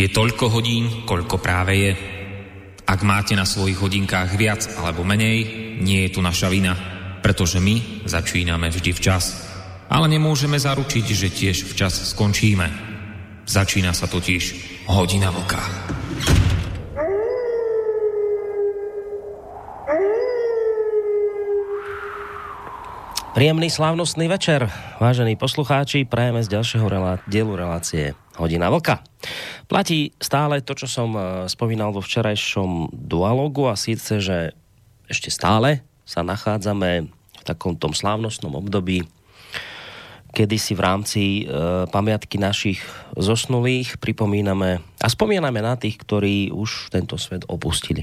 Je toľko hodín, koľko práve je. Ak máte na svojich hodinkách viac alebo menej, nie je tu naša vina, pretože my začíname vždy včas. Ale nemôžeme zaručiť, že tiež včas skončíme. Začína sa totiž hodina vlka. Príjemný slávnostný večer, vážení poslucháči, prajeme z ďalšieho relá- dielu relácie Hodina Vlka. Platí stále to, čo som e, spomínal vo včerajšom dualogu a síce, že ešte stále sa nachádzame v takom tom slávnostnom období, kedy si v rámci e, pamiatky našich zosnulých pripomíname a spomíname na tých, ktorí už tento svet opustili.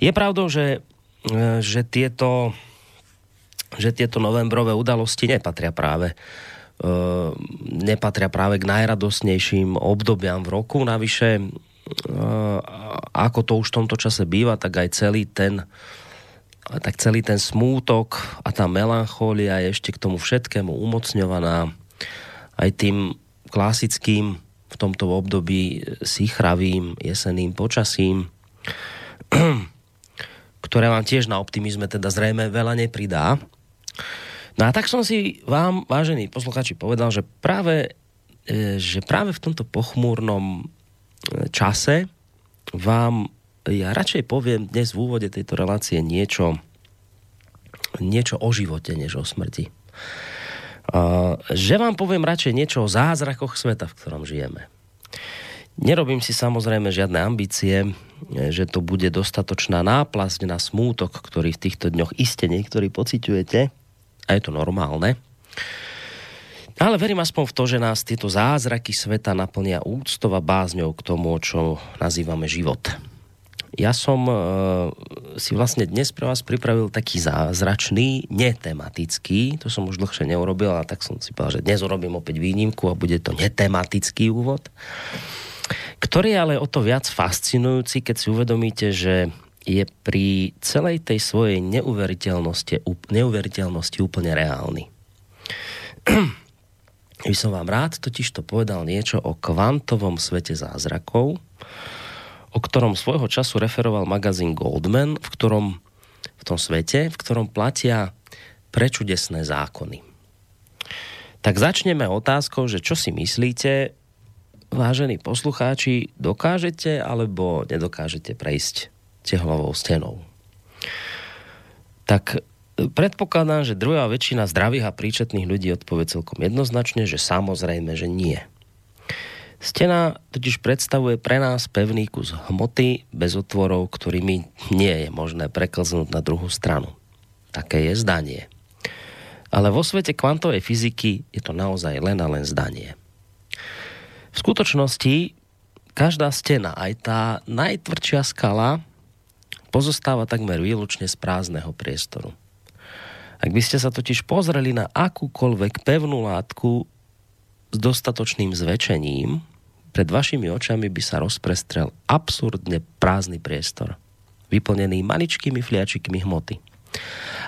Je pravdou, že, e, že tieto že tieto novembrové udalosti nepatria práve nepatria práve k najradosnejším obdobiam v roku. Navyše, uh, ako to už v tomto čase býva, tak aj celý ten tak celý ten smútok a tá melanchólia je ešte k tomu všetkému umocňovaná aj tým klasickým v tomto období sichravým jeseným počasím, ktoré vám tiež na optimizme teda zrejme veľa nepridá. No a tak som si vám, vážení posluchači, povedal, že práve, e, že práve v tomto pochmúrnom e, čase vám ja radšej poviem dnes v úvode tejto relácie niečo, niečo o živote, než o smrti. Že vám poviem radšej niečo o zázrakoch sveta, v ktorom žijeme. Nerobím si samozrejme žiadne ambície, že to bude dostatočná náplasť na smútok, ktorý v týchto dňoch iste niektorí pociťujete a je to normálne. Ale verím aspoň v to, že nás tieto zázraky sveta naplnia úctova bázňou k tomu, čo nazývame život. Ja som e, si vlastne dnes pre vás pripravil taký zázračný, netematický, to som už dlhšie neurobil, ale tak som si povedal, že dnes urobím opäť výnimku a bude to netematický úvod, ktorý je ale o to viac fascinujúci, keď si uvedomíte, že je pri celej tej svojej neuveriteľnosti, neuveriteľnosti úplne reálny. By som vám rád totiž to povedal niečo o kvantovom svete zázrakov, o ktorom svojho času referoval magazín Goldman, v ktorom v tom svete, v ktorom platia prečudesné zákony. Tak začneme otázkou, že čo si myslíte, vážení poslucháči, dokážete alebo nedokážete prejsť tehlovou stenou. Tak e, predpokladám, že druhá väčšina zdravých a príčetných ľudí odpovie celkom jednoznačne, že samozrejme, že nie. Stena totiž predstavuje pre nás pevný kus hmoty bez otvorov, ktorými nie je možné preklznúť na druhú stranu. Také je zdanie. Ale vo svete kvantovej fyziky je to naozaj len a len zdanie. V skutočnosti každá stena, aj tá najtvrdšia skala, pozostáva takmer výlučne z prázdneho priestoru. Ak by ste sa totiž pozreli na akúkoľvek pevnú látku s dostatočným zväčšením, pred vašimi očami by sa rozprestrel absurdne prázdny priestor, vyplnený maličkými fliačikmi hmoty.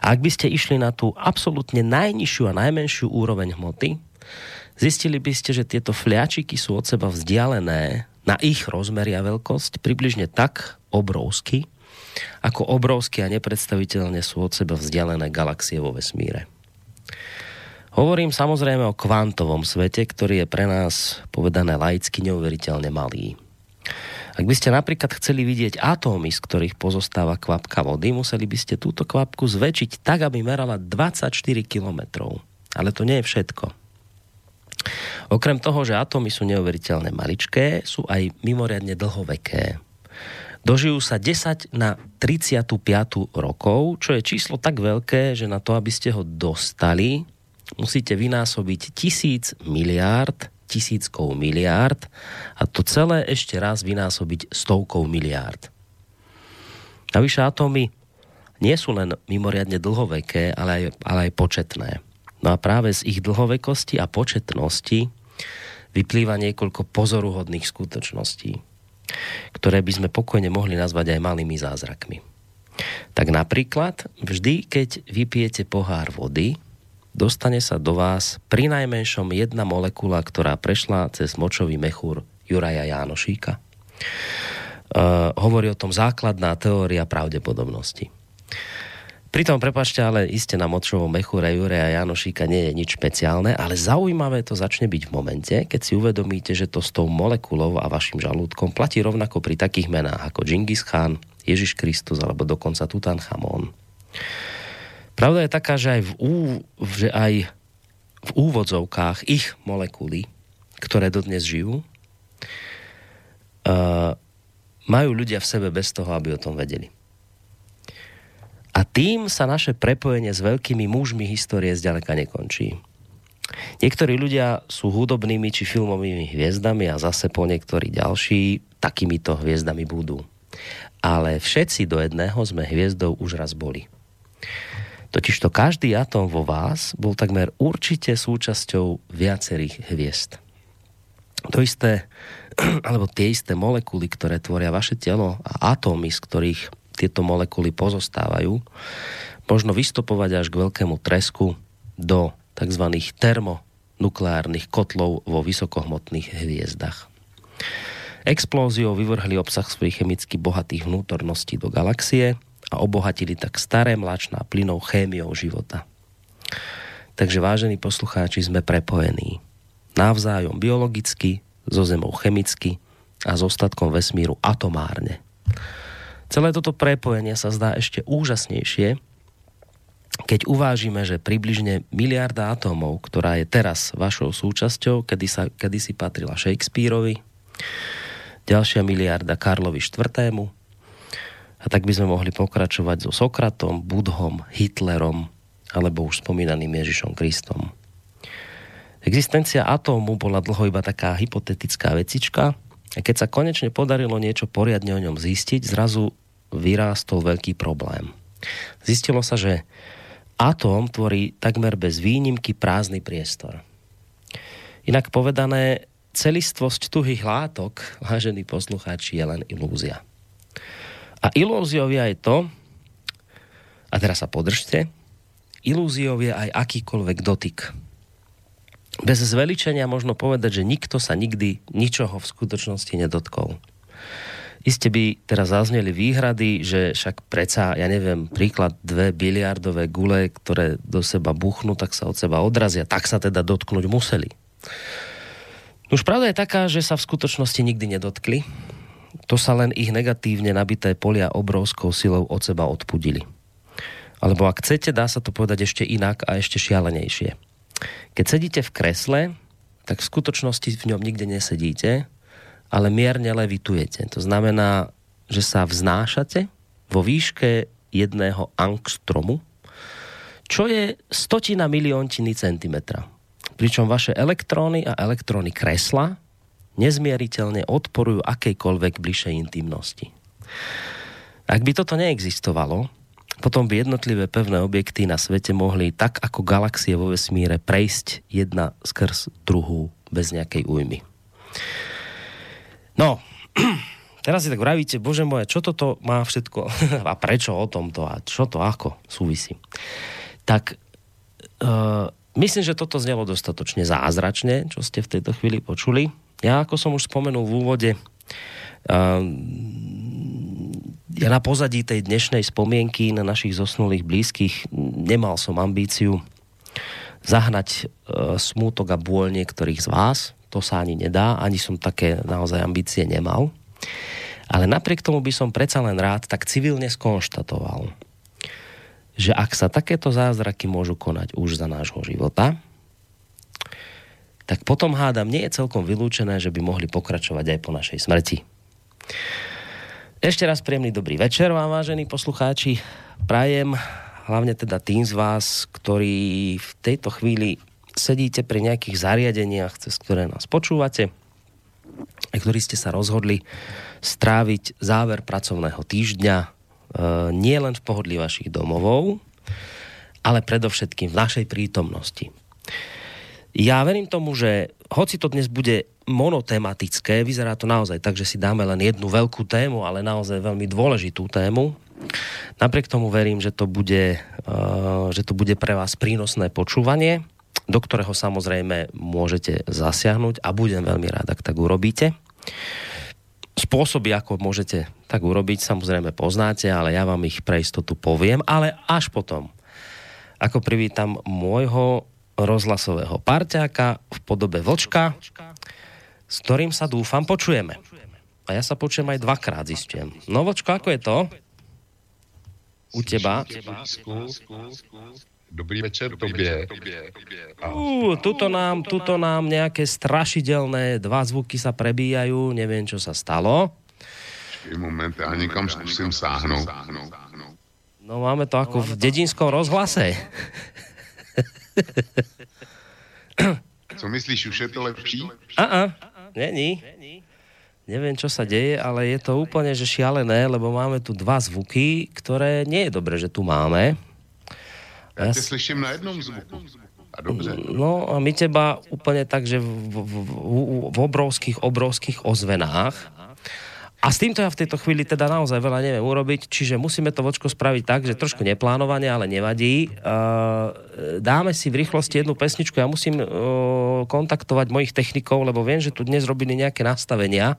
A ak by ste išli na tú absolútne najnižšiu a najmenšiu úroveň hmoty, zistili by ste, že tieto fliačiky sú od seba vzdialené na ich rozmery a veľkosť približne tak obrovsky, ako obrovské a nepredstaviteľne sú od seba vzdialené galaxie vo vesmíre. Hovorím samozrejme o kvantovom svete, ktorý je pre nás povedané laicky neuveriteľne malý. Ak by ste napríklad chceli vidieť atómy, z ktorých pozostáva kvapka vody, museli by ste túto kvapku zväčšiť tak, aby merala 24 km. Ale to nie je všetko. Okrem toho, že atómy sú neuveriteľne maličké, sú aj mimoriadne dlhoveké. Dožijú sa 10 na 35 rokov, čo je číslo tak veľké, že na to, aby ste ho dostali, musíte vynásobiť tisíc miliárd, tisíckou miliárd a to celé ešte raz vynásobiť stovkou miliárd. Navyše atómy nie sú len mimoriadne dlhoveké, ale aj, ale aj početné. No a práve z ich dlhovekosti a početnosti vyplýva niekoľko pozoruhodných skutočností ktoré by sme pokojne mohli nazvať aj malými zázrakmi. Tak napríklad, vždy, keď vypijete pohár vody, dostane sa do vás pri najmenšom jedna molekula, ktorá prešla cez močový mechúr Juraja Jánošíka. Uh, hovorí o tom základná teória pravdepodobnosti. Pritom, prepačte, ale iste na močovom mechure Jureja Janošíka nie je nič špeciálne, ale zaujímavé to začne byť v momente, keď si uvedomíte, že to s tou molekulou a vašim žalúdkom platí rovnako pri takých menách ako Džingis Khan, Ježiš Kristus alebo dokonca Tutanchamón. Pravda je taká, že aj v, ú, že aj v úvodzovkách ich molekuly, ktoré dodnes žijú, uh, majú ľudia v sebe bez toho, aby o tom vedeli. A tým sa naše prepojenie s veľkými mužmi histórie zďaleka nekončí. Niektorí ľudia sú hudobnými či filmovými hviezdami a zase po niektorí ďalší takýmito hviezdami budú. Ale všetci do jedného sme hviezdou už raz boli. Totižto každý atóm vo vás bol takmer určite súčasťou viacerých hviezd. To isté, alebo tie isté molekuly, ktoré tvoria vaše telo a atómy, z ktorých tieto molekuly pozostávajú, možno vystupovať až k veľkému tresku do tzv. termonukleárnych kotlov vo vysokohmotných hviezdach. Explóziou vyvrhli obsah svojich chemicky bohatých vnútorností do galaxie a obohatili tak staré mlačná plynou chémiou života. Takže vážení poslucháči, sme prepojení. Navzájom biologicky, so zemou chemicky a s ostatkom vesmíru atomárne. Celé toto prepojenie sa zdá ešte úžasnejšie, keď uvážime, že približne miliarda atómov, ktorá je teraz vašou súčasťou, kedy, sa, kedy si patrila Shakespeareovi, ďalšia miliarda Karlovi IV. A tak by sme mohli pokračovať so Sokratom, Budhom, Hitlerom alebo už spomínaným Ježišom Kristom. Existencia atómu bola dlho iba taká hypotetická vecička a keď sa konečne podarilo niečo poriadne o ňom zistiť, zrazu vyrástol veľký problém. Zistilo sa, že atóm tvorí takmer bez výnimky prázdny priestor. Inak povedané, celistvosť tuhých látok, vážení poslucháči, je len ilúzia. A ilúziou je aj to, a teraz sa podržte, ilúziou je aj akýkoľvek dotyk. Bez zveličenia možno povedať, že nikto sa nikdy ničoho v skutočnosti nedotkol. Iste by teraz zazneli výhrady, že však predsa, ja neviem, príklad dve biliardové gule, ktoré do seba buchnú, tak sa od seba odrazia. Tak sa teda dotknúť museli. Už pravda je taká, že sa v skutočnosti nikdy nedotkli. To sa len ich negatívne nabité polia obrovskou silou od seba odpudili. Alebo ak chcete, dá sa to povedať ešte inak a ešte šialenejšie. Keď sedíte v kresle, tak v skutočnosti v ňom nikde nesedíte, ale mierne levitujete. To znamená, že sa vznášate vo výške jedného angstromu, čo je stotina miliontiny centimetra. Pričom vaše elektróny a elektróny kresla nezmieriteľne odporujú akejkoľvek bližšej intimnosti. Ak by toto neexistovalo, potom by jednotlivé pevné objekty na svete mohli tak ako galaxie vo vesmíre prejsť jedna skrz druhú bez nejakej újmy. No, teraz si tak vravíte, bože moje, čo toto má všetko a prečo o tomto a čo to ako súvisí. Tak uh, myslím, že toto znelo dostatočne zázračne, čo ste v tejto chvíli počuli. Ja, ako som už spomenul v úvode, uh, ja na pozadí tej dnešnej spomienky na našich zosnulých blízkych nemal som ambíciu zahnať uh, smútok a bôľ niektorých z vás, to sa ani nedá, ani som také naozaj ambície nemal. Ale napriek tomu by som predsa len rád tak civilne skonštatoval, že ak sa takéto zázraky môžu konať už za nášho života, tak potom hádam, nie je celkom vylúčené, že by mohli pokračovať aj po našej smrti. Ešte raz príjemný dobrý večer vám, vážení poslucháči. Prajem hlavne teda tým z vás, ktorí v tejto chvíli sedíte pri nejakých zariadeniach, cez ktoré nás počúvate, a ktorí ste sa rozhodli stráviť záver pracovného týždňa e, nie len v pohodlí vašich domovov, ale predovšetkým v našej prítomnosti. Ja verím tomu, že hoci to dnes bude monotematické, vyzerá to naozaj tak, že si dáme len jednu veľkú tému, ale naozaj veľmi dôležitú tému. Napriek tomu verím, že to bude, e, že to bude pre vás prínosné počúvanie do ktorého samozrejme môžete zasiahnuť a budem veľmi rád, ak tak urobíte. Spôsoby, ako môžete tak urobiť, samozrejme poznáte, ale ja vám ich pre istotu poviem, ale až potom, ako privítam môjho rozhlasového parťáka v podobe vlčka, s ktorým sa dúfam počujeme. A ja sa počujem aj dvakrát, zistím. No vočko, ako je to? U teba? Dobrý večer tobě. Uh, tuto, nám, tuto nám nejaké strašidelné dva zvuky sa prebíjajú, neviem, čo sa stalo. moment, já někam zkusím sáhnout. No máme to ako v dedinskom rozhlase. Co myslíš, už je to lepší? A, a, není. Neviem, čo sa deje, ale je to úplne že šialené, lebo máme tu dva zvuky, ktoré nie je dobré, že tu máme. Ja tě slyším na jednom zvuku. A dobře. No a my teba úplne tak, že v, v, v, v obrovských, obrovských ozvenách. A s týmto ja v tejto chvíli teda naozaj veľa neviem urobiť, čiže musíme to vočko spraviť tak, že trošku neplánovane, ale nevadí. Dáme si v rýchlosti jednu pesničku, ja musím kontaktovať mojich technikov, lebo viem, že tu dnes robili nejaké nastavenia,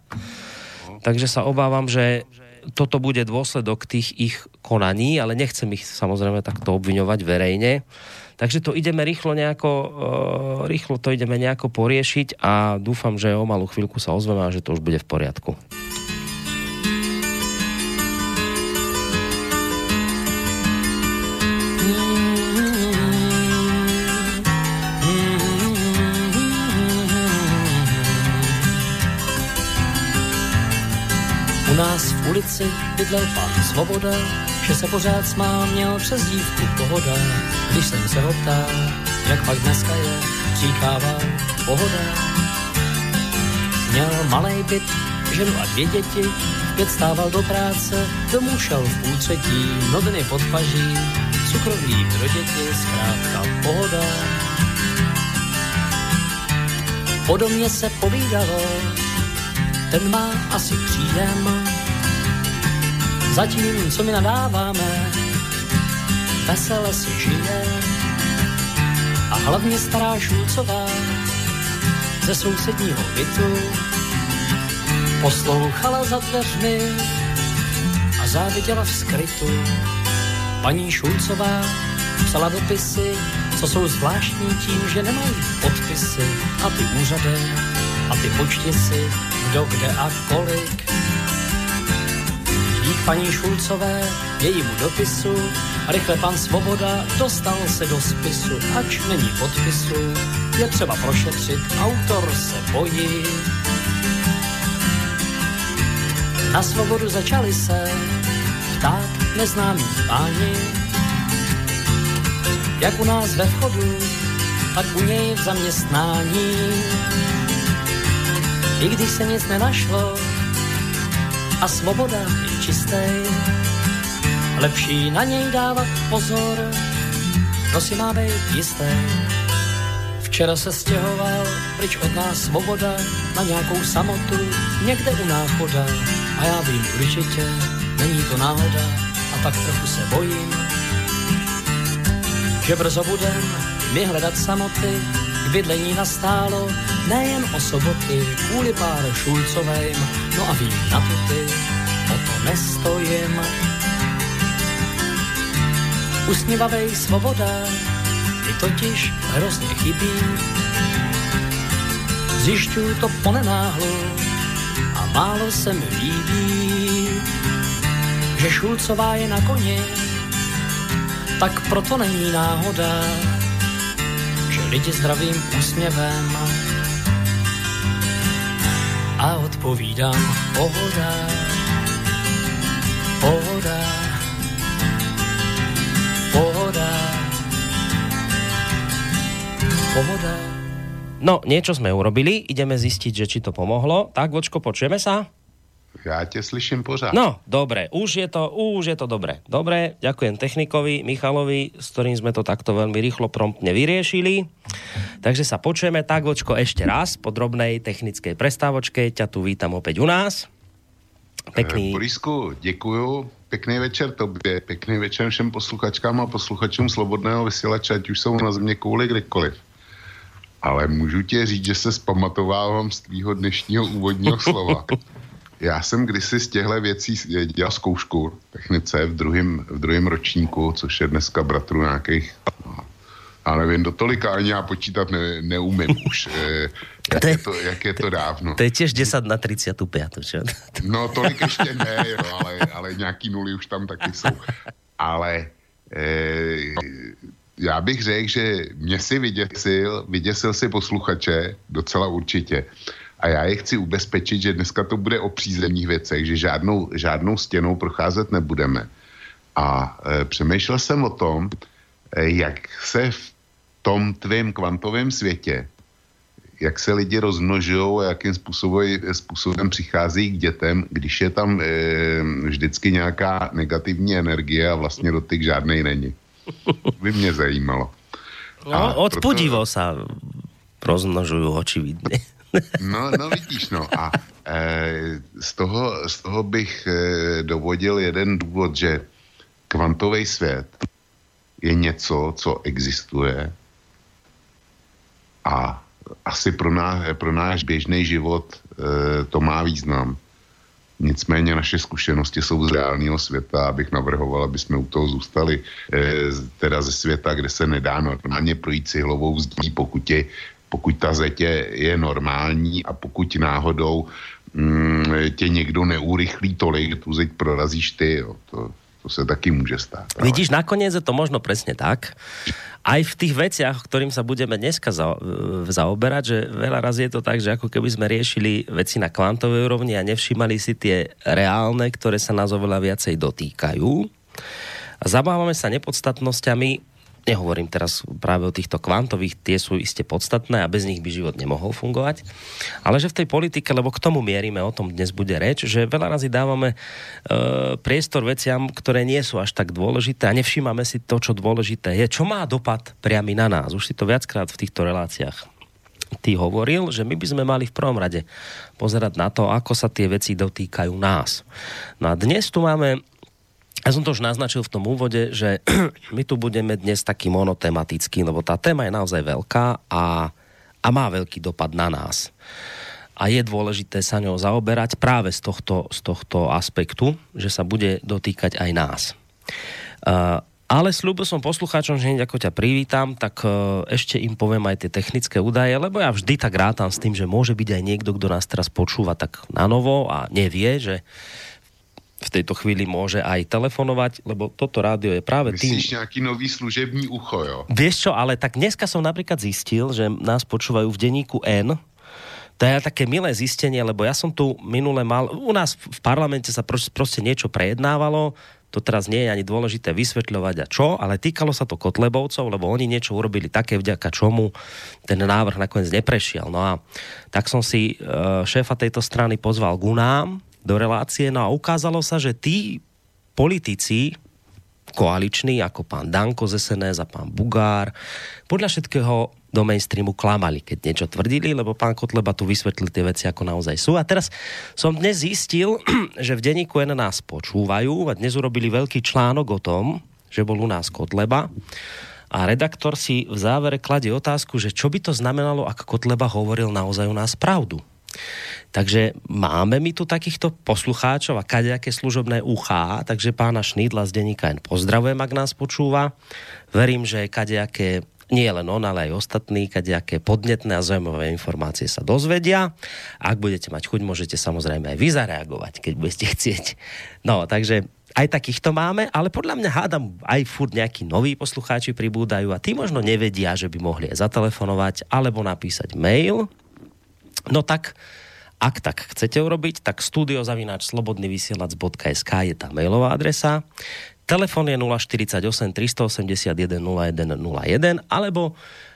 takže sa obávam, že toto bude dôsledok tých ich konaní, ale nechcem ich samozrejme takto obviňovať verejne. Takže to ideme rýchlo nejako, uh, rýchlo to ideme nejako poriešiť a dúfam, že o malú chvíľku sa ozveme a že to už bude v poriadku. U nás v ulici bydlel pan Svoboda, že se pořád smál, měl přes dívku pohoda. Když jsem se ho ptal, jak pak dneska je, říkával pohoda. Měl malý byt, ženu a dvě děti, pět stával do práce, domů šel v půl třetí, noviny pod paží, cukroví pro děti, zkrátka pohoda. Podobně se povídalo, ten má asi příjem. Zatím, co my nadáváme, vesele si žije. A hlavně stará Šulcová ze sousedního bytu poslouchala za dveřmi a záviděla v skrytu. Paní Šulcová psala dopisy, co jsou zvláštní tím, že nemají podpisy a ty úřady a ty počtisy kdo kde a kolik. Paní Šulcové, jejímu dopisu, rychle pan Svoboda dostal se do spisu, ač není podpisu, je třeba prošetřit, autor se bojí. Na svobodu začali se ptát neznámí páni, jak u nás ve vchodu, tak u něj v zaměstnání. I když se nic nenašlo a svoboda je čistý, lepší na něj dávat pozor, to si má být jistý. Včera se stěhoval pryč od nás svoboda na nějakou samotu, někde u náchoda. A já vím určitě, není to náhoda a tak trochu se bojím, že brzo budem mi hledat samoty, bydlení nastálo nejen o soboty, kvůli pár šulcovým, no a vím na to ty, o to nestojím. Usmívavej svoboda mi totiž hrozně chybí. Zjišťuju to ponenáhlu a málo se mi líbí, že Šulcová je na koni, tak proto není náhoda, lidi zdravým úsměvem a odpovídám pohoda, pohoda, pohoda, pohoda. No, niečo sme urobili, ideme zistiť, že či to pomohlo. Tak, Vočko, počujeme sa? Ja tě slyším pořád. No, dobre, už je to, už je to dobre. Dobre, ďakujem technikovi Michalovi, s ktorým sme to takto veľmi rýchlo, promptne vyriešili. Takže sa počujeme tak, Vočko, ešte raz po drobnej technickej prestávočke. Ťa tu vítam opäť u nás. Pekný. Eh, Borisku, děkuju. Pekný večer tobě, pekný večer všem posluchačkám a posluchačům Slobodného vysílače, ať už jsou na země kouli kdekoliv. ale můžu ti říct, že se zpamatovávám z tvýho dnešního úvodního slova. Já jsem kdysi z těchto věcí dělal zkoušku technice v druhém v druhém ročníku, což je dneska bratru nějakých, no, já nevím, do tolika ani já počítat ne, neumím už. Eh, jak, to je, to, jak je to dávno. To je těž 10 na 35, čo? No tolik ještě ne, jo, ale, ale nějaký nuly už tam taky jsou. Ale eh, já bych řekl, že mě si vyděsil, vyděsil si posluchače docela určitě. A já je chci ubezpečit, že dneska to bude o přízemních věcech, že žádnou, žádnou stěnou procházet nebudeme. A e, přemýšlel jsem o tom, e, jak se v tom tvém kvantovém světě, jak se lidi rozmnožují a jakým způsobem, způsobem přichází k dětem, když je tam e, vždycky nějaká negativní energie a vlastně dotyk žádnej není. By mě zajímalo. No, odpudivo proto... sa rozmnožujú očividne. No, no vidíš, no. A e, z, toho, z toho bych e, dovodil jeden důvod, že kvantový svět je něco, co existuje a asi pro, náš, pro náš běžný život e, to má význam. Nicméně naše zkušenosti jsou z reálného světa, abych navrhoval, aby jsme u toho zůstali, e, teda ze světa, kde se nedá normálně projít cihlovou zdí, pokud je pokud ta zeď je, normální a pokud náhodou mm, tě někdo neurychlí tolik, tu zeď prorazíš ty, jo, to, to se taky může stát. Ale... Vidíš, nakoniec je to možno presne tak. Aj v tých veciach, ktorým sa budeme dneska za, zaoberať, že veľa razy je to tak, že ako keby sme riešili veci na kvantovej úrovni a nevšímali si tie reálne, ktoré sa nás oveľa viacej dotýkajú. A zabávame sa nepodstatnosťami, Nehovorím teraz práve o týchto kvantových, tie sú iste podstatné a bez nich by život nemohol fungovať. Ale že v tej politike, lebo k tomu mierime, o tom dnes bude reč, že veľa razy dávame e, priestor veciam, ktoré nie sú až tak dôležité a nevšímame si to, čo dôležité je. Čo má dopad priamy na nás? Už si to viackrát v týchto reláciách ty hovoril, že my by sme mali v prvom rade pozerať na to, ako sa tie veci dotýkajú nás. No a dnes tu máme ja som to už naznačil v tom úvode, že my tu budeme dnes taký monotematický, lebo tá téma je naozaj veľká a, a má veľký dopad na nás. A je dôležité sa ňou zaoberať práve z tohto, z tohto aspektu, že sa bude dotýkať aj nás. Uh, ale slúbil som poslucháčom, že hneď ako ťa privítam, tak uh, ešte im poviem aj tie technické údaje, lebo ja vždy tak rátam s tým, že môže byť aj niekto, kto nás teraz počúva tak na novo a nevie, že v tejto chvíli môže aj telefonovať, lebo toto rádio je práve Myslíš tým... Nejaký nový služební ucho, jo? Vieš čo, ale tak dneska som napríklad zistil, že nás počúvajú v denníku N, to je také milé zistenie, lebo ja som tu minule mal, u nás v parlamente sa proste niečo prejednávalo, to teraz nie je ani dôležité vysvetľovať a čo, ale týkalo sa to Kotlebovcov, lebo oni niečo urobili také, vďaka čomu ten návrh nakoniec neprešiel. No a tak som si e, šéfa tejto strany pozval k nám, do relácie. No a ukázalo sa, že tí politici koaliční, ako pán Danko z SNS a pán Bugár, podľa všetkého do mainstreamu klamali, keď niečo tvrdili, lebo pán Kotleba tu vysvetlil tie veci, ako naozaj sú. A teraz som dnes zistil, že v denníku N nás počúvajú a dnes urobili veľký článok o tom, že bol u nás Kotleba a redaktor si v závere kladie otázku, že čo by to znamenalo, ak Kotleba hovoril naozaj u nás pravdu. Takže máme my tu takýchto poslucháčov a kadejaké služobné uchá, takže pána Šnídla z denníka N pozdravujem, ak nás počúva. Verím, že kadejaké nie len on, ale aj ostatní, kadejaké podnetné a zaujímavé informácie sa dozvedia. Ak budete mať chuť, môžete samozrejme aj vy zareagovať, keď budete chcieť. No, takže aj takýchto máme, ale podľa mňa hádam aj furt nejakí noví poslucháči pribúdajú a tí možno nevedia, že by mohli aj zatelefonovať alebo napísať mail. No tak ak tak chcete urobiť, tak studiozavináčslobodnyvysielac.sk je tá mailová adresa. Telefón je 048 381 0101 alebo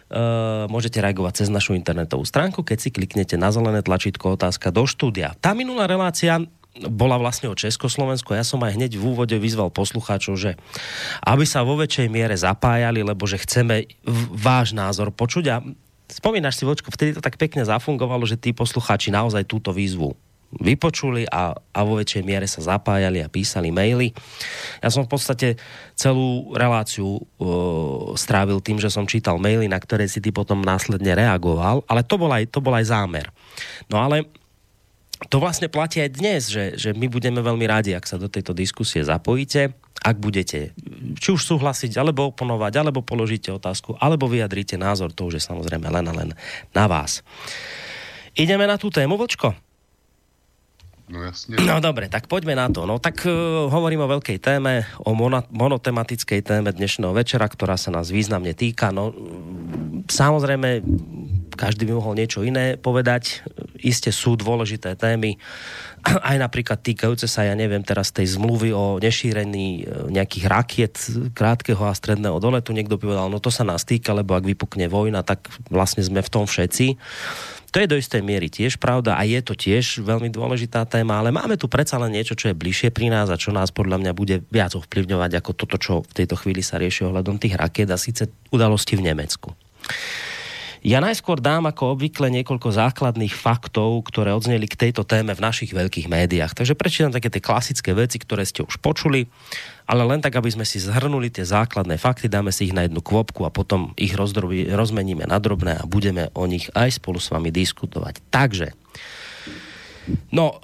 Uh, môžete reagovať cez našu internetovú stránku, keď si kliknete na zelené tlačítko otázka do štúdia. Tá minulá relácia bola vlastne o Československu. Ja som aj hneď v úvode vyzval poslucháčov, že aby sa vo väčšej miere zapájali, lebo že chceme váš názor počuť a spomínaš si, Vočko, vtedy to tak pekne zafungovalo, že tí poslucháči naozaj túto výzvu vypočuli a, a vo väčšej miere sa zapájali a písali maily. Ja som v podstate celú reláciu uh, strávil tým, že som čítal maily, na ktoré si ty potom následne reagoval, ale to bol aj, to bol aj zámer. No ale to vlastne platí aj dnes, že, že my budeme veľmi radi, ak sa do tejto diskusie zapojíte, ak budete či už súhlasiť, alebo oponovať, alebo položíte otázku, alebo vyjadríte názor, to už je samozrejme len a len na vás. Ideme na tú tému, Vlčko? No jasne. No dobre, tak poďme na to. No tak uh, hovorím o veľkej téme, o mono, monotematickej téme dnešného večera, ktorá sa nás významne týka. No samozrejme, každý by mohol niečo iné povedať. Isté sú dôležité témy, aj napríklad týkajúce sa, ja neviem, teraz tej zmluvy o nešírení e, nejakých rakiet krátkeho a stredného doletu. Niekto povedal, no to sa nás týka, lebo ak vypukne vojna, tak vlastne sme v tom všetci. To je do istej miery tiež pravda a je to tiež veľmi dôležitá téma, ale máme tu predsa len niečo, čo je bližšie pri nás a čo nás podľa mňa bude viac ovplyvňovať ako toto, čo v tejto chvíli sa rieši ohľadom tých rakiet a síce udalosti v Nemecku. Ja najskôr dám ako obvykle niekoľko základných faktov, ktoré odzneli k tejto téme v našich veľkých médiách. Takže prečítam také tie klasické veci, ktoré ste už počuli, ale len tak, aby sme si zhrnuli tie základné fakty, dáme si ich na jednu kvopku a potom ich rozdrobi, rozmeníme na drobné a budeme o nich aj spolu s vami diskutovať. Takže, no,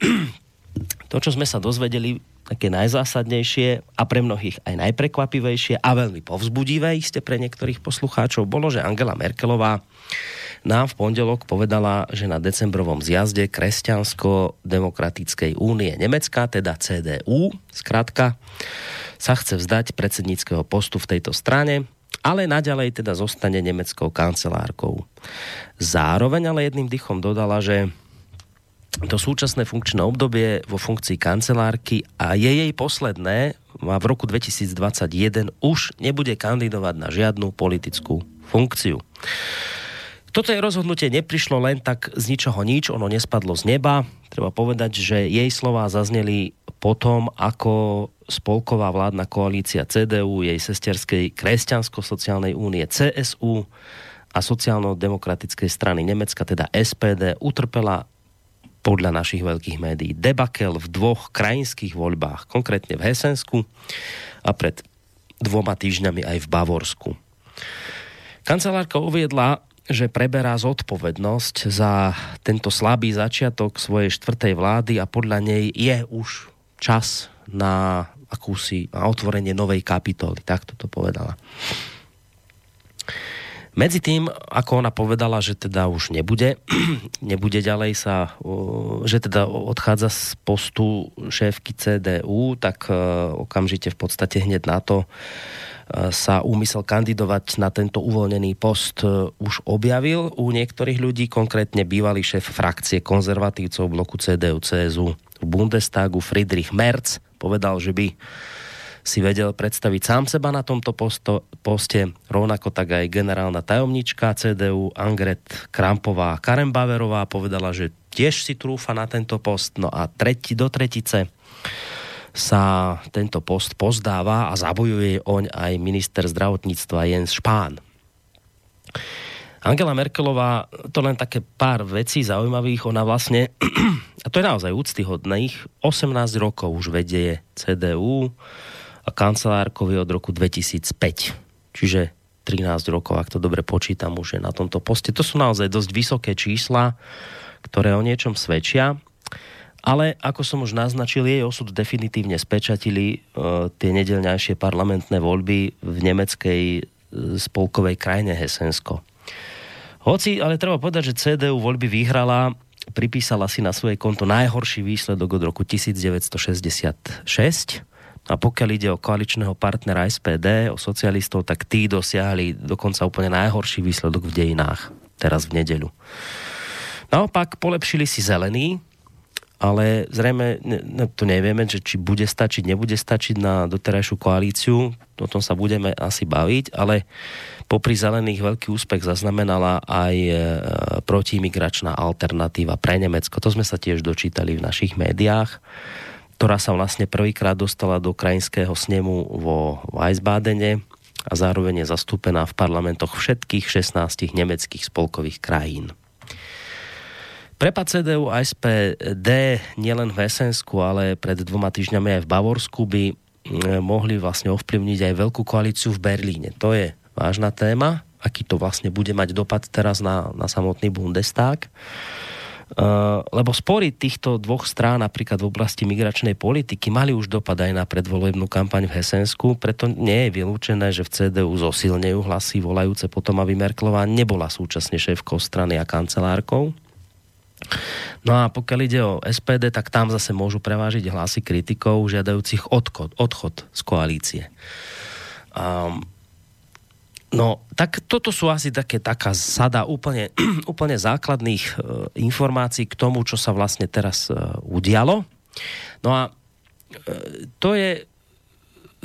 to, čo sme sa dozvedeli také najzásadnejšie a pre mnohých aj najprekvapivejšie a veľmi povzbudivé iste pre niektorých poslucháčov bolo, že Angela Merkelová nám v pondelok povedala, že na decembrovom zjazde Kresťansko-demokratickej únie Nemecka, teda CDU, zkrátka, sa chce vzdať predsedníckého postu v tejto strane, ale naďalej teda zostane nemeckou kancelárkou. Zároveň ale jedným dychom dodala, že to súčasné funkčné obdobie vo funkcii kancelárky a je jej posledné a v roku 2021 už nebude kandidovať na žiadnu politickú funkciu. Toto je rozhodnutie neprišlo len tak z ničoho nič, ono nespadlo z neba. Treba povedať, že jej slová zazneli potom, ako spolková vládna koalícia CDU, jej sesterskej kresťansko-sociálnej únie CSU a sociálno-demokratickej strany Nemecka, teda SPD, utrpela podľa našich veľkých médií debakel v dvoch krajinských voľbách, konkrétne v Hesensku a pred dvoma týždňami aj v Bavorsku. Kancelárka uviedla, že preberá zodpovednosť za tento slabý začiatok svojej štvrtej vlády a podľa nej je už čas na akúsi na otvorenie novej kapitoly. Takto to povedala. Medzi tým, ako ona povedala, že teda už nebude, nebude ďalej sa, že teda odchádza z postu šéfky CDU, tak e, okamžite v podstate hneď na to e, sa úmysel kandidovať na tento uvoľnený post e, už objavil. U niektorých ľudí, konkrétne bývalý šéf frakcie konzervatívcov bloku CDU-CSU v Bundestagu Friedrich Merz povedal, že by si vedel predstaviť sám seba na tomto posto, poste, rovnako tak aj generálna tajomnička CDU Angret Krampová Karembaverová povedala, že tiež si trúfa na tento post. No a tretí do tretice sa tento post pozdáva a zabojuje oň aj minister zdravotníctva Jens Špán. Angela Merkelová, to len také pár vecí zaujímavých, ona vlastne, a to je naozaj úctyhodných, 18 rokov už vedie CDU, a kancelárkovi od roku 2005. Čiže 13 rokov, ak to dobre počítam, už je na tomto poste. To sú naozaj dosť vysoké čísla, ktoré o niečom svedčia. Ale ako som už naznačil, jej osud definitívne spečatili uh, tie nedelňajšie parlamentné voľby v nemeckej uh, spolkovej krajine Hesensko. Hoci, ale treba povedať, že CDU voľby vyhrala, pripísala si na svoje konto najhorší výsledok od roku 1966 a pokiaľ ide o koaličného partnera SPD, o socialistov, tak tí dosiahli dokonca úplne najhorší výsledok v dejinách, teraz v nedeľu. Naopak polepšili si zelení, ale zrejme ne, to nevieme, že či bude stačiť, nebude stačiť na doterajšiu koalíciu, o tom sa budeme asi baviť, ale popri zelených veľký úspech zaznamenala aj e, protiimigračná alternatíva pre Nemecko. To sme sa tiež dočítali v našich médiách ktorá sa vlastne prvýkrát dostala do krajinského snemu vo Weisbadene a zároveň je zastúpená v parlamentoch všetkých 16 nemeckých spolkových krajín. Prepad CDU a SPD nielen v Esensku, ale pred dvoma týždňami aj v Bavorsku by mohli vlastne ovplyvniť aj veľkú koalíciu v Berlíne. To je vážna téma, aký to vlastne bude mať dopad teraz na, na samotný Bundestag. Uh, lebo spory týchto dvoch strán napríklad v oblasti migračnej politiky mali už dopad aj na predvolebnú kampaň v Hesensku, preto nie je vylúčené, že v CDU zosilnejú hlasy volajúce potom, aby Merklová nebola súčasne šéfkou strany a kancelárkou. No a pokiaľ ide o SPD, tak tam zase môžu prevážiť hlasy kritikov žiadajúcich odchod, odchod z koalície. Um, No, tak toto sú asi také, taká sada úplne, úplne základných e, informácií k tomu, čo sa vlastne teraz e, udialo. No a e, to je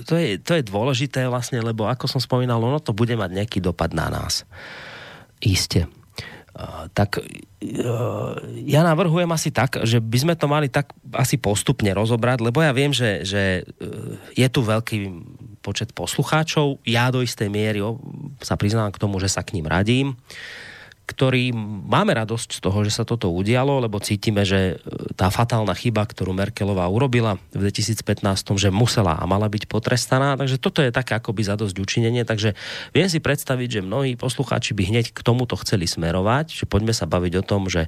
to je, to je dôležité vlastne, lebo ako som spomínal, ono to bude mať nejaký dopad na nás. Isté. Uh, tak uh, ja navrhujem asi tak, že by sme to mali tak asi postupne rozobrať, lebo ja viem, že, že uh, je tu veľký počet poslucháčov. Ja do istej miery sa priznám k tomu, že sa k ním radím ktorý máme radosť z toho, že sa toto udialo, lebo cítime, že e, tá fatálna chyba, ktorú Merkelová urobila v 2015, že musela a mala byť potrestaná, takže toto je také akoby zadosť učinenie, takže viem si predstaviť, že mnohí poslucháči by hneď k tomuto chceli smerovať, že poďme sa baviť o tom, že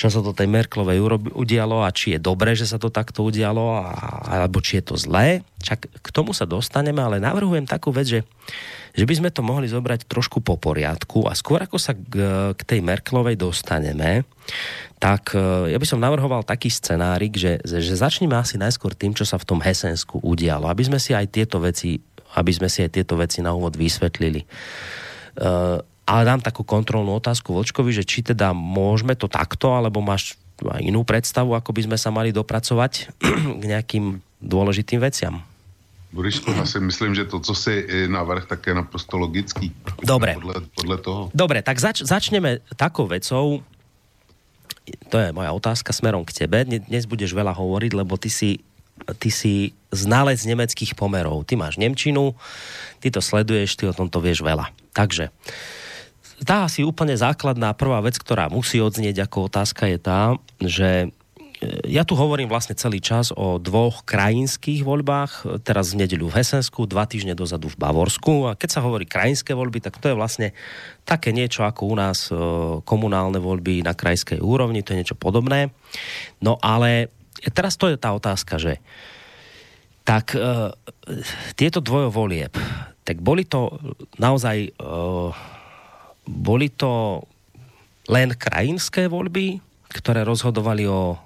čo sa to tej Merklovej udialo a či je dobré, že sa to takto udialo, a, alebo či je to zlé. Čak k tomu sa dostaneme, ale navrhujem takú vec, že, že by sme to mohli zobrať trošku po poriadku a skôr ako sa k, k tej Merklovej dostaneme, tak e, ja by som navrhoval taký scenárik, že, že začneme asi najskôr tým, čo sa v tom Hesensku udialo, aby sme si aj tieto veci aby sme si aj tieto veci na úvod vysvetlili. Uh, ale dám takú kontrolnú otázku Vočkovi, že či teda môžeme to takto, alebo máš aj inú predstavu, ako by sme sa mali dopracovať k nejakým dôležitým veciam. Borisku, ja si myslím, že to, co si navrh, tak je naprosto logický. Dobre. Podle, podle toho. Dobre, tak zač- začneme takou vecou, to je moja otázka smerom k tebe. Dnes budeš veľa hovoriť, lebo ty si, ty si znalec nemeckých pomerov. Ty máš Nemčinu, ty to sleduješ, ty o tomto vieš veľa. Takže, tá asi úplne základná prvá vec, ktorá musí odznieť ako otázka je tá, že e, ja tu hovorím vlastne celý čas o dvoch krajinských voľbách, teraz v nedeľu v Hesensku, dva týždne dozadu v Bavorsku a keď sa hovorí krajinské voľby, tak to je vlastne také niečo ako u nás e, komunálne voľby na krajskej úrovni, to je niečo podobné. No ale teraz to je tá otázka, že tak e, tieto dvojovolieb, tak boli to naozaj e, boli to len krajinské voľby, ktoré rozhodovali o,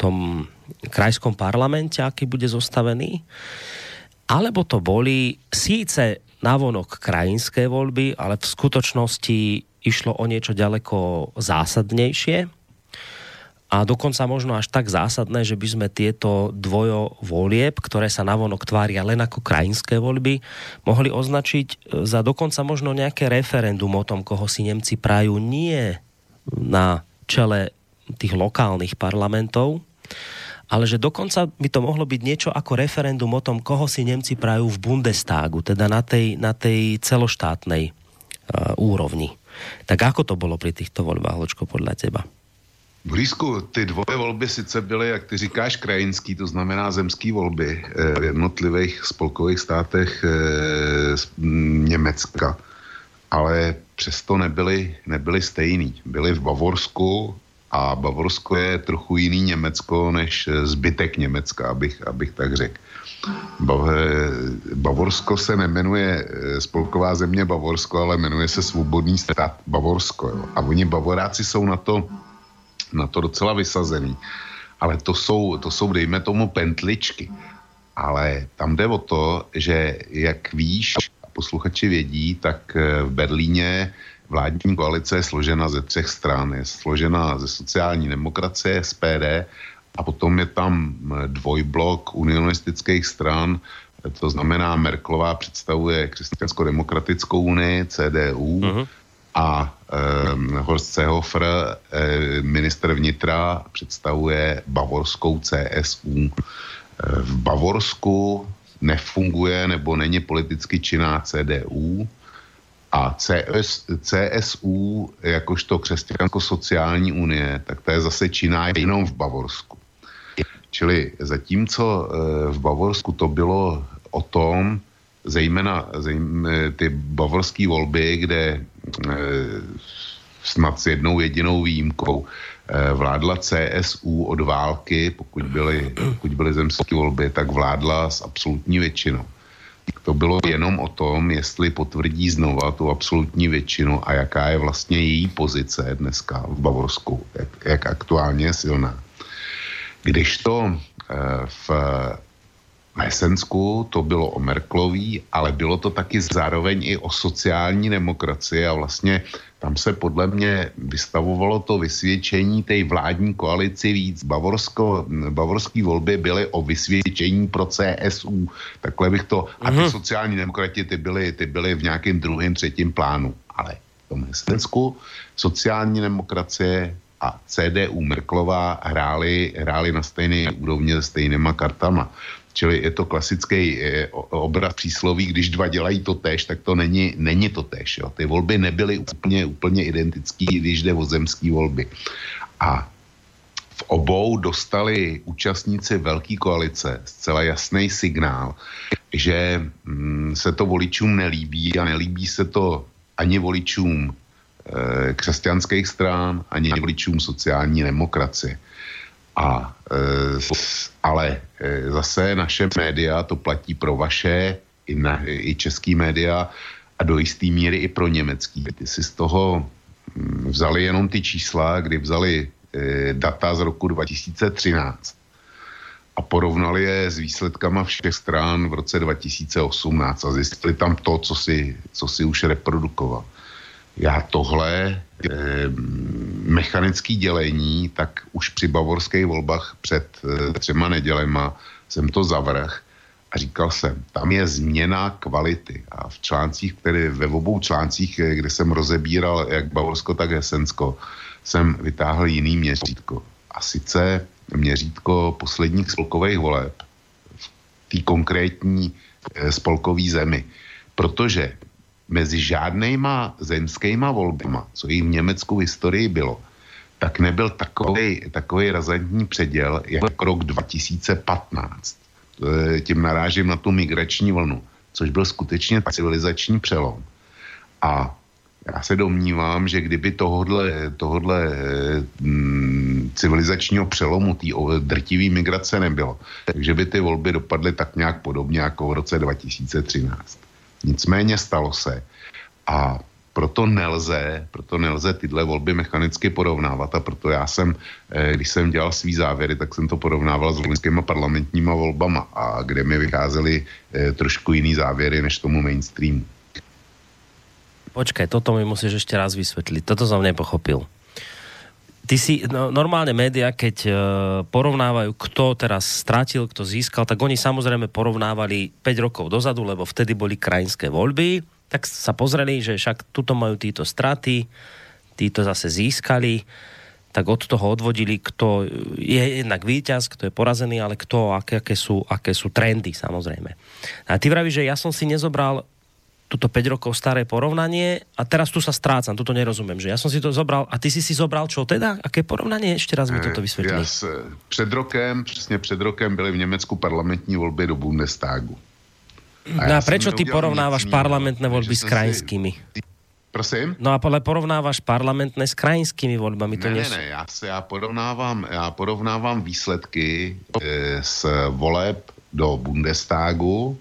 tom krajskom parlamente, aký bude zostavený, alebo to boli síce navonok krajinské voľby, ale v skutočnosti išlo o niečo ďaleko zásadnejšie a dokonca možno až tak zásadné, že by sme tieto dvojo volieb, ktoré sa navonok tvária len ako krajinské voľby, mohli označiť e, za dokonca možno nejaké referendum o tom, koho si Nemci prajú nie na čele tých lokálnych parlamentov, ale že dokonca by to mohlo byť niečo ako referendum o tom, koho si Nemci prajú v Bundestagu, teda na tej, na tej celoštátnej uh, úrovni. Tak ako to bolo pri týchto voľbách, Ločko, podľa teba? Blízku, ty dvoje volby sice byly, jak ty říkáš, krajinský, to znamená zemský volby eh, v jednotlivých spolkových státech eh, Německa, ale přesto nebyly, nebyly stejný. Byly v Bavorsku a Bavorsko je trochu jiný Německo než zbytek Německa, abych, abych tak řekl. Bavorsko se nemenuje eh, spolková země Bavorsko, ale jmenuje se Svobodný stát Bavorsko. Jo. A oni Bavoráci jsou na to na to docela vysazený. Ale to jsou, to jsou, dejme tomu, pentličky. Ale tam jde o to, že jak víš, a posluchači vědí, tak eh, v Berlíně vládní koalice je složena ze třech stran. Je složena ze sociální demokracie, SPD, a potom je tam eh, dvojblok unionistických stran, to znamená Merklová představuje křesťansko-demokratickou unii, CDU, uh-huh a eh, Horst Seehofer, eh, minister vnitra, představuje bavorskou CSU. Eh, v Bavorsku nefunguje nebo není politicky činná CDU A CS, CSU, jakožto křesťansko-sociální unie, tak to je zase činná jenom v Bavorsku. Čili zatímco v Bavorsku to bylo o tom, zejména, zejména ty bavorské volby, kde snad s jednou jedinou výjimkou e, vládla CSU od války, pokud byly, pokud byly zemské volby, tak vládla s absolutní většinou. To bylo jenom o tom, jestli potvrdí znova tu absolutní většinu a jaká je vlastně její pozice dneska v Bavorsku, jak, jak aktuálně je silná. Když to e, v v Hesensku to bylo o Merklový, ale bylo to taky zároveň i o sociální demokracii a vlastně tam se podle mě vystavovalo to vysvědčení té vládní koalici víc. Bavorsko, bavorský volby byly o vysvědčení pro CSU. Takhle bych to... A ty mhm. sociální demokrati, ty byly, ty byly v nějakém druhém, třetím plánu. Ale v tom Hesensku sociální demokracie a CDU Merklová hráli, hráli na stejné úrovni se stejnýma kartama. Čili je to klasický eh, obraz přísloví, když dva dělají to tež, tak to není, není to tež. Jo. Ty volby nebyly úplně, úplně identické, když jde o zemské volby. A v obou dostali účastníci velké koalice zcela jasný signál, že mm, se to voličům nelíbí a nelíbí se to ani voličům e, křesťanských stran, ani voličům sociální demokracie. A, e, ale e, zase naše média, to platí pro vaše, i, na, i český média a do jisté míry i pro německý. Ty si z toho mm, vzali jenom ty čísla, kdy vzali e, data z roku 2013 a porovnali je s výsledkama všech stran v roce 2018 a zjistili tam to, co si, co si už reprodukoval já tohle e, mechanické dělení, tak už při bavorských volbách před e, třema nedělema jsem to zavrh a říkal jsem, tam je změna kvality. A v článcích, které ve obou článcích, eh, kde jsem rozebíral jak Bavorsko, tak Hesensko, jsem vytáhl jiný měřítko. A sice měřítko posledních spolkových voleb v té konkrétní e, spolkové zemi. Protože mezi žádnýma zemskýma volbama, co jich v Německu v historii bylo, tak nebyl takový, takový razantní předěl jako rok 2015. Tím narážím na tu migrační vlnu, což byl skutečně civilizační přelom. A já se domnívám, že kdyby tohodle, tohodle mm, civilizačního přelomu, té drtivé migrace nebylo, takže by ty volby dopadly tak nějak podobně jako v roce 2013. Nicméně stalo se a proto nelze, proto nelze tyhle volby mechanicky porovnávat a proto já jsem, eh, když jsem dělal svý závěry, tak jsem to porovnával s loňskýma parlamentníma volbama a kde mi vycházely eh, trošku jiný závěry než tomu mainstreamu. Počkaj, toto mi musíš ešte raz vysvetliť. Toto som nepochopil. Ty si, no, normálne média, keď uh, porovnávajú, kto teraz stratil, kto získal, tak oni samozrejme porovnávali 5 rokov dozadu, lebo vtedy boli krajinské voľby, tak sa pozreli, že však tuto majú títo straty, títo zase získali, tak od toho odvodili, kto je jednak víťaz, kto je porazený, ale kto, aké, aké, sú, aké sú trendy samozrejme. A ty vravíš, že ja som si nezobral túto 5 rokov staré porovnanie a teraz tu sa strácam, toto nerozumiem, že ja som si to zobral a ty si si zobral čo teda? Aké porovnanie? Ešte raz mi toto vysvetlí. Ja před rokem, přesně před rokem byly v Německu parlamentní volby do Bundestagu. A, no a prečo ty porovnávaš parlamentné voľby s krajinskými? Si... Prosím? No a ale porovnáváš parlamentné s krajinskými voľbami. To ne, ne, ne, já, se, já, porovnávám, já porovnávám výsledky e, z voleb do Bundestagu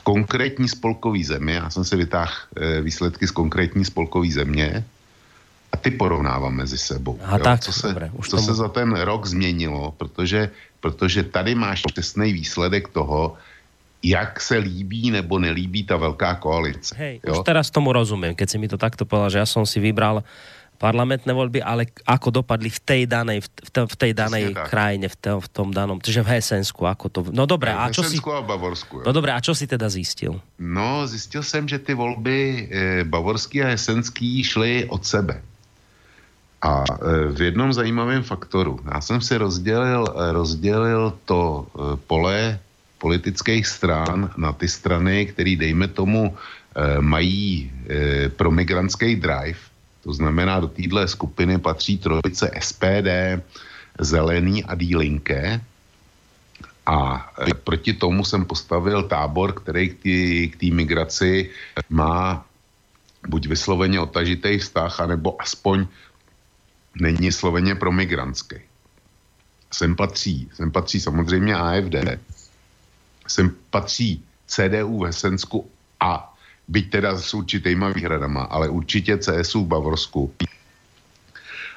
v konkrétní spolkové zemi. Já jsem si vytáhl e, výsledky z konkrétní spolkové země a ty porovnávám mezi sebou. A jo? tak, co se, dobré, už co tomu... se za ten rok změnilo, protože, protože tady máš přesný výsledek toho, jak se líbí nebo nelíbí ta velká koalice. Hej, jo? už teraz tomu rozumiem, keď si mi to takto povedal, že ja som si vybral parlamentné voľby, ale ako dopadli v tej danej, v, te, v tej danej krajine, v, te, v tom danom, čiže v Hesensku, ako to... No dobré, a čo si... a Bavorsku. No dobré, a čo si teda zistil? No, zistil jsem, že ty volby e, bavorský a hesenský šly od sebe. A e, v jednom zajímavém faktoru. Já jsem si rozdělil, e, rozdělil to e, pole politických stran na ty strany, které dejme tomu mají pro migrantský drive, to znamená, do téhle skupiny patří trojice SPD, Zelený a Dílinke. A proti tomu jsem postavil tábor, který k té migraci má buď vysloveně otažitý vztah, anebo aspoň není sloveně pro migrantský. Sem patří, sem patří samozřejmě AFD, sem patří CDU v Hesensku a byť teda s určitýma výhradama, ale určitě CSU v Bavorsku.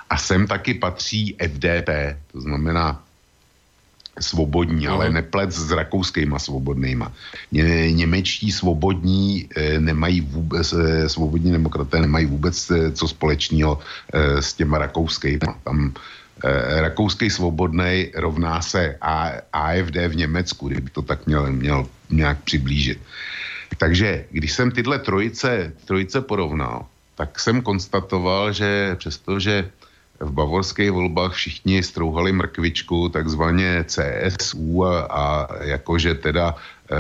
A sem taky patří FDP, to znamená svobodní, ale neplet s rakouskýma svobodnýma. Ně, němečtí svobodní e, nemají vůbec, e, svobodní demokraté nemají vůbec e, co společného e, s těma rakouskýma. Tam e, rakouský svobodný rovná se A, AFD v Německu, kdyby to tak měl, měl nějak přiblížit. Takže když jsem tyhle trojice, trojice porovnal, tak jsem konstatoval, že přestože v bavorských volbách všichni strouhali mrkvičku, takzvaně CSU a, a jakože teda eh,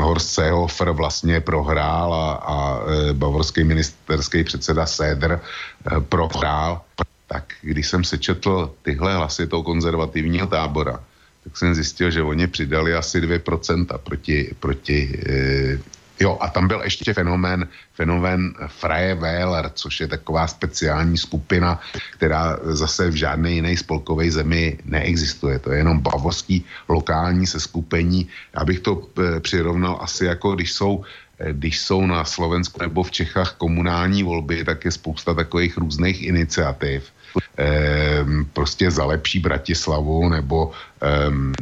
Horst Seehofer vlastně prohrál a, a e, bavorský ministerský předseda Seder eh, prohrál, tak když jsem sečetl tyhle hlasy toho konzervativního tábora, tak jsem zjistil, že oni přidali asi 2% proti, proti eh, Jo, a tam byl ještě fenomén, fenomén Freie Wähler, což je taková speciální skupina, která zase v žádné jiné spolkové zemi neexistuje. To je jenom bavorský lokální seskupení. Já bych to e, přirovnal asi jako když jsou e, když jsou na Slovensku nebo v Čechách komunální volby, tak je spousta takových různých iniciativ. Ehm, prostě za lepší Bratislavu nebo ehm,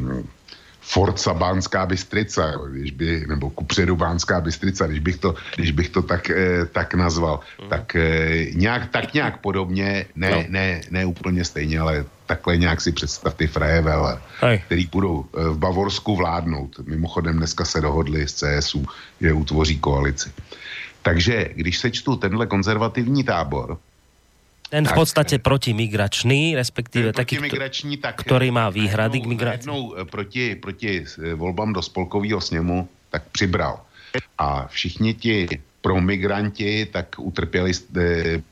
Forza Bánská Bystrica, když by, nebo kupředu Bánská Bystrica, když bych to, když bych to tak, eh, tak nazval. Mm. Tak, eh, nějak, tak nějak podobně, ne, no. ne, ne úplně stejně, ale takhle nějak si představ ty Frejevele, který budou eh, v Bavorsku vládnout. Mimochodem dneska se dohodli s CSU, že utvoří koalici. Takže když sečtu tenhle konzervativní tábor, ten v podstate protimigračný, respektíve taký, tak, ktorý má výhrady k migrácii. Jednou proti, proti eh, volbám do spolkového sněmu tak přibral. A všichni ti promigranti tak utrpěli eh,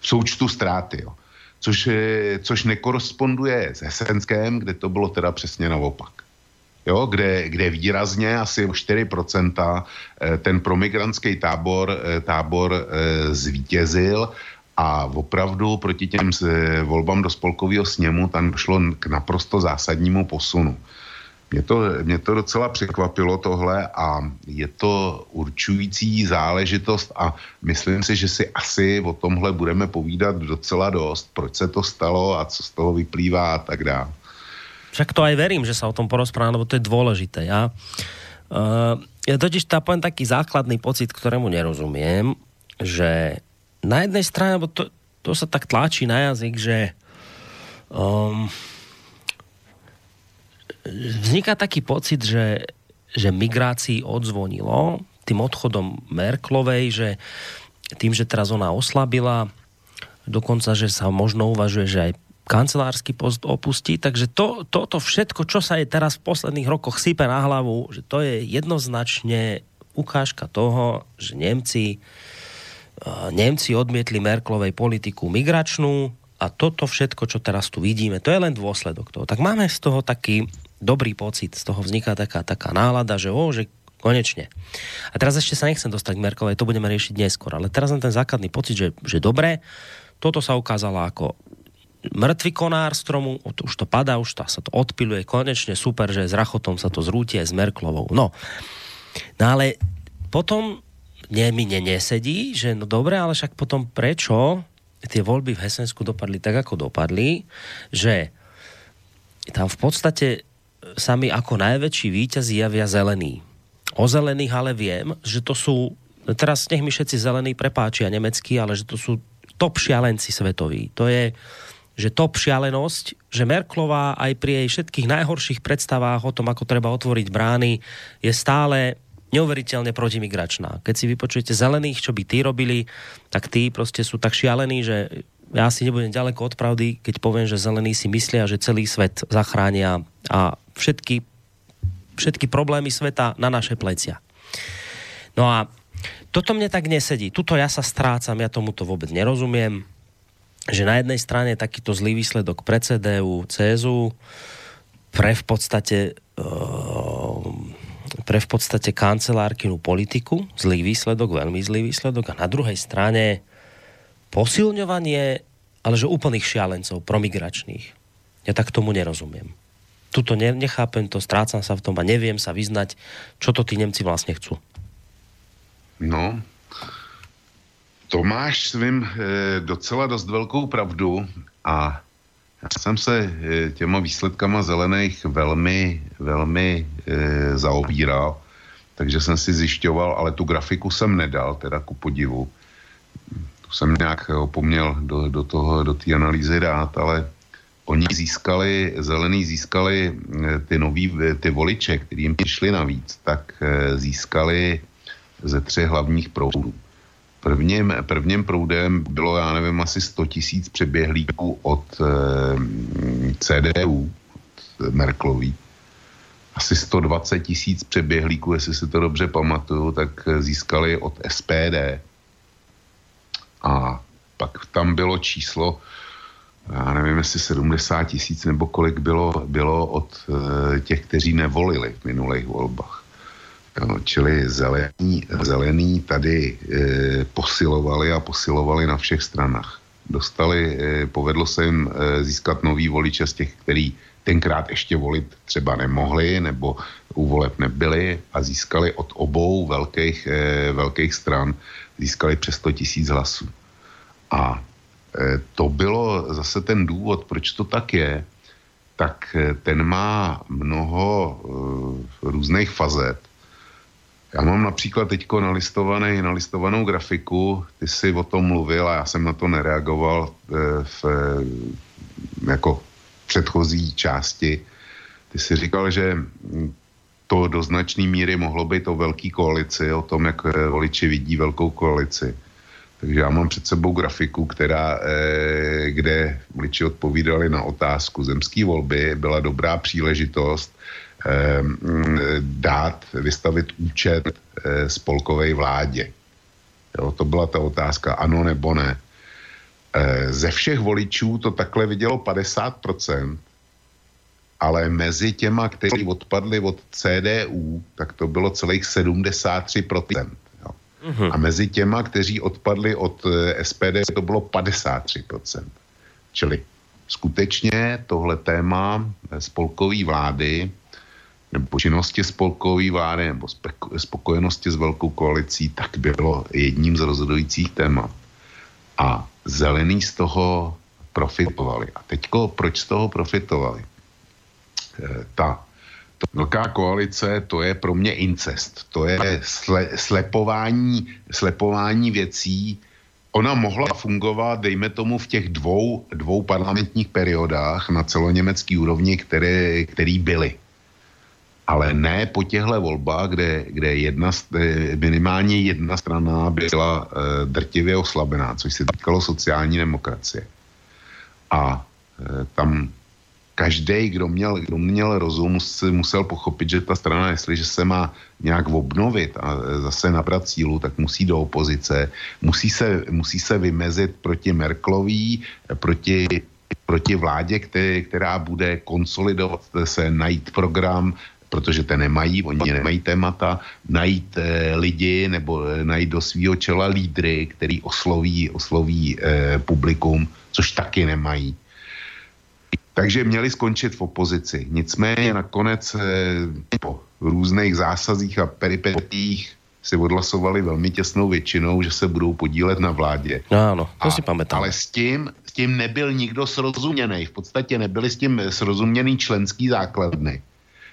v součtu ztráty. Jo. Což, eh, což nekoresponduje s Hesenskem, kde to bylo teda přesně naopak. Jo, kde, kde výrazně asi o 4% ten promigrantský tábor, tábor zvítězil a opravdu proti těm volbám do spolkového sněmu tam došlo k naprosto zásadnímu posunu. Mě to, mě to docela překvapilo tohle a je to určující záležitost a myslím si, že si asi o tomhle budeme povídat docela dost, proč se to stalo a co z toho vyplývá a tak dále. Však to aj verím, že sa o tom porozprávame, lebo to je dôležité. Ja, uh, ja totiž tá poviem taký základný pocit, ktorému nerozumiem, že na jednej strane, bo to, to sa tak tlačí na jazyk, že um, vzniká taký pocit, že, že migrácii odzvonilo tým odchodom Merklovej, že tým, že teraz ona oslabila, dokonca, že sa možno uvažuje, že aj kancelársky post opustí, takže to, toto všetko, čo sa je teraz v posledných rokoch sype na hlavu, že to je jednoznačne ukážka toho, že Nemci Nemci odmietli Merklovej politiku migračnú a toto všetko, čo teraz tu vidíme, to je len dôsledok toho. Tak máme z toho taký dobrý pocit, z toho vzniká taká, taká nálada, že o, že konečne. A teraz ešte sa nechcem dostať k Merkovej, to budeme riešiť neskôr, ale teraz len ten základný pocit, že, že dobre, toto sa ukázalo ako mŕtvy konár stromu, už to padá, už to, sa to odpiluje, konečne super, že s Rachotom sa to zrúti aj s Merklovou. No, no ale potom nie, mi nesedí, že no dobre, ale však potom prečo tie voľby v Hesensku dopadli tak, ako dopadli, že tam v podstate sa mi ako najväčší víťaz javia zelení. O zelených ale viem, že to sú, teraz nech mi všetci zelení prepáčia nemeckí, ale že to sú top šialenci svetoví. To je, že top šialenosť, že Merklová aj pri jej všetkých najhorších predstavách o tom, ako treba otvoriť brány, je stále neuveriteľne protimigračná. Keď si vypočujete zelených, čo by tí robili, tak tí proste sú tak šialení, že ja si nebudem ďaleko od pravdy, keď poviem, že zelení si myslia, že celý svet zachránia a všetky, všetky problémy sveta na naše plecia. No a toto mne tak nesedí. Tuto ja sa strácam, ja tomuto vôbec nerozumiem. Že na jednej strane takýto zlý výsledok pre CDU, CSU, pre v podstate uh, pre v podstate kancelárkinu politiku, zlý výsledok, veľmi zlý výsledok a na druhej strane posilňovanie, ale že úplných šialencov, promigračných. Ja tak tomu nerozumiem. Tuto nechápem to, strácam sa v tom a neviem sa vyznať, čo to tí Nemci vlastne chcú. No, to máš svým e, docela dost velkou pravdu a já jsem se e, těma výsledkama zelených velmi, velmi e, zaobíral, takže jsem si zjišťoval, ale tu grafiku jsem nedal, teda ku podivu. Tu jsem nějak opomněl do, do toho, do té analýzy dát, ale oni získali, zelený získali ty nový, ty voliče, kterým přišli navíc, tak získali ze třech hlavních proudů. Prvním, prvním proudem bylo, já nevím, asi 100 tisíc přeběhlíků od eh, CDU, od Merklový. Asi 120 tisíc přeběhlíků, jestli si to dobře pamatuju, tak získali od SPD. A pak tam bylo číslo, já nevím, jestli 70 tisíc nebo kolik bylo, bylo od eh, těch, kteří nevolili v minulých volbách. No, čili zelení, zelení tady e, posilovali a posilovali na všech stranách. Dostali, e, povedlo se jim e, získat nový voliče z těch, který tenkrát ještě volit třeba nemohli nebo u voleb nebyli a získali od obou velkých, e, velkých stran získali přes 100 tisíc hlasů. A e, to bylo zase ten důvod, proč to tak je, tak ten má mnoho e, různých fazet já mám například nalistovaný, nalistovanou grafiku, ty jsi o tom mluvil a já jsem na to nereagoval eh, v, eh, jako předchozí části. Ty jsi říkal, že to do značné míry mohlo být o velké koalici, o tom, jak eh, voliči vidí velkou koalici. Takže já mám před sebou grafiku, která, kde voliči odpovídali na otázku zemské volby. Byla dobrá příležitost dát, vystavit účet eh, spolkové vládě. Jo, to byla ta otázka, ano nebo ne. Eh, ze všech voličů to takhle vidělo 50%, ale mezi těma, kteří odpadli od CDU, tak to bylo celých 73%. Jo. Mm-hmm. A mezi těma, kteří odpadli od eh, SPD, to bylo 53%. Čili skutečně tohle téma spolkové vlády nebo činnosti spolkové vlády nebo spokojenosti s velkou koalicí, tak bylo jedním z rozhodujících témat. A zelení z toho profitovali. A teďko, proč z toho profitovali? E, ta velká koalice, to je pro mě incest. To je sle, slepování, slepování věcí. Ona mohla fungovat, dejme tomu, v těch dvou, dvou parlamentních periodách na celoněmecký úrovni, které, který byly ale ne po těchto volbách, kde, kde jedna, minimálně jedna strana byla e, drtivě oslabená, což se týkalo sociální demokracie. A e, tam každý, kdo měl, kdo měl rozum, musel pochopit, že ta strana, jestliže se má nějak obnovit a eh, zase nabrat sílu, tak musí do opozice, musí se, musí se vymezit proti Merklový, proti proti vládě, které, která bude konsolidovat se, najít program, protože te nemají, oni nemají témata, najít e, lidi nebo e, najít do svého čela lídry, který osloví, osloví e, publikum, což taky nemají. Takže měli skončit v opozici. Nicméně nakonec e, po různých zásazích a peripetích si odhlasovali velmi těsnou většinou, že se budou podílet na vládě. No, ano, to a, si pamätám. Ale s tím, s tím nebyl nikdo srozuměný. V podstatě nebyli s tím srozuměný členský základny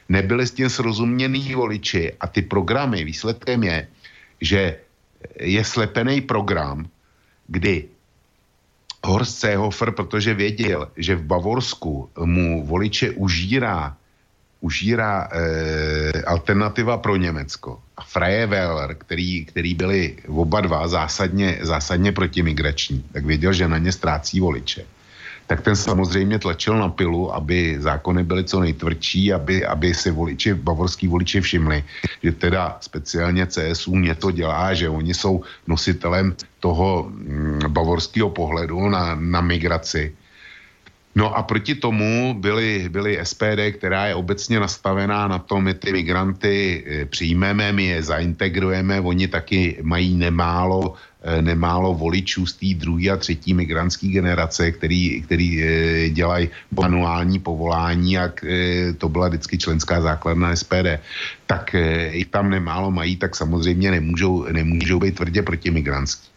nebyli s tím srozuměný voliči a ty programy, výsledkem je, že je slepený program, kdy Horst Seehofer, protože věděl, že v Bavorsku mu voliče užírá, užírá e, alternativa pro Německo. A Freie Wähler, který, který byli oba dva zásadně, zásadně protimigrační, tak věděl, že na ně ztrácí voliče tak ten samozřejmě tlačil na pilu, aby zákony byly co nejtvrdší, aby, aby si voliči, bavorský voliči všimli, že teda speciálně CSU něco dělá, že oni jsou nositelem toho mm, bavorského pohledu na, na migraci. No a proti tomu byly, byly SPD, která je obecně nastavená na tom, my ty migranty eh, přijmeme, my je zaintegrujeme, oni taky mají nemálo nemálo voličů z té druhé a třetí migrantské generace, který, který e, dělají manuální povolání, jak e, to byla vždycky členská základna SPD, tak e, jich tam nemálo mají, tak samozřejmě nemůžou, nemůžou být tvrdě protimigrantský.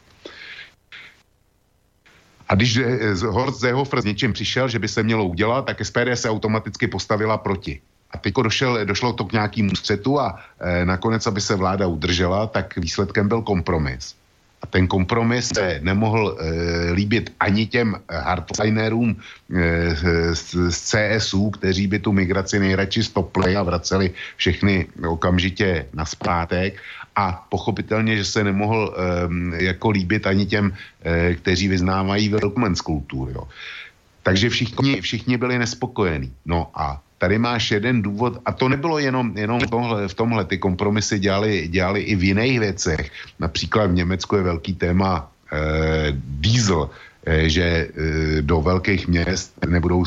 A když Horst Seehofer s něčím přišel, že by se mělo udělat, tak SPD se automaticky postavila proti. A teď došel, došlo to k nějakému střetu a e, nakonec, aby se vláda udržela, tak výsledkem byl kompromis a ten kompromis se nemohl e, líbit ani těm hardlinerům e, z, z CSU, kteří by tu migraci nejradši stopli a vraceli všechny okamžitě na zpátek. A pochopitelně, že se nemohl e, jako líbit ani těm, e, kteří vyznávají welcomens kulturu. Takže všichni, všichni byli nespokojení. No a tady máš jeden důvod, a to nebylo jenom, jenom v, tomhle, v tomhle, ty kompromisy dělali, dělali i v jiných věcech. Například v Německu je velký téma eh, diesel, eh, že eh, do velkých měst nebudou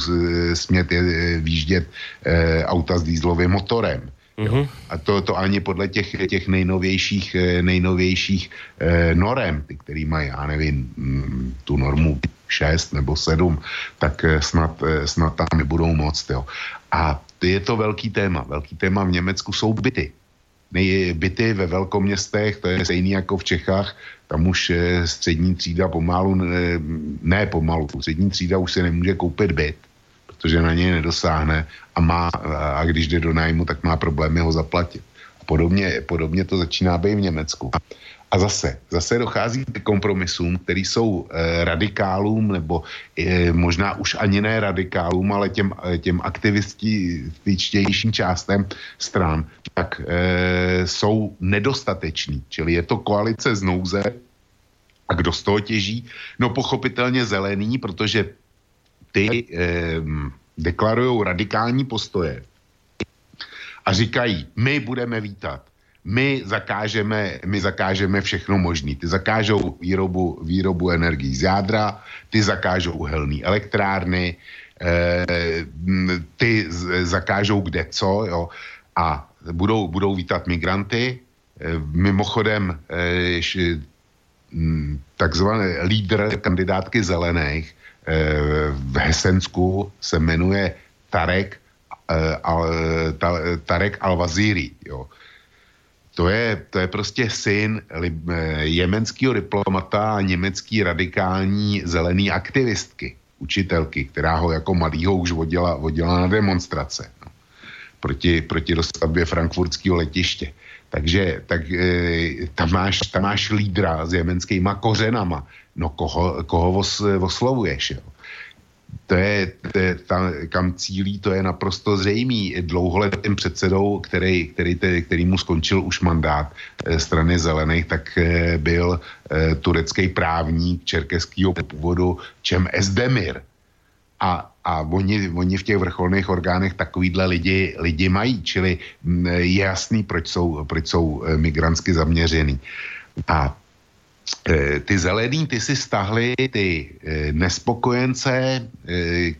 smět je, výjíždět eh, auta s dieselovým motorem. Mm-hmm. A to, to ani podle těch, těch nejnovějších, nejnovějších eh, norem, ty, který mají, já nevím, mm, tu normu 6 nebo 7, tak snad, snad tam nebudou moc. Jo. A je to velký téma. Velký téma v Německu jsou byty. Byty ve velkoměstech, to je stejný jako v Čechách, tam už střední třída pomalu, ne, ne pomalu, střední třída už se nemůže koupit byt, protože na něj nedosáhne a, má, a když jde do nájmu, tak má problémy ho zaplatit. Podobně, podobně to začíná být v Německu. A zase, zase dochází k kompromisům, které jsou e, radikálům, nebo e, možná už ani ne radikálům, ale těm, e, těm aktivističtějším částem stran, tak e, jsou nedostateční. Čili je to koalice z nouze. A kdo z toho těží? No pochopitelně zelený, protože ty e, deklarují radikální postoje a říkají, my budeme vítat my zakážeme, my zakážeme všechno možné. Ty zakážou výrobu, výrobu energií z jádra, ty zakážou uhelné elektrárny, eh, ty zakážou kde co, jo, a budou, budou vítat migranty. Eh, mimochodem, eh, hm, takzvaný lídr kandidátky zelených eh, v Hesensku se jmenuje Tarek, eh, Tarek Al-Waziri, jo. To je, to je prostě syn eh, jemenského diplomata a německý radikální zelený aktivistky, učitelky, která ho jako malýho už vodila, vodila na demonstrace no, proti, proti dostavbě frankfurtského letiště. Takže tak, e, tam, máš, tam máš lídra s jemenskýma kořenama. No koho, koho os, oslovuješ, jo? To je, to je ta, kam cílí, to je naprosto zřejmý. Dlouholetým předsedou, který, který, který mu skončil už mandát eh, strany zelených, tak eh, byl eh, turecký právník čerkeského původu Čem Esdemir. A, a oni, oni v těch vrcholných orgánech takovýhle lidi, lidi mají, čili mm, je jasný, proč jsou, proč jsou migrantsky zaměřený. A ty zelený, ty si stahli ty eh, nespokojence, eh,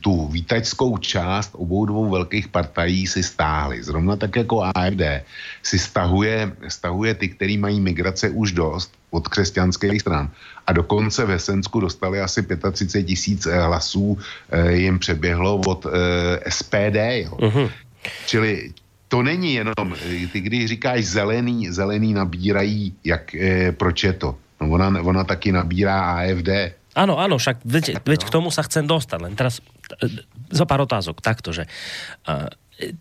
tu vítačskou část obou dvou velkých partají si stáhli. Zrovna tak jako AFD si stahuje, stahuje ty, který mají migrace už dost od křesťanských stran. A dokonce v Esensku dostali asi 35 tisíc hlasů, jim přeběhlo od SPD. Jo. Uh-huh. Čili to není jenom, ty když říkáš zelený, zelený nabírají, jak, e, proč je to? No ona, ona taky nabírá AFD. Áno, áno, však veď, veď k tomu sa chcem dostať. Len teraz e, zo pár otázok. Takto, že uh,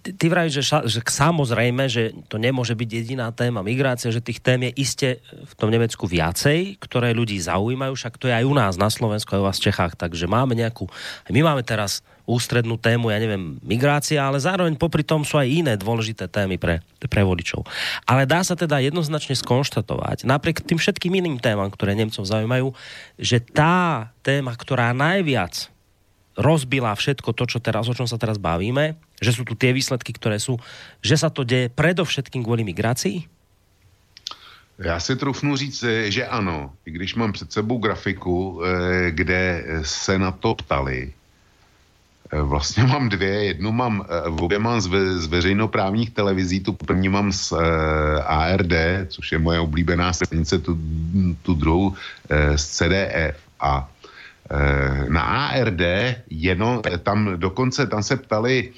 ty vravíš, že, že samozrejme, že to nemôže byť jediná téma migrácie, že tých tém je iste v tom Nemecku viacej, ktoré ľudí zaujímajú, však to je aj u nás na Slovensku, aj u vás v Čechách, takže máme nejakú, my máme teraz ústrednú tému, ja neviem, migrácia, ale zároveň popri tom sú aj iné dôležité témy pre, pre voličov. Ale dá sa teda jednoznačne skonštatovať, napriek tým všetkým iným témam, ktoré Nemcov zaujímajú, že tá téma, ktorá najviac rozbila všetko to, čo teraz, o čom sa teraz bavíme, že sú tu tie výsledky, ktoré sú, že sa to deje predovšetkým kvôli migrácii? Já si trufnu říct, že ano, i když mám před sebou grafiku, eh, kde se na to ptali. Eh, vlastně mám dvě, jednu mám, obě mám z, ve, z veřejnoprávních televizí, tu první mám z ARD, což je moje oblíbená stanice, tu, tu druhou z CDF. A na ARD jenom, tam dokonce, tam se ptali, Eh,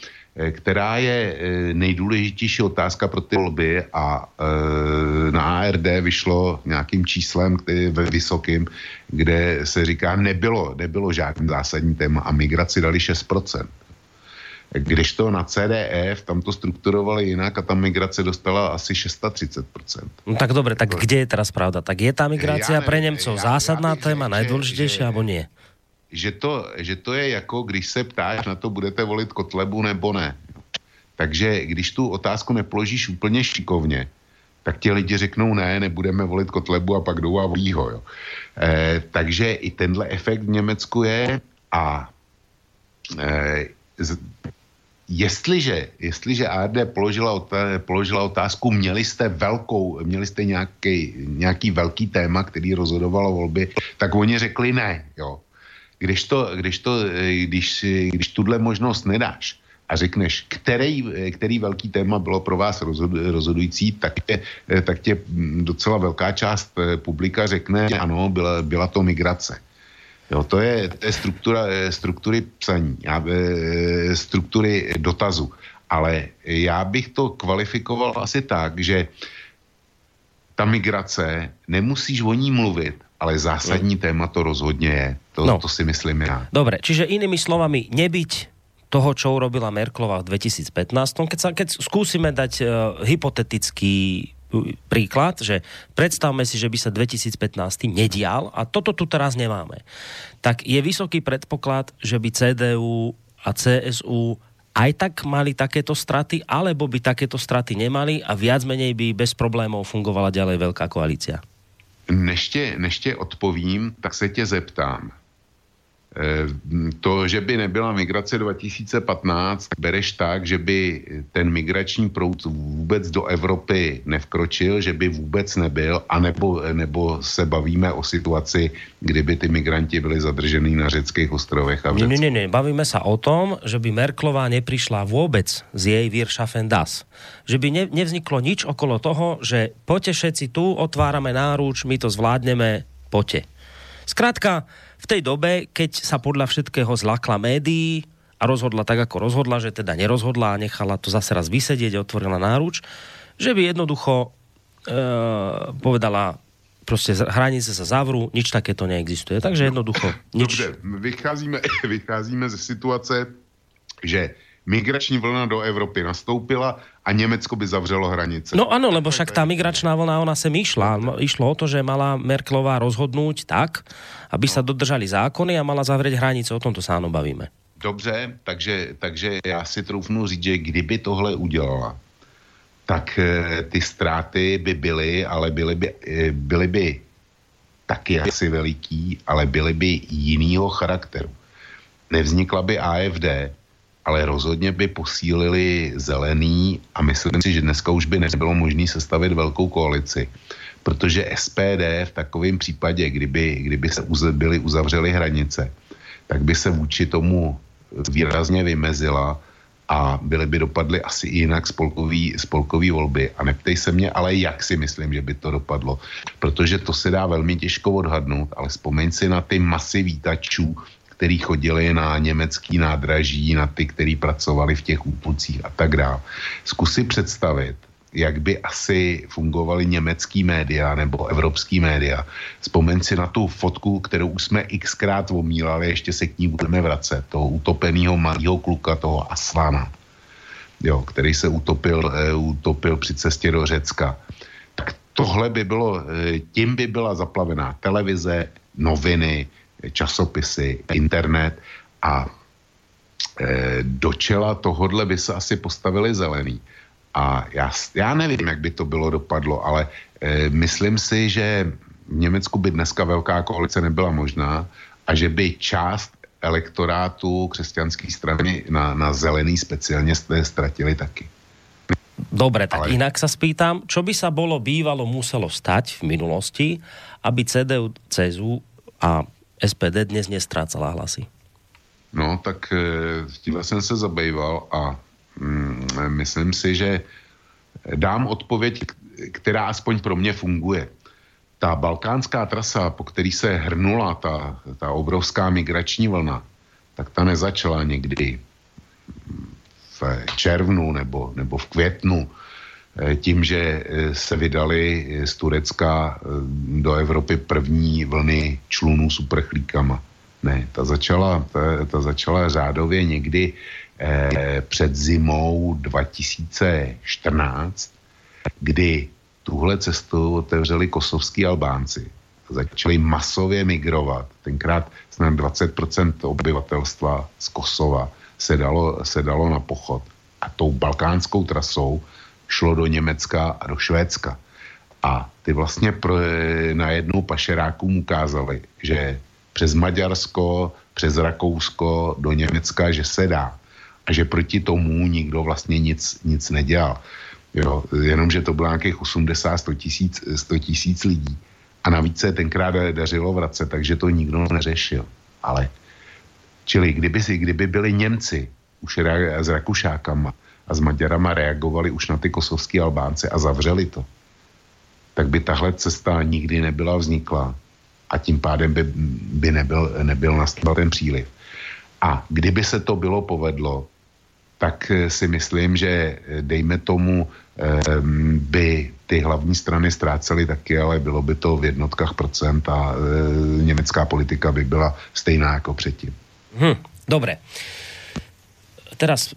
která je eh, nejdůležitější otázka pro ty volby a eh, na ARD vyšlo nějakým číslem který ve vysokým, kde se říká, nebylo, nebylo žádný zásadní téma a migraci dali 6%. Když to na CDF, tam to strukturovali jinak a ta migrace dostala asi 630%. No tak dobre, tak kde je teraz pravda? Tak je tá migrácia ja pre Nemcov ja, zásadná ja téma, najdôležitejšia, alebo nie? Že to, že to je jako, když se ptáš na to, budete volit Kotlebu nebo ne. Takže když tu otázku nepoložíš úplně šikovně, tak ti lidi řeknou ne, nebudeme volit Kotlebu a pak jdou a volí ho. Jo. E, takže i tenhle efekt v Německu je a e, z, jestliže, jestliže ARD položila, položila otázku, měli jste velkou, měli jste nějaký, nějaký velký téma, který rozhodovalo volby, tak oni řekli ne, jo. Když, to, když, to, eh, když, když tuhle možnost nedáš a řekneš, který, který velký téma bylo pro vás rozhod, rozhodující, tak tě, eh, tak tě docela velká část eh, publika řekne, ano, byla, byla to migrace. Jo, to je, to je struktura, struktury psaní, struktury dotazu. Ale já bych to kvalifikoval asi tak, že ta migrace, nemusíš o ní mluvit, ale zásadní no. téma to rozhodně je. To, no. to si myslím já. Dobre, čiže inými slovami, nebyť toho, čo urobila Merklova v 2015, keď, sa, keď skúsime dať uh, hypotetický e, príklad, že predstavme si, že by sa 2015 nedial a toto tu teraz nemáme, tak je vysoký predpoklad, že by CDU a CSU aj tak mali takéto straty, alebo by takéto straty nemali a viac menej by bez problémov fungovala ďalej veľká koalícia. Než tě, než tě odpovím, tak se tě zeptám. To, že by nebyla migrace 2015, bereš tak, že by ten migrační proud vůbec do Evropy nevkročil, že by vůbec nebyl, anebo, nebo se bavíme o situaci, kdyby ty migranti byli zadržení na řeckých ostrovech. A nie, nie, nie, bavíme sa o tom, že by Merklová neprišla vôbec z jej Virschaffen das. Že by ne, nevzniklo nič okolo toho, že poďte všetci tu, otvárame náruč, my to zvládneme, poďte. Skrátka, v tej dobe, keď sa podľa všetkého zlakla médií a rozhodla tak, ako rozhodla, že teda nerozhodla a nechala to zase raz vysedieť, otvorila náruč, že by jednoducho e, povedala prostě hranice sa zavrú, nič takéto neexistuje. Takže jednoducho... Nič... Dobře, vycházíme, vycházíme ze situace, že migrační vlna do Evropy nastoupila a Německo by zavřelo hranice. No ano, lebo však tá migračná vlna, ona sem išla. Išlo o to, že mala Merklová rozhodnúť tak, aby no. sa dodržali zákony a mala zavrieť hranice. O tomto sa áno bavíme. Dobře, takže, takže já si troufnu říct, že kdyby tohle udělala, tak e, ty ztráty by byly, ale byly by, e, byly by taky asi veliký, ale byly by jinýho charakteru. Nevznikla by AFD, ale rozhodně by posílili zelený a myslím si, že dneska už by nebylo možné sestavit velkou koalici, protože SPD v takovém případě, kdyby, kdyby se uz, byly uzavřely hranice, tak by se vůči tomu výrazně vymezila a byly by dopadly asi jinak spolkový, spolkový volby. A neptej se mě, ale jak si myslím, že by to dopadlo. Protože to se dá velmi těžko odhadnout, ale vzpomeň si na ty masy vítačů, který chodili na německý nádraží, na ty, kteří pracovali v těch úpulcích a tak dále. Zkus si představit, jak by asi fungovaly německý média nebo evropský média. Vzpomeň si na tu fotku, kterou už jsme xkrát omílali, ještě se k ní budeme vracet, toho utopeného malého kluka, toho Aslana, jo, který se utopil, uh, utopil při cestě do Řecka. Tak tohle by bylo, uh, tím by byla zaplavená televize, noviny, časopisy, internet a e, do čela tohodle by se asi postavili zelený. A já, já nevím, jak by to bylo dopadlo, ale e, myslím si, že v Německu by dneska velká koalice nebyla možná a že by část elektorátu křesťanské strany na, na zelený speciálně ztratili taky. Dobre, tak Ale... inak sa spýtam, čo by sa bolo bývalo muselo stať v minulosti, aby CDU, CSU a SPD dnes nestrácala hlasy? No, tak e, tímhle jsem se zabýval a mm, myslím si, že dám odpověď, která aspoň pro mě funguje. Ta balkánská trasa, po který se hrnula ta, ta obrovská migrační vlna, tak ta nezačala někdy v červnu nebo, nebo v květnu tím, že eh, se vydali z Turecka eh, do Evropy první vlny člunů s uprchlíkama. Ne, ta začala, ta, ta začala řádově někdy eh, před zimou 2014, kdy tuhle cestu otevřeli kosovský Albánci. Začali masově migrovat. Tenkrát snad 20% obyvatelstva z Kosova se dalo, se dalo na pochod. A tou balkánskou trasou šlo do Německa a do Švédska. A ty vlastně pro, najednou pašerákům ukázali, že přes Maďarsko, přes Rakousko do Německa, že se dá. A že proti tomu nikdo vlastně nic, nic nedělal. Jo, jenomže to bylo nějakých 80-100 tisíc, 100 tisíc lidí. A navíc se tenkrát dařilo vracet, takže to nikdo neřešil. Ale, čili kdyby, si, kdyby byli Němci už s Rakušákama a s Maďarama reagovali už na ty kosovský Albánce a zavřeli to, tak by tahle cesta nikdy nebyla vznikla a tím pádem by, by nebyl, nebyl nastal ten příliv. A kdyby se to bylo povedlo, tak eh, si myslím, že eh, dejme tomu ehm, by ty hlavní strany ztrácely taky, ale bylo by to v jednotkách procent a e, německá politika by byla stejná jako předtím. Hm, dobre. Teraz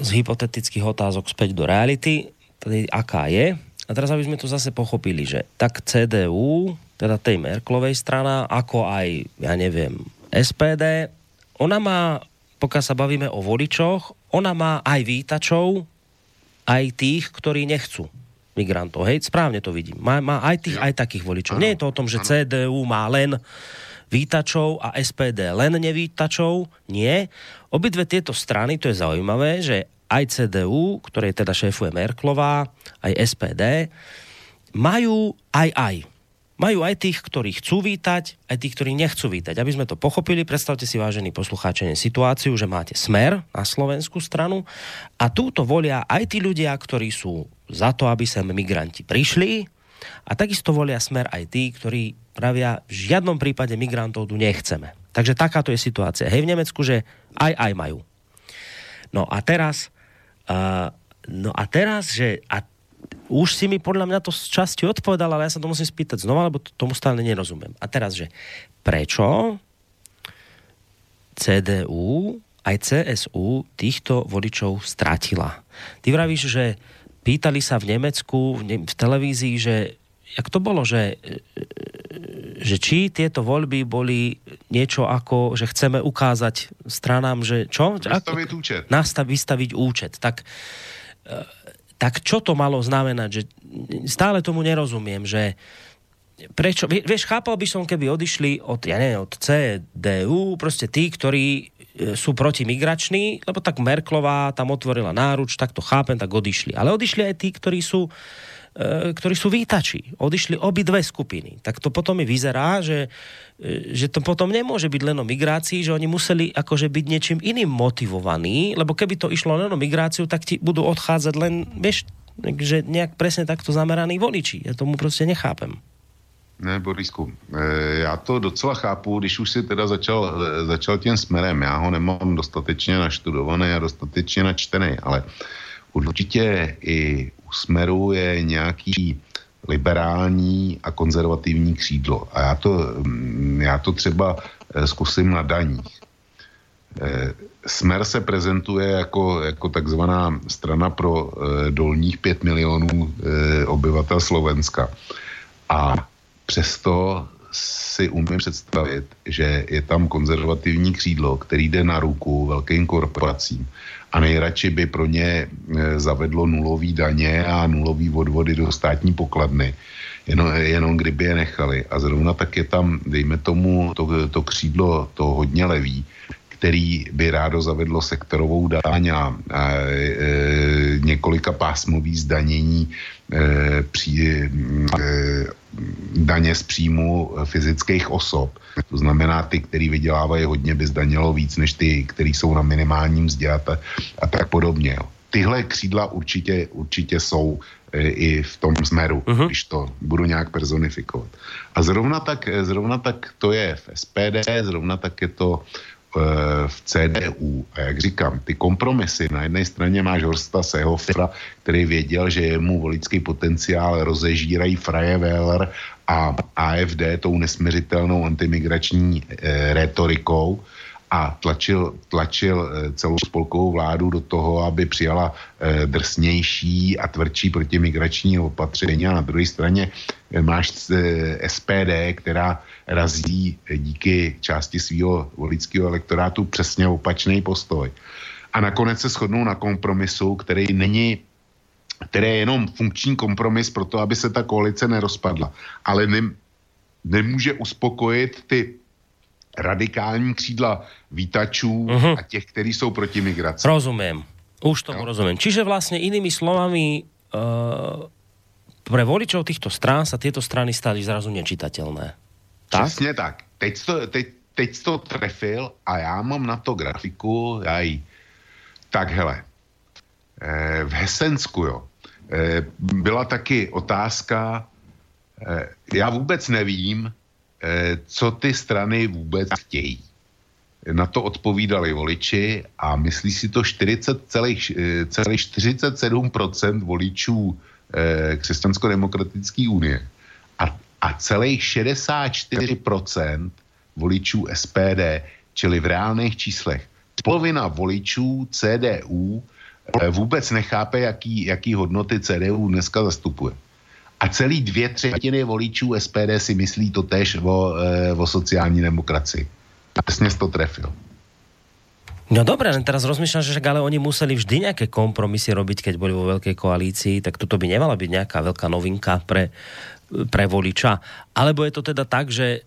z hypotetických otázok späť do reality, tedy aká je. A teraz, aby sme to zase pochopili, že tak CDU, teda tej Merklovej strana, ako aj, ja neviem, SPD, ona má pokiaľ sa bavíme o voličoch, ona má aj vítačov, aj tých, ktorí nechcú migrantov. Hej, správne to vidím. Má, má aj tých, aj takých voličov. Ano, Nie je to o tom, že ano. CDU má len vítačov a SPD len nevítačov. Nie. Obidve tieto strany, to je zaujímavé, že aj CDU, ktorej teda šéfuje Merklová, aj SPD, majú aj aj majú aj tých, ktorí chcú vítať, aj tých, ktorí nechcú vítať. Aby sme to pochopili, predstavte si, vážení poslucháči, situáciu, že máte smer na slovenskú stranu a túto volia aj tí ľudia, ktorí sú za to, aby sem migranti prišli a takisto volia smer aj tí, ktorí pravia, v žiadnom prípade migrantov tu nechceme. Takže takáto je situácia. Hej, v Nemecku, že aj aj majú. No a teraz, uh, no a teraz, že a už si mi podľa mňa to z časti odpovedal, ale ja sa to musím spýtať znova, lebo tomu stále nerozumiem. A teraz, že prečo CDU aj CSU týchto voličov stratila? Ty vravíš, že pýtali sa v Nemecku, v, televízii, že jak to bolo, že, že či tieto voľby boli niečo ako, že chceme ukázať stranám, že čo? Vystaviť účet. Nastav, vystaviť účet. Tak tak čo to malo znamenať? Že stále tomu nerozumiem, že prečo, vieš, chápal by som, keby odišli od, ja neviem, od CDU, proste tí, ktorí sú protimigrační, lebo tak Merklová tam otvorila náruč, tak to chápem, tak odišli. Ale odišli aj tí, ktorí sú e, ktorí sú výtači. Odišli obidve skupiny. Tak to potom mi vyzerá, že E, že to potom nemôže byť len o migrácii, že oni museli akože byť niečím iným motivovaní, lebo keby to išlo len o migráciu, tak ti budú odchádzať len, vieš, že nejak presne takto zameraní voliči. Ja tomu prostě nechápem. Ne, Borisku, e, já to docela chápu, když už si teda začal, e, začal tím smerem. Já ho nemám dostatečně naštudovaný a dostatečně načtený, ale určitě i u smeru je nějaký liberální a konzervativní křídlo. A já to, mm, já to třeba eh, zkusím na daních. Smer se prezentuje jako, jako takzvaná strana pro dolních 5 milionů obyvatel Slovenska. A přesto si umím představit, že je tam konzervativní křídlo, který jde na ruku velkým korporacím a nejradši by pro ně e, zavedlo nulový daně a nulový odvody do státní pokladny, jenom, jenom kdyby je nechali. A zrovna tak je tam, dejme tomu, to, to křídlo, to hodně levý, který by rádo zavedlo sektorovou daň a, a e, několika pásmový zdanění e, při, e, daně z příjmu fyzických osob. To znamená, ty, který vydělávají hodně, by zdanilo víc, než ty, který jsou na minimálním mzdě a, ta, a tak podobně. Jo. Tyhle křídla určitě, určitě jsou e, i v tom smeru, uh-huh. když to budu nějak personifikovat. A zrovna tak, zrovna tak to je v SPD, zrovna tak je to Eh, v CDU. A jak říkám, ty kompromisy, na jedné straně máš Horsta Sehofra, který věděl, že mu volický potenciál rozežírají Fraje Wähler a AFD tou nesměřitelnou antimigrační e, retorikou, a tlačil, tlačil eh, celou spolkovou vládu do toho, aby přijala eh, drsnější a tvrdší protimigrační opatření a na druhé straně eh, máš SPD, která razí díky části svého volického elektorátu přesně opačný postoj. A nakonec se shodnou na kompromisu, který není který je jenom funkční kompromis pro to, aby se ta koalice nerozpadla. Ale ne, nemůže uspokojit ty radikální křídla vítačů uh-huh. a těch, kteří jsou proti migraci. Rozumím. Už tomu no. rozumím. Čiže vlastně inými slovami uh, pre voličov týchto strán sa tieto strany stali zrazu nečitateľné. Tak? Přesně tak. Teď to, teď, teď to trefil a já mám na to grafiku, já ji... Tak hele, eh, v Hesensku, jo, eh, byla taky otázka, já vůbec nevím, co ty strany vůbec chtějí. Na to odpovídali voliči a myslí si to 40,47% eh, voličů eh, křesťansko-demokratické unie a, a celých 64% voličů SPD, čili v reálných číslech. Polovina voličů CDU vůbec nechápe, jaký, jaký hodnoty CDU dneska zastupuje. A celý dvě třetiny voličů SPD si myslí to tež o, e, o sociální demokracii. Přesně to trefil. No dobré, len teraz rozmýšľam, že ale oni museli vždy nejaké kompromisy robiť, keď boli vo veľkej koalícii, tak toto by nemala byť nejaká veľká novinka pre, pre voliča. Alebo je to teda tak, že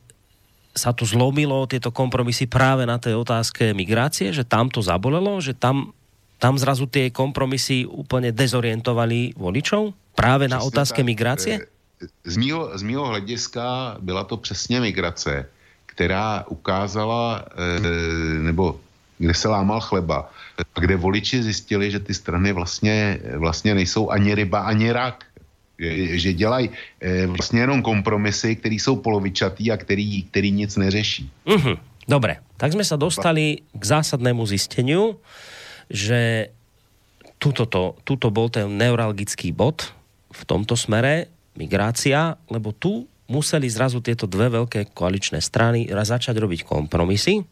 sa tu zlomilo tieto kompromisy práve na tej otázke migrácie, že tam to zabolelo, že tam, tam zrazu tie kompromisy úplne dezorientovali voličov? Právě na otázce migrace? Z mýho, z mýho hlediska byla to přesně migrace, která ukázala, e, nebo kde se lámal chleba, a kde voliči zjistili, že ty strany vlastně, vlastně nejsou ani ryba, ani rak. Že, že dělají e, vlastně jenom kompromisy, které jsou polovičatý a který, který nic neřeší. Uh-huh. Dobre, tak sme sa dostali k zásadnému zisteniu, že tuto, to, tuto bol ten neuralgický bod, v tomto smere migrácia, lebo tu museli zrazu tieto dve veľké koaličné strany začať robiť kompromisy.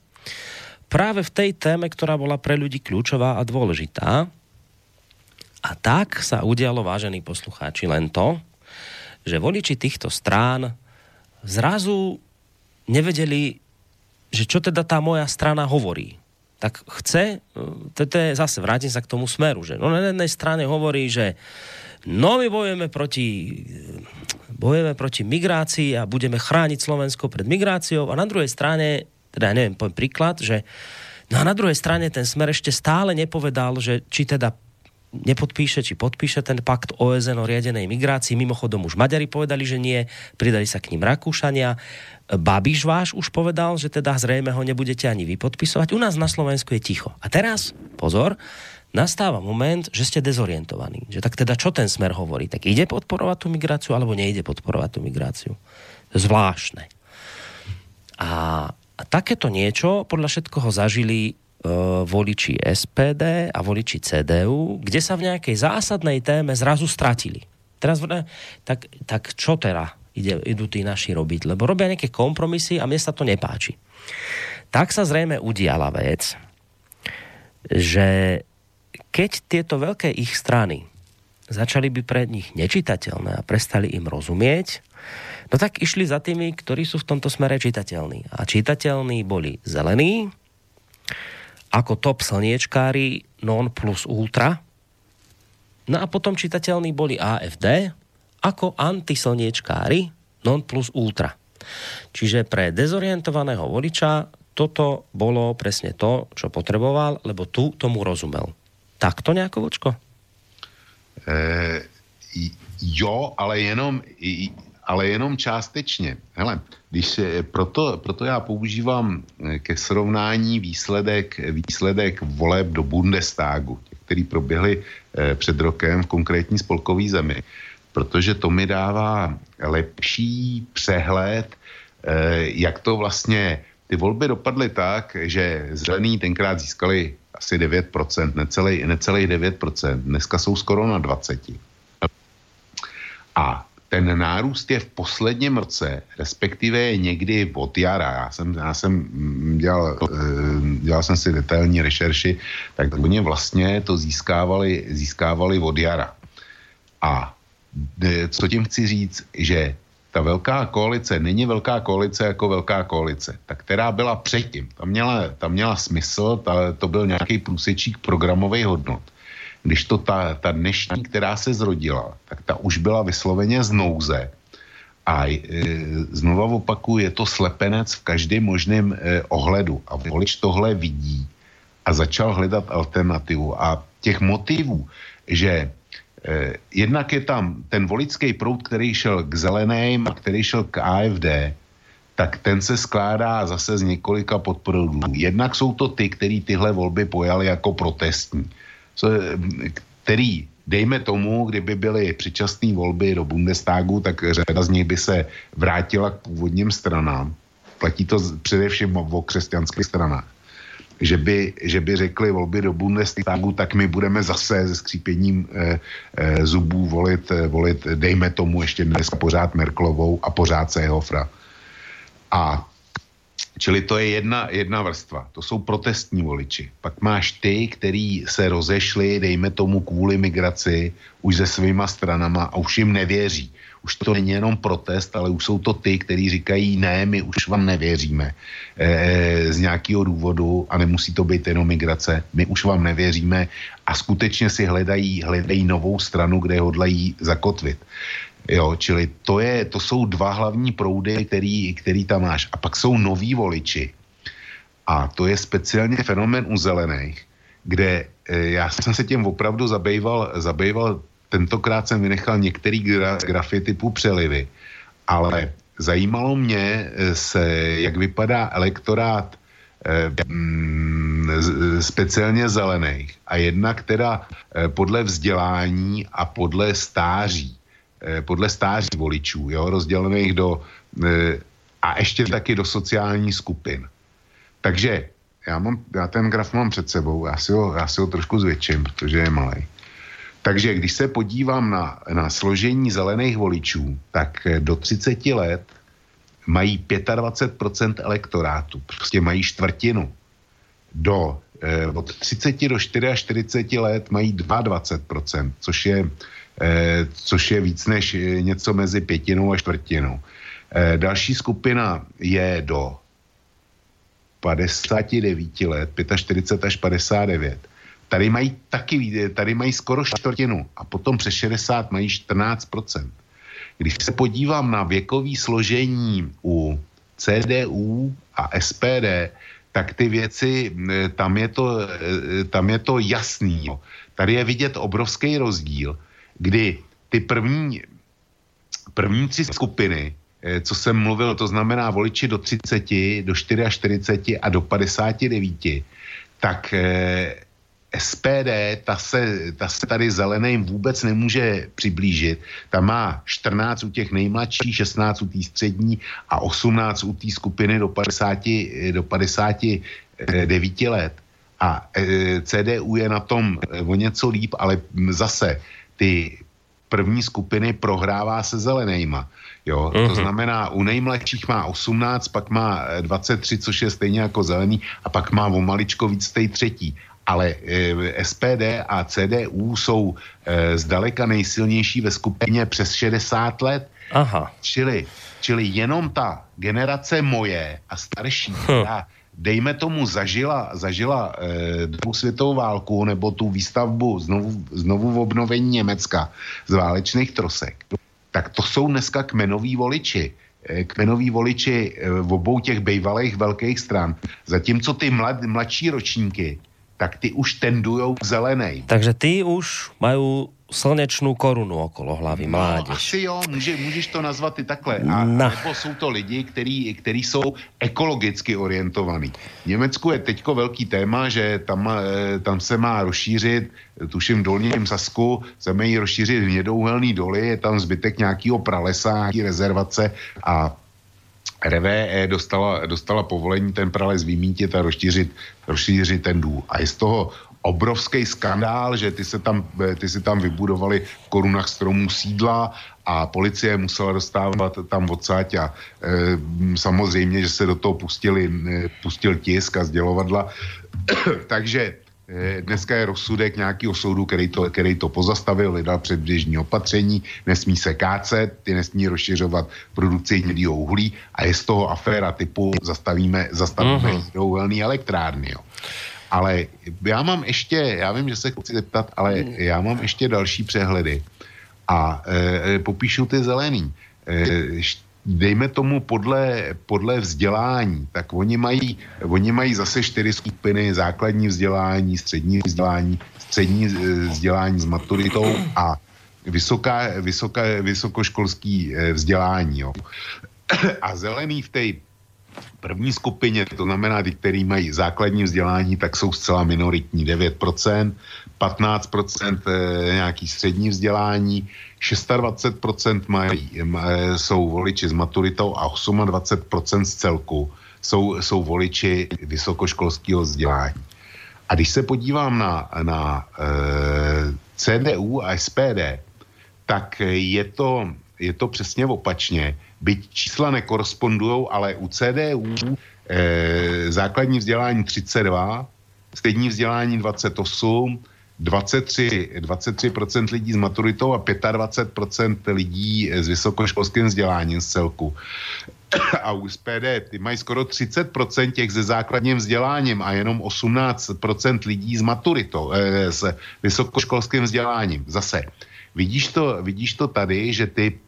Práve v tej téme, ktorá bola pre ľudí kľúčová a dôležitá. A tak sa udialo, vážení poslucháči, len to, že voliči týchto strán zrazu nevedeli, že čo teda tá moja strana hovorí. Tak chce, to je zase, vrátim sa k tomu smeru, že no na jednej strane hovorí, že no my bojujeme proti, bojujeme proti migrácii a budeme chrániť Slovensko pred migráciou a na druhej strane, teda ja neviem, poviem príklad, že no a na druhej strane ten smer ešte stále nepovedal, že či teda nepodpíše, či podpíše ten pakt OSN o riadenej migrácii. Mimochodom už Maďari povedali, že nie, pridali sa k ním Rakúšania. Babiš váš už povedal, že teda zrejme ho nebudete ani vy. U nás na Slovensku je ticho. A teraz, pozor, nastáva moment, že ste dezorientovaní. Že tak teda čo ten smer hovorí? Tak ide podporovať tú migráciu alebo nejde podporovať tú migráciu? Zvláštne. A, a takéto niečo podľa všetkoho zažili e, voliči SPD a voliči CDU, kde sa v nejakej zásadnej téme zrazu stratili. Teraz, tak, tak čo teda ide, idú tí naši robiť? Lebo robia nejaké kompromisy a mne sa to nepáči. Tak sa zrejme udiala vec, že keď tieto veľké ich strany začali by pre nich nečitateľné a prestali im rozumieť, no tak išli za tými, ktorí sú v tomto smere čitateľní. A čitateľní boli zelení, ako top slniečkári non plus ultra, no a potom čitateľní boli AFD ako antislniečkári non plus ultra. Čiže pre dezorientovaného voliča toto bolo presne to, čo potreboval, lebo tu tomu rozumel. Tak to nejako, Vočko? E, jo, ale jenom, ale jenom částečně. Hele, když, proto, proto já používám eh, ke srovnání výsledek, výsledek voleb do Bundestagu, který proběhly eh, před rokem v konkrétní spolkové zemi, protože to mi dává lepší přehled, eh, jak to vlastně ty volby dopadly tak, že zelený tenkrát získali asi 9%, necelý, necelý 9%, dneska jsou skoro na 20%. A ten nárůst je v posledním roce, respektive někdy od jara. Já jsem, já jsem dělal, eh, dělal jsem si detailní rešerši, tak oni vlastně to získávali, získávali od jara. A eh, co tím chci říct, že ta velká koalice není velká koalice jako velká koalice, ta, která byla předtím. Ta měla, ta měla smysl, ta, to byl nějaký průsečík programových hodnot. Když to ta, ta dnešní, která se zrodila, tak ta už byla vysloveně z nouze. A e, znova opakuju, je to slepenec v každém možném e, ohledu. A volič tohle vidí a začal hledat alternativu. A těch motivů, že jednak je tam ten volický proud, který šel k zeleným a který šel k AFD, tak ten se skládá zase z několika podproudů. Jednak jsou to ty, který tyhle volby pojali jako protestní který, dejme tomu, kdyby byly předčasné volby do Bundestagu, tak řada z nich by se vrátila k původním stranám. Platí to především o křesťanských stranách. Že by, že by řekli volby do Bundestagu, tak my budeme zase se skřípěním eh, eh, zubů volit, eh, volit, dejme tomu ještě dneska pořád Merklovou a pořád Sehofra. A Čili to je jedna, jedna vrstva. To jsou protestní voliči. Pak máš ty, který se rozešli, dejme tomu kvůli migraci, už se svýma stranama a už jim nevěří. Už to není jenom protest, ale už jsou to ty, kteří říkají, ne, my už vám nevěříme e, z nějakého důvodu a nemusí to být jenom migrace. My už vám nevěříme a skutečně si hledají, hledají novou stranu, kde hodlají zakotvit. Jo, čili to, je, to jsou dva hlavní proudy, který, který tam máš. A pak jsou noví voliči. A to je speciálně fenomén u zelených, kde e, já jsem se tím opravdu zabýval, zabýval tentokrát jsem vynechal některý gra, grafy typu přelivy, ale zajímalo mě e, se, jak vypadá elektorát eh, speciálně zelených a jedna, která eh, podle vzdělání a podle stáří. Eh, podle stáří voličů, jo, rozdělených do eh, a ještě taky do sociálních skupin. Takže já, mám, já ten graf mám před sebou, já si ho, já si ho trošku zvětším, protože je malý. Takže když se podívám na, na složení zelených voličů, tak eh, do 30 let mají 25% elektorátu, prostě mají čtvrtinu. Do, eh, od 30 do 44 let mají 22%, což je Eh, což je víc než eh, něco mezi pětinou a čtvrtinou. Eh, další skupina je do 59 let, 45 až 59. Tady mají taky, tady mají skoro čtvrtinu a potom přes 60 mají 14%. Když se podívám na věkový složení u CDU a SPD, tak ty věci, tam je to, tam je to jasný. Tady je vidět obrovský rozdíl kdy ty první, první tři skupiny, eh, co jsem mluvil, to znamená voliči do 30, do 44 a do 59, tak SPD, ta se, ta se tady zeleným vůbec nemůže přiblížit. Ta má 14 u těch nejmladších, 16 u té střední a 18 u té skupiny do 50, do 59 let. A e, CDU je na tom o něco líp, ale zase ty první skupiny prohrává se zelenejma. Jo, uh-huh. to mhm. znamená, u nejmladších má 18, pak má 23, eh, což je stejně jako zelený, a pak má o maličko víc tej třetí. Ale e, eh, SPD a CDU jsou e, zdaleka nejsilnější ve skupině přes 60 let. Aha. Čili, čili jenom ta generace moje a starší, hm. která dejme tomu, zažila, zažila eh, druhou světovou válku nebo tu výstavbu znovu, znovu v obnovení Německa z válečných trosek, tak to jsou dneska kmenoví voliči. Kmenoví voliči v obou těch bejvalých velkých stran. Zatímco ty mlad, mladší ročníky, tak ty už tendujou k zelenej. Takže ty už mají slnečnou korunu okolo hlavy, no, mládež. Asi jo, může, můžeš to nazvat i takhle. A, no. Nebo jsou to lidi, který, který jsou ekologicky orientovaní. V Německu je teďko velký téma, že tam, eh, tam se má rozšířit, tuším v Dolním Sasku, se mají rozšířit hnědouhelný doly, je tam zbytek nějakého pralesa, nějaký rezervace a RVE dostala, dostala povolení ten prales vymítit a rozšířit, rozšířit ten důl. A je z toho obrovský skandál, že ty se tam, ty si tam vybudovali v korunách stromů sídla a policie musela dostávat tam odsáť a e, samozřejmě, že se do toho pustili, e, pustil tisk a sdělovadla. Takže dneska je rozsudek nějakého soudu, který to, který to pozastavil, vydal předběžní opatření, nesmí se kácet, ty nesmí rozšiřovat produkci hnědého uhlí a je z toho aféra typu zastavíme, zastavíme uh-huh. elektrárny. Jo. Ale já mám ještě, já vím, že se chci zeptat, ale já mám ještě další přehledy. A e, popíšu ty zelený. E, dejme tomu podle, podle vzdělání, tak oni mají, oni mají zase čtyři skupiny, základní vzdělání, střední vzdělání, střední e, vzdělání s maturitou a vysoká, vysoká, vysokoškolský e, vzdělání. Jo. A zelený v té první skupině, to znamená ty, který mají základní vzdělání, tak jsou zcela minoritní, 9%, 15% eh, nějaký střední vzdělání, 26% mají, jsou voliči s maturitou a 28% z celku jsou, jsou voliči vysokoškolského vzdělání. A když se podívám na, na eh, CDU a SPD, tak je to, je to přesně opačně byť čísla nekorespondují, ale u CDU eh, základní vzdělání 32, střední vzdělání 28, 23, 23% lidí s maturitou a 25% lidí s vysokoškolským vzděláním z celku. A u SPD ty mají skoro 30% těch se základním vzděláním a jenom 18% lidí s maturitou, eh, s vysokoškolským vzděláním. Zase, vidíš to, vidíš to tady, že ty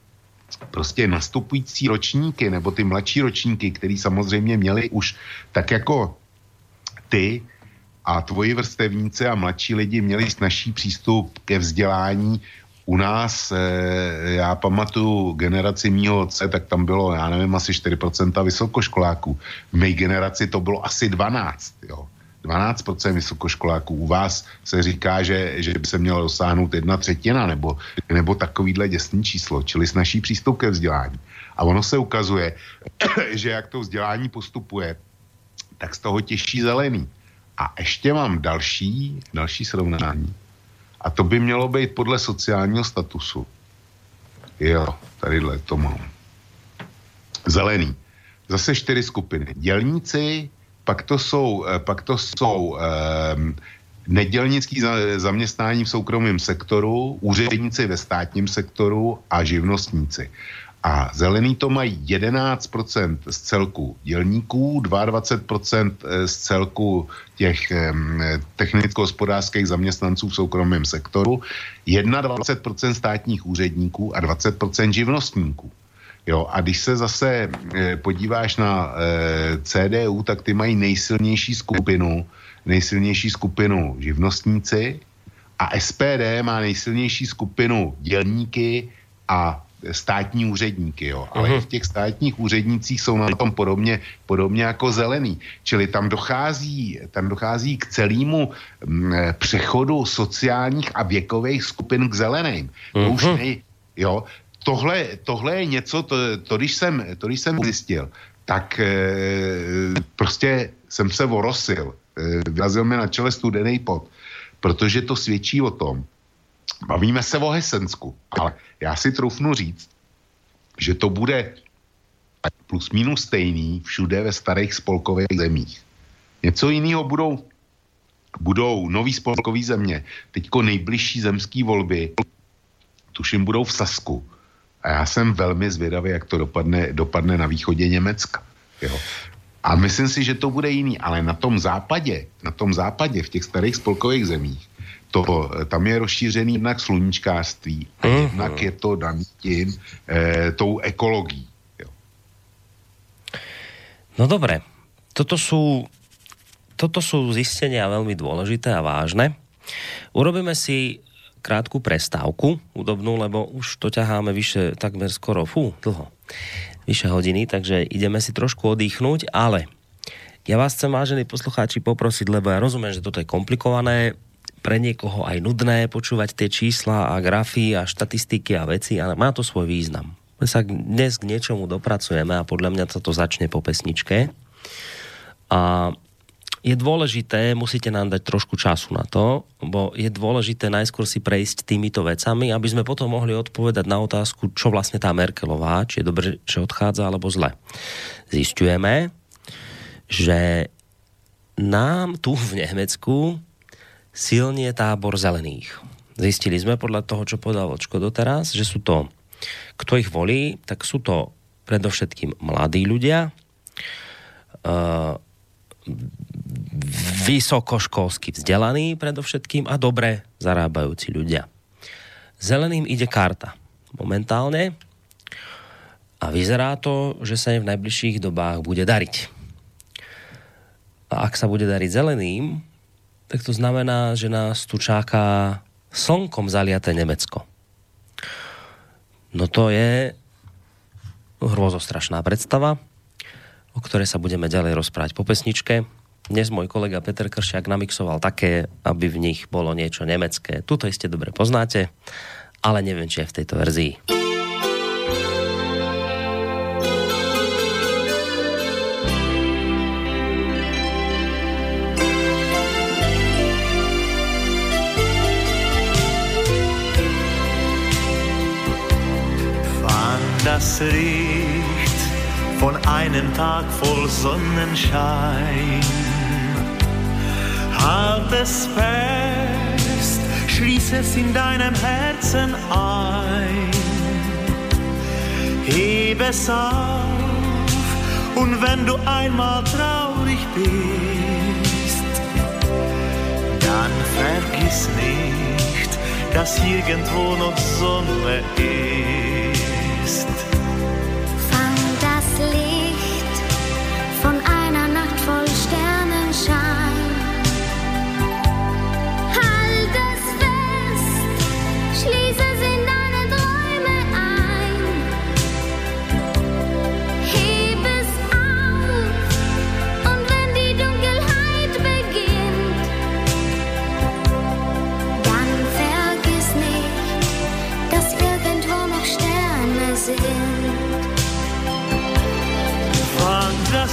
prostě nastupující ročníky nebo ty mladší ročníky, který samozřejmě měli už tak jako ty a tvoji vrstevníci a mladší lidi měli snažší přístup ke vzdělání. U nás, eh, já pamatuju generaci mýho otce, tak tam bylo, já nevím, asi 4% vysokoškoláků. V mé generaci to bylo asi 12, jo. 12% vysokoškoláků. U vás se říká, že, že by se měla dosáhnout jedna třetina nebo, nebo takovýhle děsný číslo, čili s naší přístup ke vzdělání. A ono se ukazuje, že jak to vzdělání postupuje, tak z toho těžší zelený. A ještě mám další, další srovnání. A to by mělo být podle sociálního statusu. Jo, tadyhle to mám. Zelený. Zase čtyři skupiny. Dělníci, pak to jsou, eh, pak to jsou um, nedělnický zaměstnání v soukromém sektoru, úředníci ve státním sektoru a živnostníci. A zelený to mají 11% z celku dělníků, 22% eh, z celku těch technicko-hospodářských zaměstnanců v soukromém sektoru, 21% státních úředníků a 20% živnostníků. Jo, a když se zase e, podíváš na e, CDU, tak ty mají nejsilnější skupinu, nejsilnější skupinu živnostníci a SPD má nejsilnější skupinu dělníky a státní úředníky, jo. Ale uh-huh. v těch státních úřednících jsou na tom podobně, podobně jako zelený. Čili tam dochází, tam dochází k celému m, přechodu sociálních a věkových skupin k zeleným. Uh-huh. To už mhm. ne, jo, tohle, tohle je něco, to, to, když jsem, to když jsem zjistil, tak e, prostě jsem se vorosil. E, vyrazil mi na čele studený pot, protože to svědčí o tom, bavíme se o Hesensku, ale já si troufnu říct, že to bude plus minus stejný všude ve starých spolkových zemích. Něco jiného budou, budou nový spolkový země. Teďko nejbližší zemský volby, tuším, budou v Sasku a já jsem velmi zvědavý, jak to dopadne, dopadne na východě Německa. Jo. A myslím si, že to bude jiný, ale na tom západě, na tom západě, v těch starých spolkových zemích, to, tam je rozšířený jednak sluníčkářství a mm-hmm. jednak je to daný tím, e, tou ekologií. Jo. No dobre, toto sú, toto sú zistenia veľmi dôležité a vážne. Urobíme si krátku prestávku údobnú, lebo už to ťaháme vyše takmer skoro, fú, dlho, vyše hodiny, takže ideme si trošku oddychnúť, ale ja vás chcem, vážení poslucháči, poprosiť, lebo ja rozumiem, že toto je komplikované, pre niekoho aj nudné počúvať tie čísla a grafy a štatistiky a veci, ale má to svoj význam. My sa dnes k niečomu dopracujeme a podľa mňa to začne po pesničke. A je dôležité, musíte nám dať trošku času na to, bo je dôležité najskôr si prejsť týmito vecami, aby sme potom mohli odpovedať na otázku, čo vlastne tá Merkelová, či je dobre, že odchádza, alebo zle. Zistujeme, že nám tu v Nemecku silnie tábor zelených. Zistili sme podľa toho, čo povedal Vočko doteraz, že sú to, kto ich volí, tak sú to predovšetkým mladí ľudia, uh, vysokoškolsky vzdelaní predovšetkým a dobre zarábajúci ľudia. Zeleným ide karta momentálne a vyzerá to, že sa im v najbližších dobách bude dariť. A ak sa bude dariť zeleným, tak to znamená, že nás tu čaká slnkom zaliaté Nemecko. No to je hrozostrašná predstava, o ktorej sa budeme ďalej rozprávať po pesničke. Dnes môj kolega Peter Kršiak namixoval také, aby v nich bolo niečo nemecké. Tuto iste dobre poznáte, ale neviem, či je v tejto verzii. Riecht von einem Tag voll Sonnenschein Halt es fest, schließ es in deinem Herzen ein. Heb es auf und wenn du einmal traurig bist, dann vergiss nicht, dass irgendwo noch Sonne ist.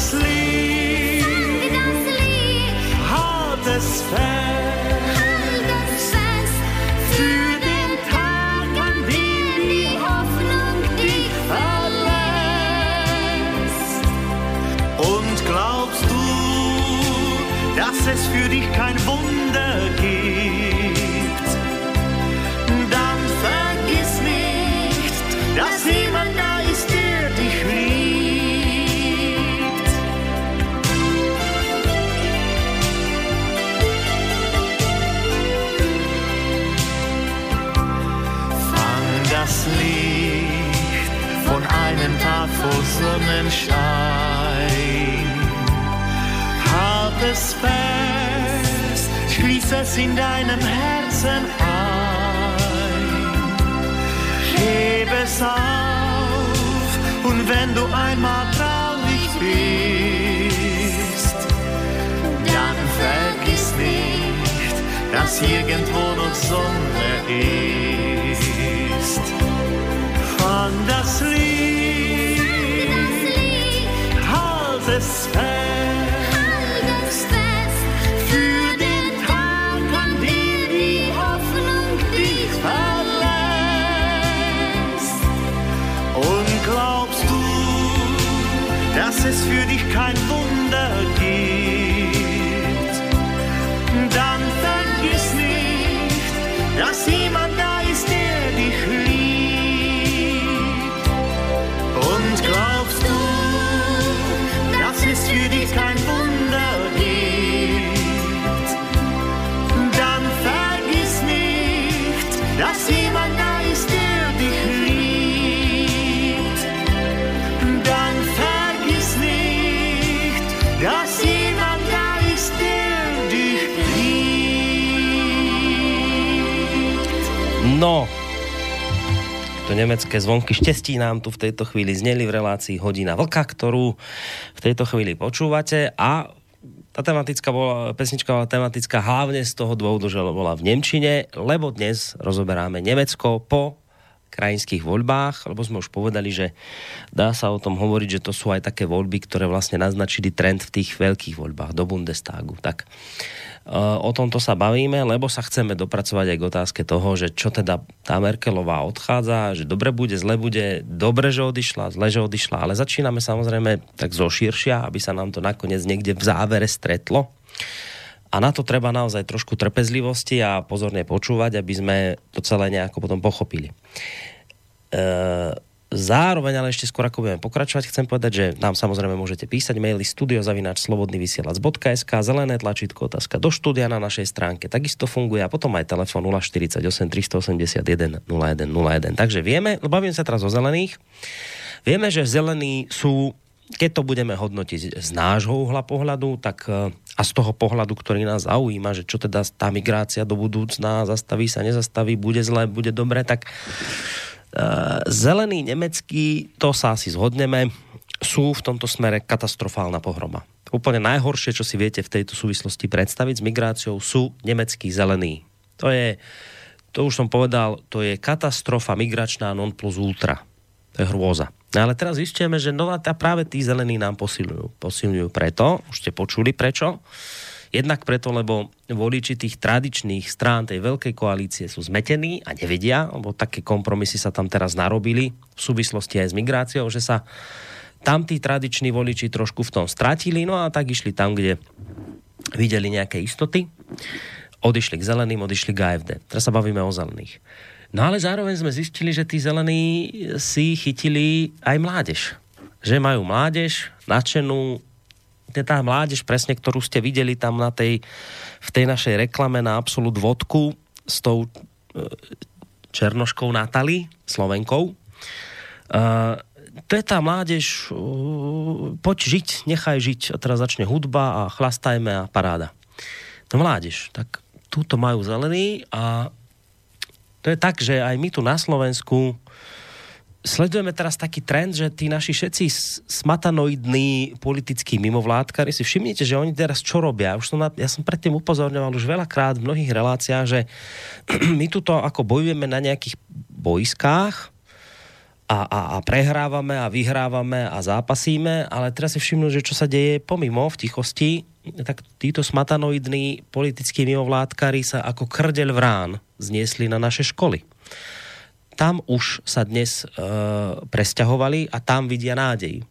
Das Lied, halt es fest. es fest Für den Tag, an dem die Hoffnung dich verlässt. Und glaubst du, dass es für dich kein Wunder voll Sonnenschein. Halt es fest, schließ es in deinem Herzen ein. Heb es auf und wenn du einmal traurig bist, dann vergiss nicht, dass irgendwo noch Sonne ist. Fang das Lied, halt es fest. halt es fest Für den Tag, an dem die Hoffnung dich verlässt. Und glaubst du, dass es für dich kein Wunder nemecké zvonky štestí nám tu v tejto chvíli zneli v relácii Hodina vlka, ktorú v tejto chvíli počúvate a tá tematická bola, pesnička bola tematická hlavne z toho dôvodu, že bola v Nemčine, lebo dnes rozoberáme Nemecko po krajinských voľbách, lebo sme už povedali, že dá sa o tom hovoriť, že to sú aj také voľby, ktoré vlastne naznačili trend v tých veľkých voľbách do Bundestagu. Tak o tomto sa bavíme, lebo sa chceme dopracovať aj k otázke toho, že čo teda tá Merkelová odchádza, že dobre bude, zle bude, dobre, že odišla, zle, že odišla, ale začíname samozrejme tak zo širšia, aby sa nám to nakoniec niekde v závere stretlo. A na to treba naozaj trošku trpezlivosti a pozorne počúvať, aby sme to celé nejako potom pochopili. E- Zároveň, ale ešte skôr ako budeme pokračovať, chcem povedať, že nám samozrejme môžete písať maily studiozavináčslobodnyvysielac.sk zelené tlačítko otázka do štúdia na našej stránke. Takisto funguje a potom aj telefon 048 381 0101. Takže vieme, bavím sa teraz o zelených, vieme, že zelení sú keď to budeme hodnotiť z nášho uhla pohľadu, tak e, a z toho pohľadu, ktorý nás zaujíma, že čo teda tá migrácia do budúcna zastaví sa, nezastaví, bude zle, bude dobre, tak zelený nemecký, to sa asi zhodneme, sú v tomto smere katastrofálna pohroma. Úplne najhoršie, čo si viete v tejto súvislosti predstaviť s migráciou, sú nemeckí zelení. To je, to už som povedal, to je katastrofa migračná non plus ultra. To je hrôza. No ale teraz zistíme, že no a práve tí zelení nám posilňujú. Posilňujú preto, už ste počuli prečo, Jednak preto, lebo voliči tých tradičných strán tej veľkej koalície sú zmetení a nevedia, lebo také kompromisy sa tam teraz narobili v súvislosti aj s migráciou, že sa tam tí tradiční voliči trošku v tom stratili, no a tak išli tam, kde videli nejaké istoty. Odišli k zeleným, odišli k AFD. Teraz sa bavíme o zelených. No ale zároveň sme zistili, že tí zelení si chytili aj mládež. Že majú mládež nadšenú, tá mládež, presne, ktorú ste videli tam na tej, v tej našej reklame na Absolut vodku s tou e, Černoškou Natali, Slovenkou. Uh, to je tá mládež, uh, poď žiť, nechaj žiť. A teraz začne hudba a chlastajme a paráda. To mládež, tak túto majú zelený a to je tak, že aj my tu na Slovensku sledujeme teraz taký trend, že tí naši všetci smatanoidní politickí mimovládkari si všimnite, že oni teraz čo robia. Už som na, ja som predtým upozorňoval už veľakrát v mnohých reláciách, že my tuto ako bojujeme na nejakých boiskách a, a, a prehrávame a vyhrávame a zápasíme, ale teraz si všimnú, že čo sa deje pomimo v tichosti, tak títo smatanoidní politickí mimovládkari sa ako krdeľ vrán zniesli na naše školy tam už sa dnes e, presťahovali a tam vidia nádej.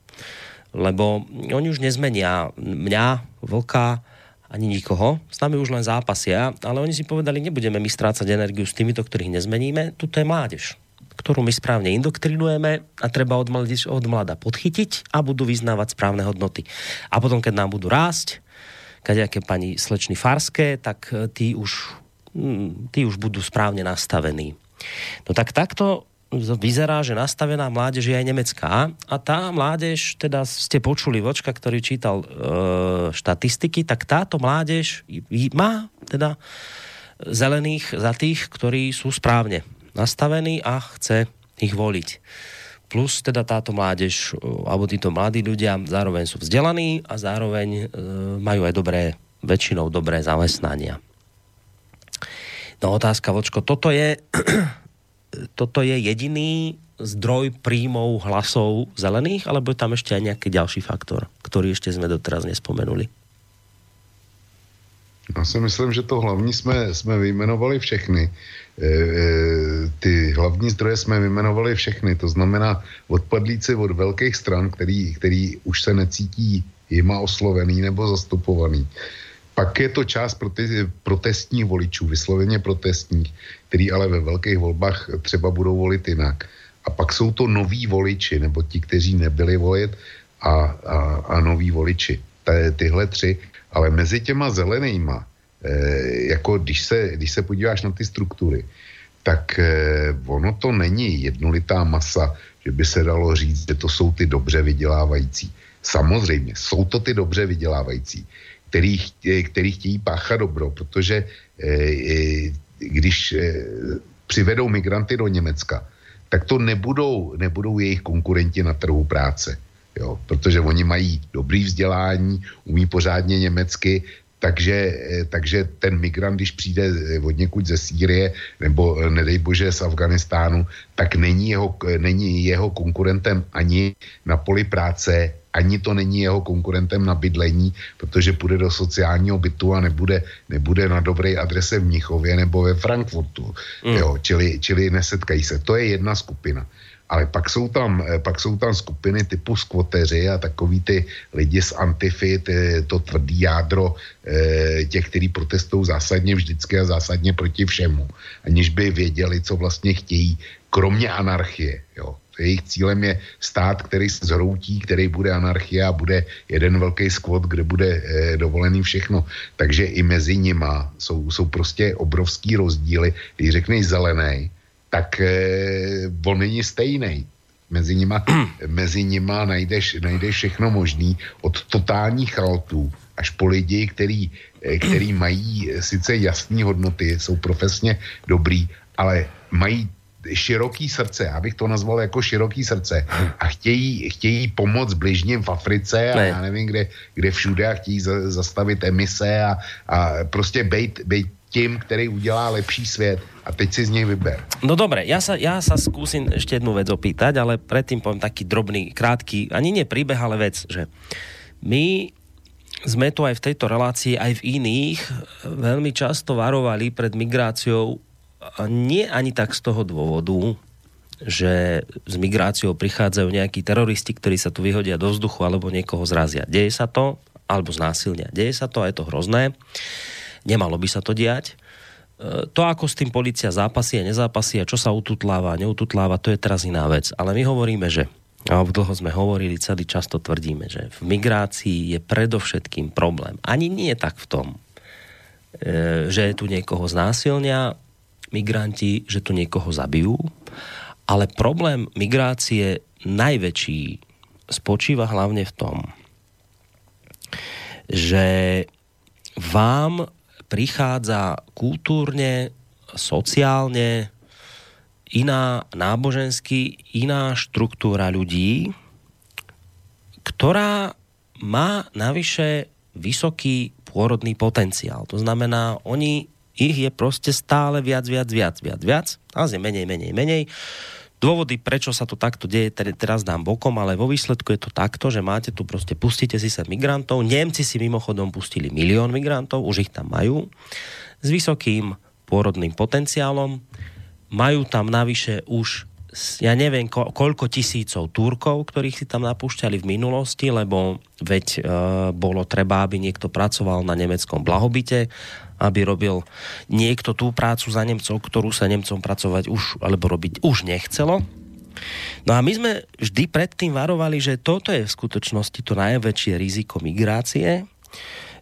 Lebo oni už nezmenia mňa, vlka, ani nikoho. S nami už len zápasia, ale oni si povedali, nebudeme my strácať energiu s týmito, ktorých nezmeníme. Tuto je mládež, ktorú my správne indoktrinujeme a treba od, mladíž, od mlada podchytiť a budú vyznávať správne hodnoty. A potom, keď nám budú rásť, kadejaké pani slečny Farské, tak e, tí už, mm, tí už budú správne nastavení. No tak takto vyzerá, že nastavená mládež je aj nemecká a tá mládež, teda ste počuli vočka, ktorý čítal e, štatistiky, tak táto mládež má teda zelených za tých, ktorí sú správne nastavení a chce ich voliť. Plus teda táto mládež, e, alebo títo mladí ľudia zároveň sú vzdelaní a zároveň e, majú aj dobré, väčšinou dobré zamestnania. No otázka, Vočko, toto je, toto je jediný zdroj príjmov hlasov zelených, alebo je tam ešte aj nejaký ďalší faktor, ktorý ešte sme doteraz nespomenuli? Já si myslím, že to hlavní jsme, jsme vyjmenovali všechny. E, e, ty hlavní zdroje jsme vyjmenovali všechny, to znamená odpadlíci od velkých stran, který, který už se necítí jima oslovený nebo zastupovaný. Pak je to část protestních voličů, vysloveně protestních, který ale ve velkých volbách třeba budou volit jinak. A pak jsou to noví voliči, nebo ti, kteří nebyli volit a, a, a noví voliči. T, tyhle tři. Ale mezi těma zelenýma, e, jako když se, když se podíváš na ty struktury, tak e, ono to není jednolitá masa, že by se dalo říct, že to jsou ty dobře vydělávající. Samozřejmě, jsou to ty dobře vydělávající který, který chtějí páchat dobro, protože eh, eh, když eh, přivedou migranty do Německa, tak to nebudou, nebudou jejich konkurenti na trhu práce. Jo, protože oni mají dobrý vzdělání, umí pořádně německy, takže, eh, takže ten migrant, když přijde eh, od někud ze Sýrie nebo eh, nedej bože z Afganistánu, tak není jeho, není jeho konkurentem ani na poli práce, ani to není jeho konkurentem na bydlení, protože půjde do sociálního bytu a nebude, nebude na dobré adrese v Mnichově nebo ve Frankfurtu. Mm. Jo, čili, čili nesetkají se. To je jedna skupina. Ale pak jsou tam, eh, pak jsou tam skupiny typu skvoteři a takový ty lidi z Antify, to tvrdý jádro e, těch, kteří protestují zásadně vždycky a zásadně proti všemu, aniž by věděli, co vlastně chtějí, kromě anarchie. Jo. Jejich cílem je stát, který se zhroutí, který bude anarchie a bude jeden velký skvot, kde bude e, dovolený všechno. Takže i mezi nima jsou, jsou prostě obrovský rozdíly. Když řekneš zelený, tak eh, on není stejný. Mezi nima, mezi nima najdeš, najdeš všechno možný, od totálních chaltů až po lidi, který, eh, který mají sice jasné hodnoty, jsou profesně dobrý, ale mají široký srdce, já bych to nazval jako široký srdce a chtějí, chtějí pomoct bližním v Africe a ne. já nevím kde, kde všude a chtějí za, zastavit emise a, a prostě bejt, bejt tím, který udělá lepší svět a teď si z něj vyber. No dobre, ja sa, ja sa skúsim ešte jednu vec opýtať, ale predtým poviem taký drobný, krátky, ani nie príbeh, ale vec, že my sme tu aj v tejto relácii, aj v iných veľmi často varovali pred migráciou a nie ani tak z toho dôvodu, že s migráciou prichádzajú nejakí teroristi, ktorí sa tu vyhodia do vzduchu alebo niekoho zrazia. Deje sa to, alebo znásilnia. Deje sa to a je to hrozné. Nemalo by sa to diať E, to, ako s tým policia zápasí a nezápasí a čo sa ututláva a neututláva, to je teraz iná vec. Ale my hovoríme, že alebo dlho sme hovorili, celý často tvrdíme, že v migrácii je predovšetkým problém. Ani nie tak v tom, e, že tu niekoho znásilnia migranti, že tu niekoho zabijú, ale problém migrácie najväčší spočíva hlavne v tom, že vám prichádza kultúrne, sociálne, iná nábožensky, iná štruktúra ľudí, ktorá má navyše vysoký pôrodný potenciál. To znamená, oni, ich je proste stále viac, viac, viac, viac, viac, a menej, menej, menej. Dôvody, prečo sa to takto deje, teraz dám bokom, ale vo výsledku je to takto, že máte tu proste, pustíte si sa migrantov. Nemci si mimochodom pustili milión migrantov, už ich tam majú, s vysokým pôrodným potenciálom. Majú tam navyše už ja neviem ko, koľko tisícov Turkov, ktorých si tam napúšťali v minulosti, lebo veď e, bolo treba, aby niekto pracoval na nemeckom blahobite aby robil niekto tú prácu za Nemcov, ktorú sa Nemcom pracovať už, alebo robiť už nechcelo. No a my sme vždy predtým varovali, že toto je v skutočnosti to najväčšie riziko migrácie,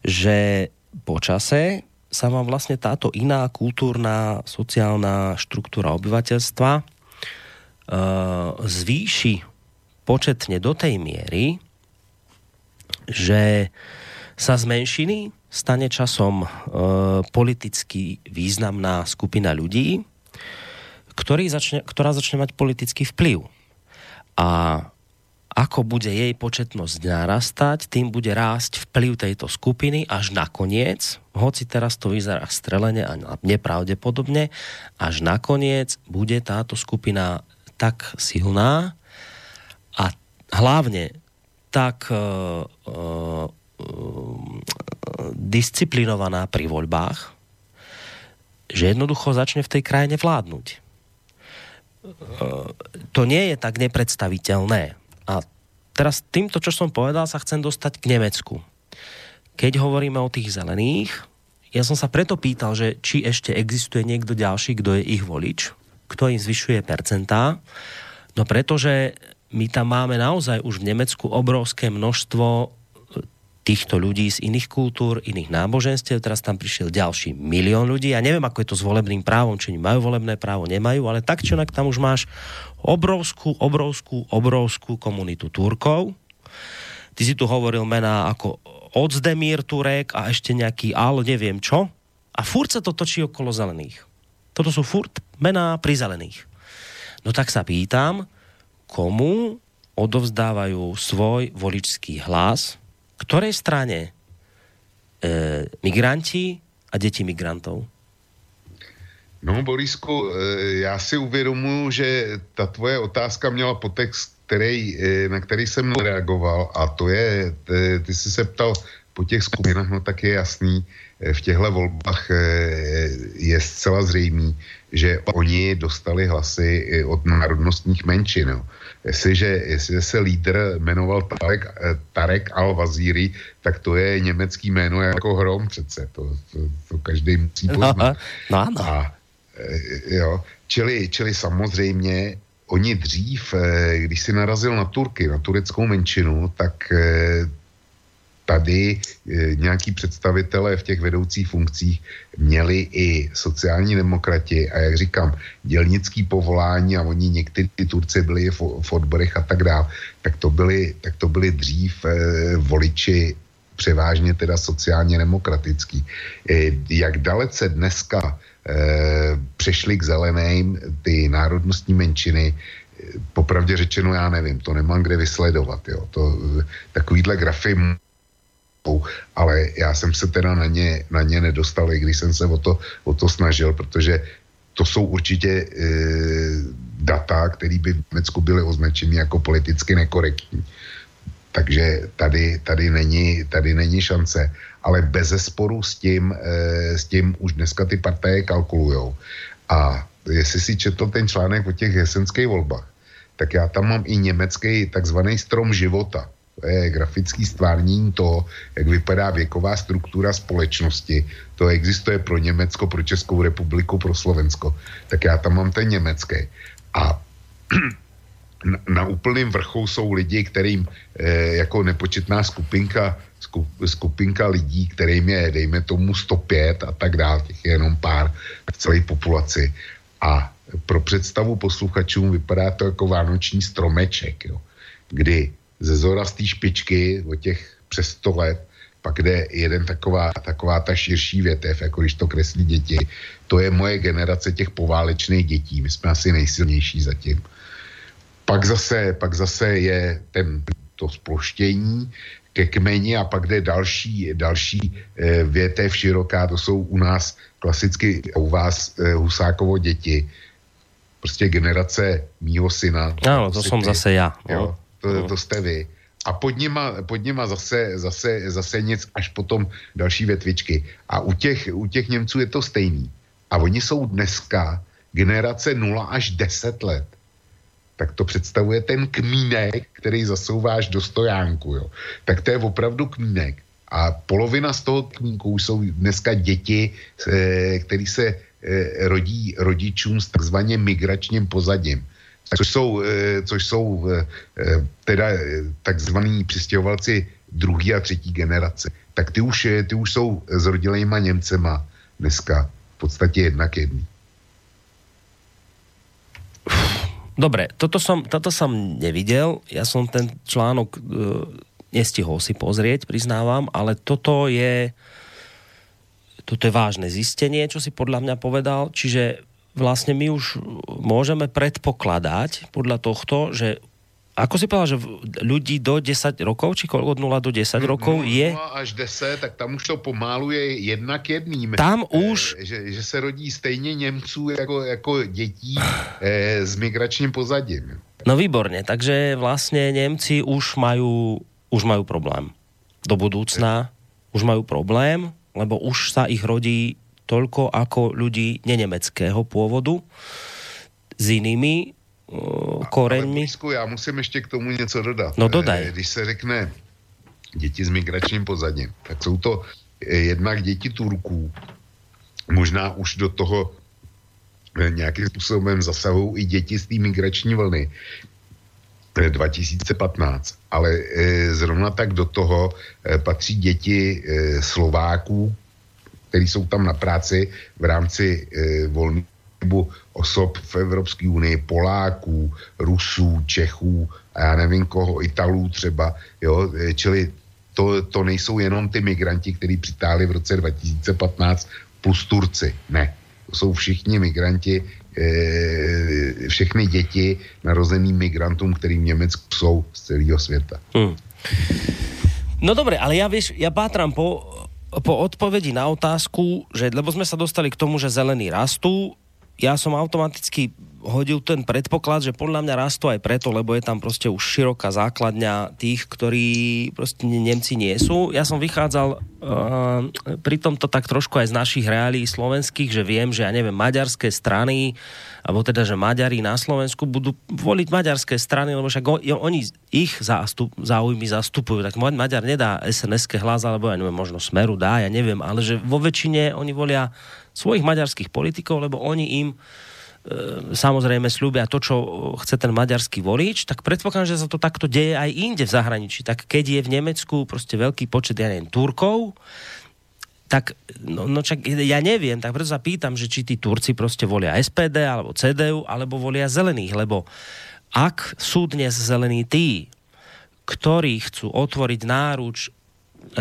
že počase sa vám vlastne táto iná kultúrna, sociálna štruktúra obyvateľstva uh, zvýši početne do tej miery, že sa z menšiny stane časom e, politicky významná skupina ľudí, ktorý začne, ktorá začne mať politický vplyv. A ako bude jej početnosť narastať, tým bude rásť vplyv tejto skupiny až nakoniec, hoci teraz to vyzerá strelene a nepravdepodobne, až nakoniec bude táto skupina tak silná a hlavne tak uh, uh, disciplinovaná pri voľbách, že jednoducho začne v tej krajine vládnuť. E, to nie je tak nepredstaviteľné. A teraz týmto, čo som povedal, sa chcem dostať k Nemecku. Keď hovoríme o tých zelených, ja som sa preto pýtal, že či ešte existuje niekto ďalší, kto je ich volič, kto im zvyšuje percentá. No pretože my tam máme naozaj už v Nemecku obrovské množstvo týchto ľudí z iných kultúr, iných náboženstiev. Teraz tam prišiel ďalší milión ľudí. Ja neviem, ako je to s volebným právom, či majú volebné právo, nemajú, ale tak či tam už máš obrovskú, obrovskú, obrovskú komunitu Turkov. Ty si tu hovoril mená ako Ozdemír Turek a ešte nejaký Al, neviem čo. A furt sa to točí okolo zelených. Toto sú furt mená pri zelených. No tak sa pýtam, komu odovzdávajú svoj voličský hlas, ktorej strane e, migranti a deti migrantov? No, Borisku, eh, já si uvědomuji, že ta tvoje otázka měla potext, který, eh, na který jsem reagoval a to je, ty, ty jsi se ptal po těch skupinách, no tak je jasný, v těchto volbách je zcela zřejmý, že oni dostali hlasy od národnostních menšin. Jo. Jestliže, jestliže se lídr jmenoval Tarek, Tarek Al-Waziri, tak to je německý jméno jako hrom přece. To, to, to každý musí poznat. No, no. A Eh, jo. Čili, čili samozřejmě oni dřív, eh, když si narazil na Turky, na tureckou menšinu, tak eh, tady nějaký představitelé v těch vedoucích funkcích měli i sociální demokrati a jak říkám, dělnický povolání a oni někteří Turci byli v, odborech a tak dále, tak to byli, tak to byli dřív voliči převážně teda sociálně demokratický. Jak dalece dneska přešli k zeleným ty národnostní menšiny, popravdě řečeno já nevím, to nemám kde vysledovat, jo. To, takovýhle grafy ale já jsem se teda na ně, na ně nedostal, i když jsem se o to, o to snažil, protože to jsou určitě e, data, které by v Německu byly označeny jako politicky nekorektní. Takže tady, tady, není, tady není šance ale bez zesporu s tím, e, s tím už dneska ty partaje kalkulujou. A jestli si četl ten článek o těch jesenských volbách, tak já tam mám i německý takzvaný strom života. Je grafický stvárnění toho, jak vypadá věková struktura společnosti. To existuje pro Německo, pro Českou republiku, pro Slovensko. Tak já tam mám ten německý. A na, na úplném vrchu jsou lidi, kterým e, jako nepočetná skupinka skupinka lidí, kterým je, dejme tomu, 105 a tak dále, těch je jenom pár v celé populaci. A pro představu posluchačům vypadá to jako vánoční stromeček, jo, kdy ze zora z té špičky o těch přes 100 let pak jde jeden taková, taková ta širší větev, jako když to kreslí děti. To je moje generace těch poválečných dětí. My jsme asi nejsilnější zatím. Pak zase, pak zase je ten, to sploštění, ke kmeni a pak jde další, další e, větev široká, to jsou u nás klasicky u vás e, Husákovo děti. Prostě generace mýho syna. Ano, to jsem zase já. No. Jo, to, no. to jste vy. A pod nima, pod nima zase, zase, zase nic až potom další větvičky. A u těch, u těch Němců je to stejný. A oni jsou dneska generace 0 až 10 let tak to představuje ten kmínek, který zasouváš do stojánku. Jo. Tak to je opravdu kmínek. A polovina z toho kmínku jsou dneska děti, eh, které se eh, rodí rodičům s takzvaně migračním pozadím. Což jsou, eh, což jsou teda takzvaní přistěhovalci druhé a třetí generace. Tak ty už, ty už jsou zrodilejma Němcema dneska v podstatě jednak jedný. Dobre, toto som, toto som nevidel, ja som ten článok e, nestihol si pozrieť, priznávam, ale toto je toto je vážne zistenie, čo si podľa mňa povedal, čiže vlastne my už môžeme predpokladať podľa tohto, že ako si povedal, že ľudí do 10 rokov, či od 0 do 10 mm, rokov je... 0 až 10, tak tam už to pomálu je jednak jedným. Tam už... E, že, že se rodí stejně Němců jako, jako dětí e, s migračním pozadím. No výborne, takže vlastne Nemci už majú, už majú problém. Do budúcna už majú problém, lebo už sa ich rodí toľko ako ľudí nenemeckého pôvodu s inými koreňmi. Ale já musím ještě k tomu něco dodat. No dodaj. Eh, když se řekne děti s migračním pozadím, tak jsou to eh, jednak děti Turků, možná už do toho nějakým způsobem zasahují i děti z té migrační vlny 2015, ale zrovna tak do toho patří děti Slováků, kteří jsou tam na práci v rámci volných pohybu osob v Evropské unii, Poláků, Rusů, Čechů a já nevím koho, Italů třeba, jo, čili to, to nejsou jenom ty migranti, kteří přitáhli v roce 2015 plus Turci, ne. jsou všichni migranti, e, všechny děti narozený migrantům, který v Německu jsou z celého světa. Hm. No dobre, ale ja vieš, ja pátram po, po odpovedi na otázku, že, lebo sme sa dostali k tomu, že zelení rastú, ja som automaticky hodil ten predpoklad, že podľa mňa rastú aj preto, lebo je tam proste už široká základňa tých, ktorí proste Nemci nie sú. Ja som vychádzal uh, pri tomto tak trošku aj z našich reálí slovenských, že viem, že ja neviem, maďarské strany, alebo teda, že Maďari na Slovensku budú voliť maďarské strany, lebo však oni ich zástup, záujmy zastupujú. Tak Maďar nedá SNS-ke hlas, alebo ja neviem, možno Smeru dá, ja neviem, ale že vo väčšine oni volia svojich maďarských politikov, lebo oni im samozrejme slúbia to, čo chce ten maďarský volič, tak predpokladám, že sa to takto deje aj inde v zahraničí. Tak keď je v Nemecku proste veľký počet, ja neviem, Turkov, tak no, no čak, ja neviem, tak preto sa pýtam, že či tí Turci proste volia SPD alebo CDU, alebo volia zelených, lebo ak sú dnes zelení tí, ktorí chcú otvoriť náruč,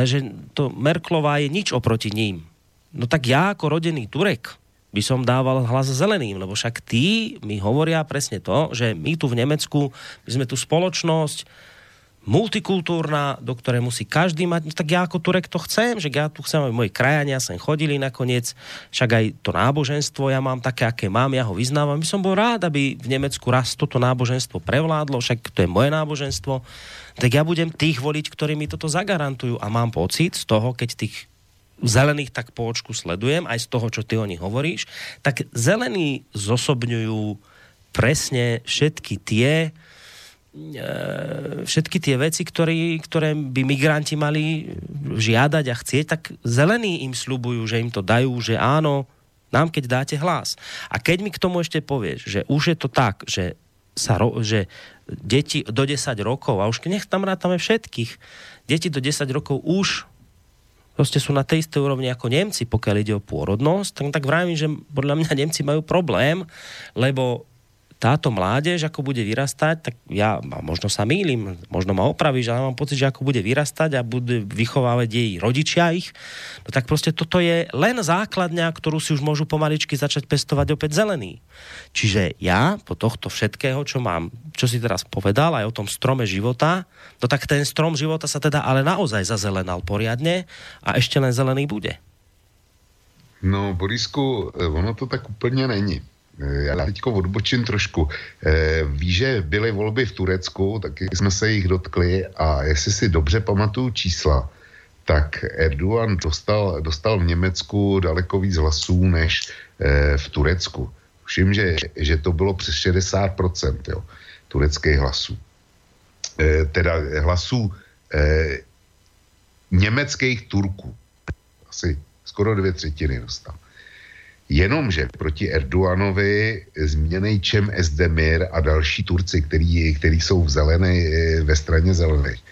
že to Merklová je nič oproti ním, no tak ja ako rodený Turek, by som dával hlas zeleným, lebo však tí mi hovoria presne to, že my tu v Nemecku, my sme tu spoločnosť multikultúrna, do ktorej musí každý mať, no tak ja ako Turek to chcem, že ja tu chcem, aby moji krajania sem chodili nakoniec, však aj to náboženstvo ja mám také, aké mám, ja ho vyznávam. By som bol rád, aby v Nemecku raz toto náboženstvo prevládlo, však to je moje náboženstvo, tak ja budem tých voliť, ktorí mi toto zagarantujú a mám pocit z toho, keď tých zelených tak po očku sledujem, aj z toho, čo ty o nich hovoríš, tak zelení zosobňujú presne všetky tie e, všetky tie veci, ktorý, ktoré by migranti mali žiadať a chcieť, tak zelení im slubujú, že im to dajú, že áno, nám keď dáte hlas. A keď mi k tomu ešte povieš, že už je to tak, že, sa, že deti do 10 rokov, a už nech tam rátame všetkých, deti do 10 rokov už proste sú na tej istej úrovni ako Nemci, pokiaľ ide o pôrodnosť, tak, tak vravím, že podľa mňa Nemci majú problém, lebo táto mládež, ako bude vyrastať, tak ja možno sa mýlim, možno ma opravíš, ale mám pocit, že ako bude vyrastať a bude vychovávať jej rodičia ich, no tak proste toto je len základňa, ktorú si už môžu pomaličky začať pestovať opäť zelený. Čiže ja po tohto všetkého, čo mám, čo si teraz povedal, aj o tom strome života, no tak ten strom života sa teda ale naozaj zazelenal poriadne a ešte len zelený bude. No, Borisku, ono to tak úplně není. Eh, já teď odbočím trošku. Eh, Víš, že byly volby v Turecku, taky jsme se jich dotkli a jestli si dobře pamatuju čísla, tak Erdogan dostal, dostal v Německu daleko víc hlasů než eh, v Turecku. Všim, že, že to bylo přes 60% jo, tureckých hlasů. Teda hlasů německých Turků. Asi skoro dvě třetiny dostal. Jenomže proti Erdoganovi změnej Čem Esdemir a další Turci, který, který jsou v zelené, ve straně zelených,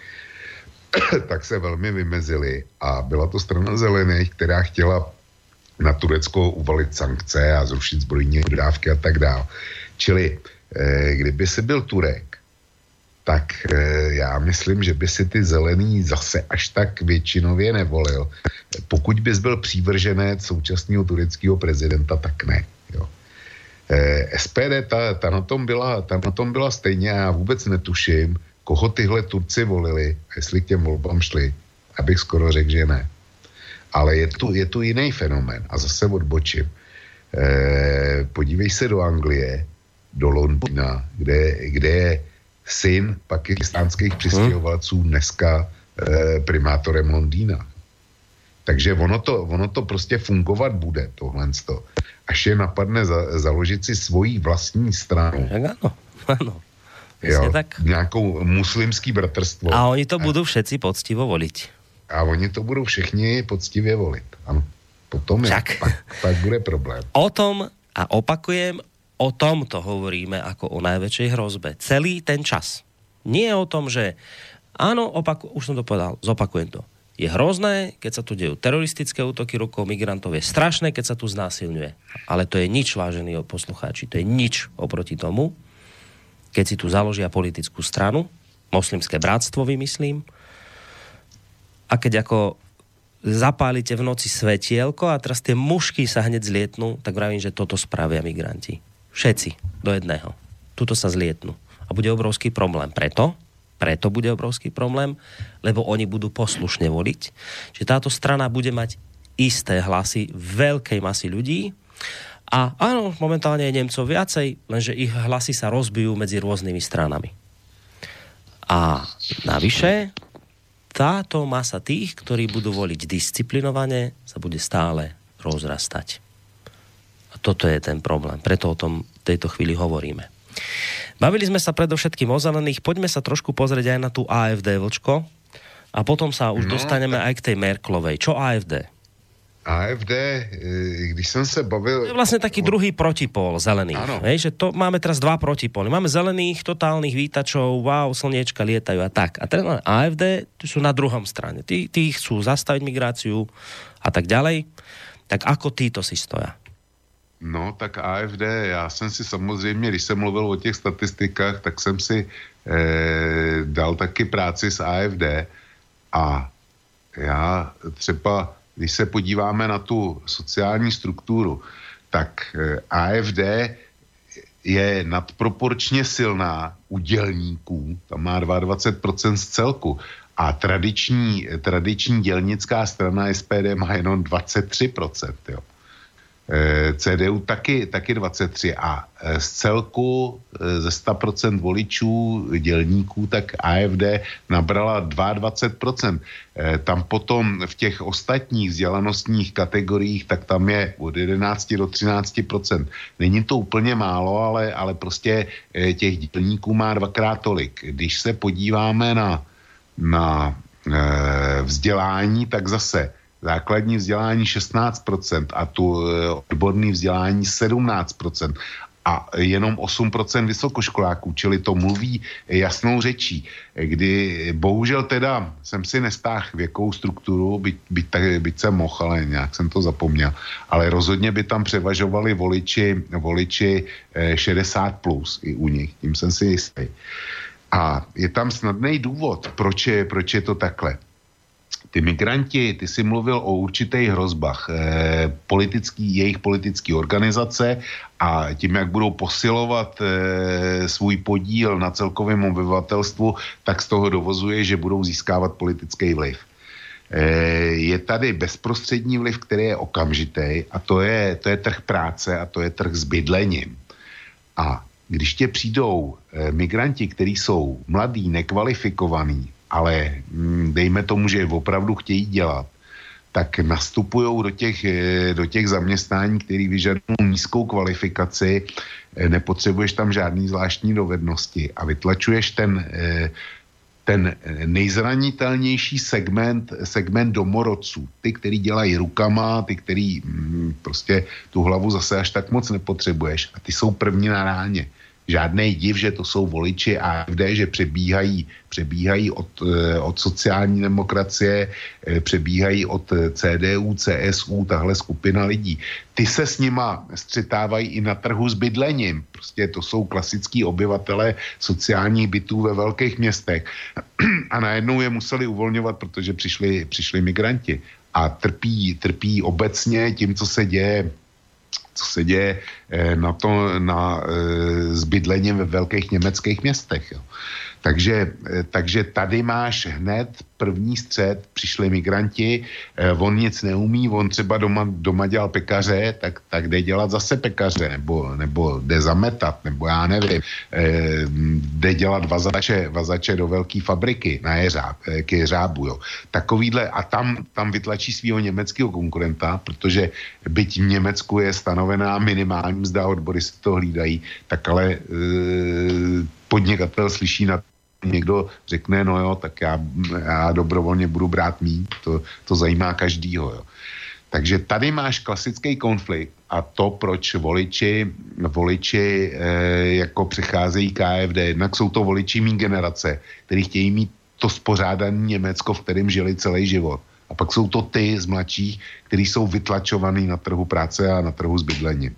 tak se velmi vymezili a byla to strana zelených, která chtěla na Turecko uvalit sankce a zrušit zbrojní dodávky a tak dále. Čili eh, kdyby si byl Turek, tak eh, já myslím, že by si ty zelený zase až tak většinově nevolil. Pokud bys byl přívrženec současného tureckého prezidenta, tak ne. Jo. Eh, SPD, ta, ta, na tom byla, ta na tom byla stejně já vůbec netuším, koho tyhle Turci volili, jestli k těm volbám šli, abych skoro řekl, že ne. Ale je tu, je tu jiný fenomén a zase odbočím. Eh, podívej se do Anglie, do Londýna, kde, kde je syn pakistánských přistěhovalců dneska e, primátorem Londýna. Takže ono to, ono to prostě fungovat bude, tohle. Až je napadne za, založit si svoji vlastní stranu. Ano, ano. Jo, tak. Nějakou muslimský bratrstvo. A oni to budou všetci poctivo volit. A oni to budou všichni poctivě volit. Ano. Potom je, pak, pak bude problém. O tom a opakujem, o tomto hovoríme ako o najväčšej hrozbe. Celý ten čas. Nie o tom, že áno, opak, už som to povedal, zopakujem to. Je hrozné, keď sa tu dejú teroristické útoky rukou migrantov, je strašné, keď sa tu znásilňuje. Ale to je nič, vážení poslucháči, to je nič oproti tomu, keď si tu založia politickú stranu, moslimské bratstvo, vymyslím, a keď ako zapálite v noci svetielko a teraz tie mušky sa hneď zlietnú, tak vravím, že toto spravia migranti. Všetci do jedného. Tuto sa zlietnú. A bude obrovský problém. Preto, preto bude obrovský problém, lebo oni budú poslušne voliť, že táto strana bude mať isté hlasy veľkej masy ľudí a áno, momentálne je Nemcov viacej, lenže ich hlasy sa rozbijú medzi rôznymi stranami. A navyše, táto masa tých, ktorí budú voliť disciplinovane, sa bude stále rozrastať. Toto je ten problém. Preto o tom v tejto chvíli hovoríme. Bavili sme sa predovšetkým o zelených. Poďme sa trošku pozrieť aj na tú AFD, Vlčko. A potom sa už no, dostaneme tak... aj k tej Merklovej. Čo AFD? AFD, eh, když jsem se bavil... To je vlastne taký druhý protipol zelených. Ano. Hej, že to máme teraz dva protipóly. Máme zelených, totálnych vítačov, wow, slniečka lietajú a tak. A teraz AFD sú na druhom strane. Tí, tí chcú zastaviť migráciu a tak ďalej. Tak ako títo si stoja? No, tak AFD, já jsem si samozřejmě, když jsem mluvil o těch statistikách, tak jsem si eh, dal taky práci s AFD a já třeba když se podíváme na tu sociální strukturu, tak eh, AFD je nadproporčně silná u dělníků, tam má 22% z celku, a tradiční, tradiční dělnická strana SPD má jenom 23%. Jo. Eh, CDU taky, taky 23 a eh, z celku eh, ze 100% voličů dělníků tak AFD nabrala 22%. Tam potom v těch ostatních vzdělanostních kategoriích tak tam je od 11 do 13%. Není to úplně málo, ale, ale prostě těch dělníků má dvakrát tolik. Když se podíváme na, na vzdělání, tak zase základní vzdělání 16% a tu eh, odborný vzdělání 17% a jenom 8% vysokoškoláků, čili to mluví jasnou řečí, kdy bohužel teda jsem si nestáhl věkou strukturu, byť, byť, byť jsem mohl, ale nějak jsem to zapomněl, ale rozhodně by tam převažovali voliči, voliči 60 eh, plus i u nich, tím jsem si jistý. A je tam snadný důvod, proč je, proč je to takhle ty migranti, ty si mluvil o určitých hrozbách eh, politický, jejich politické organizace a tím, jak budou posilovat eh, svůj podíl na celkovém obyvatelstvu, tak z toho dovozuje, že budou získávat politický vliv. Eh, je tady bezprostřední vliv, který je okamžitý a to je, to je trh práce a to je trh s bydlením. A když tě přijdou eh, migranti, kteří jsou mladí, nekvalifikovaní, ale hm, dejme tomu, že opravdu chtějí dělat, tak nastupují do těch, eh, do těch zaměstnání, které vyžadují nízkou kvalifikaci, eh, nepotřebuješ tam žádný zvláštní dovednosti a vytlačuješ ten, eh, ten nejzranitelnější segment, segment domorodců. Ty, který dělají rukama, ty, který hm, prostě tu hlavu zase až tak moc nepotřebuješ. A ty jsou první na ráně žádný div, že to jsou voliči AFD, že přebíhají, přebíhají od, eh, od sociální demokracie, eh, přebíhají od eh, CDU, CSU, tahle skupina lidí. Ty se s nima střetávají i na trhu s bydlením. Prostě to jsou klasický obyvatele sociálních bytů ve velkých městech. A najednou je museli uvolňovat, protože přišli, přišli migranti. A trpí, trpí obecně tím, co se děje co se děje eh, na to, na e, zbydlením ve velkých německých městech. Jo. Takže, eh, takže tady máš hned první střed, přišli migranti, eh, on nic neumí, on třeba doma, doma dělal pekaře, tak, tak jde dělat zase pekaře, nebo, nebo jde zametat, nebo já nevím, eh, jde dělat vazače, vazače do velké fabriky na jeřáb, k jeřábu, jo. Takovýhle, a tam, tam vytlačí svého německého konkurenta, protože byť v Německu je stanovená minimální mzda, odbory si to hlídají, tak ale podnikatel slyší na někdo řekne, no jo, tak já, já dobrovolně budu brát mít, to, to zajímá každýho, jo. Takže tady máš klasický konflikt a to, proč voliči, voliči e, jako přicházejí KFD, jednak jsou to voliči mý generace, kteří chtějí mít to spořádané Německo, v kterém žili celý život. A pak jsou to ty z mladších, kteří jsou vytlačovaní na trhu práce a na trhu s bydlením.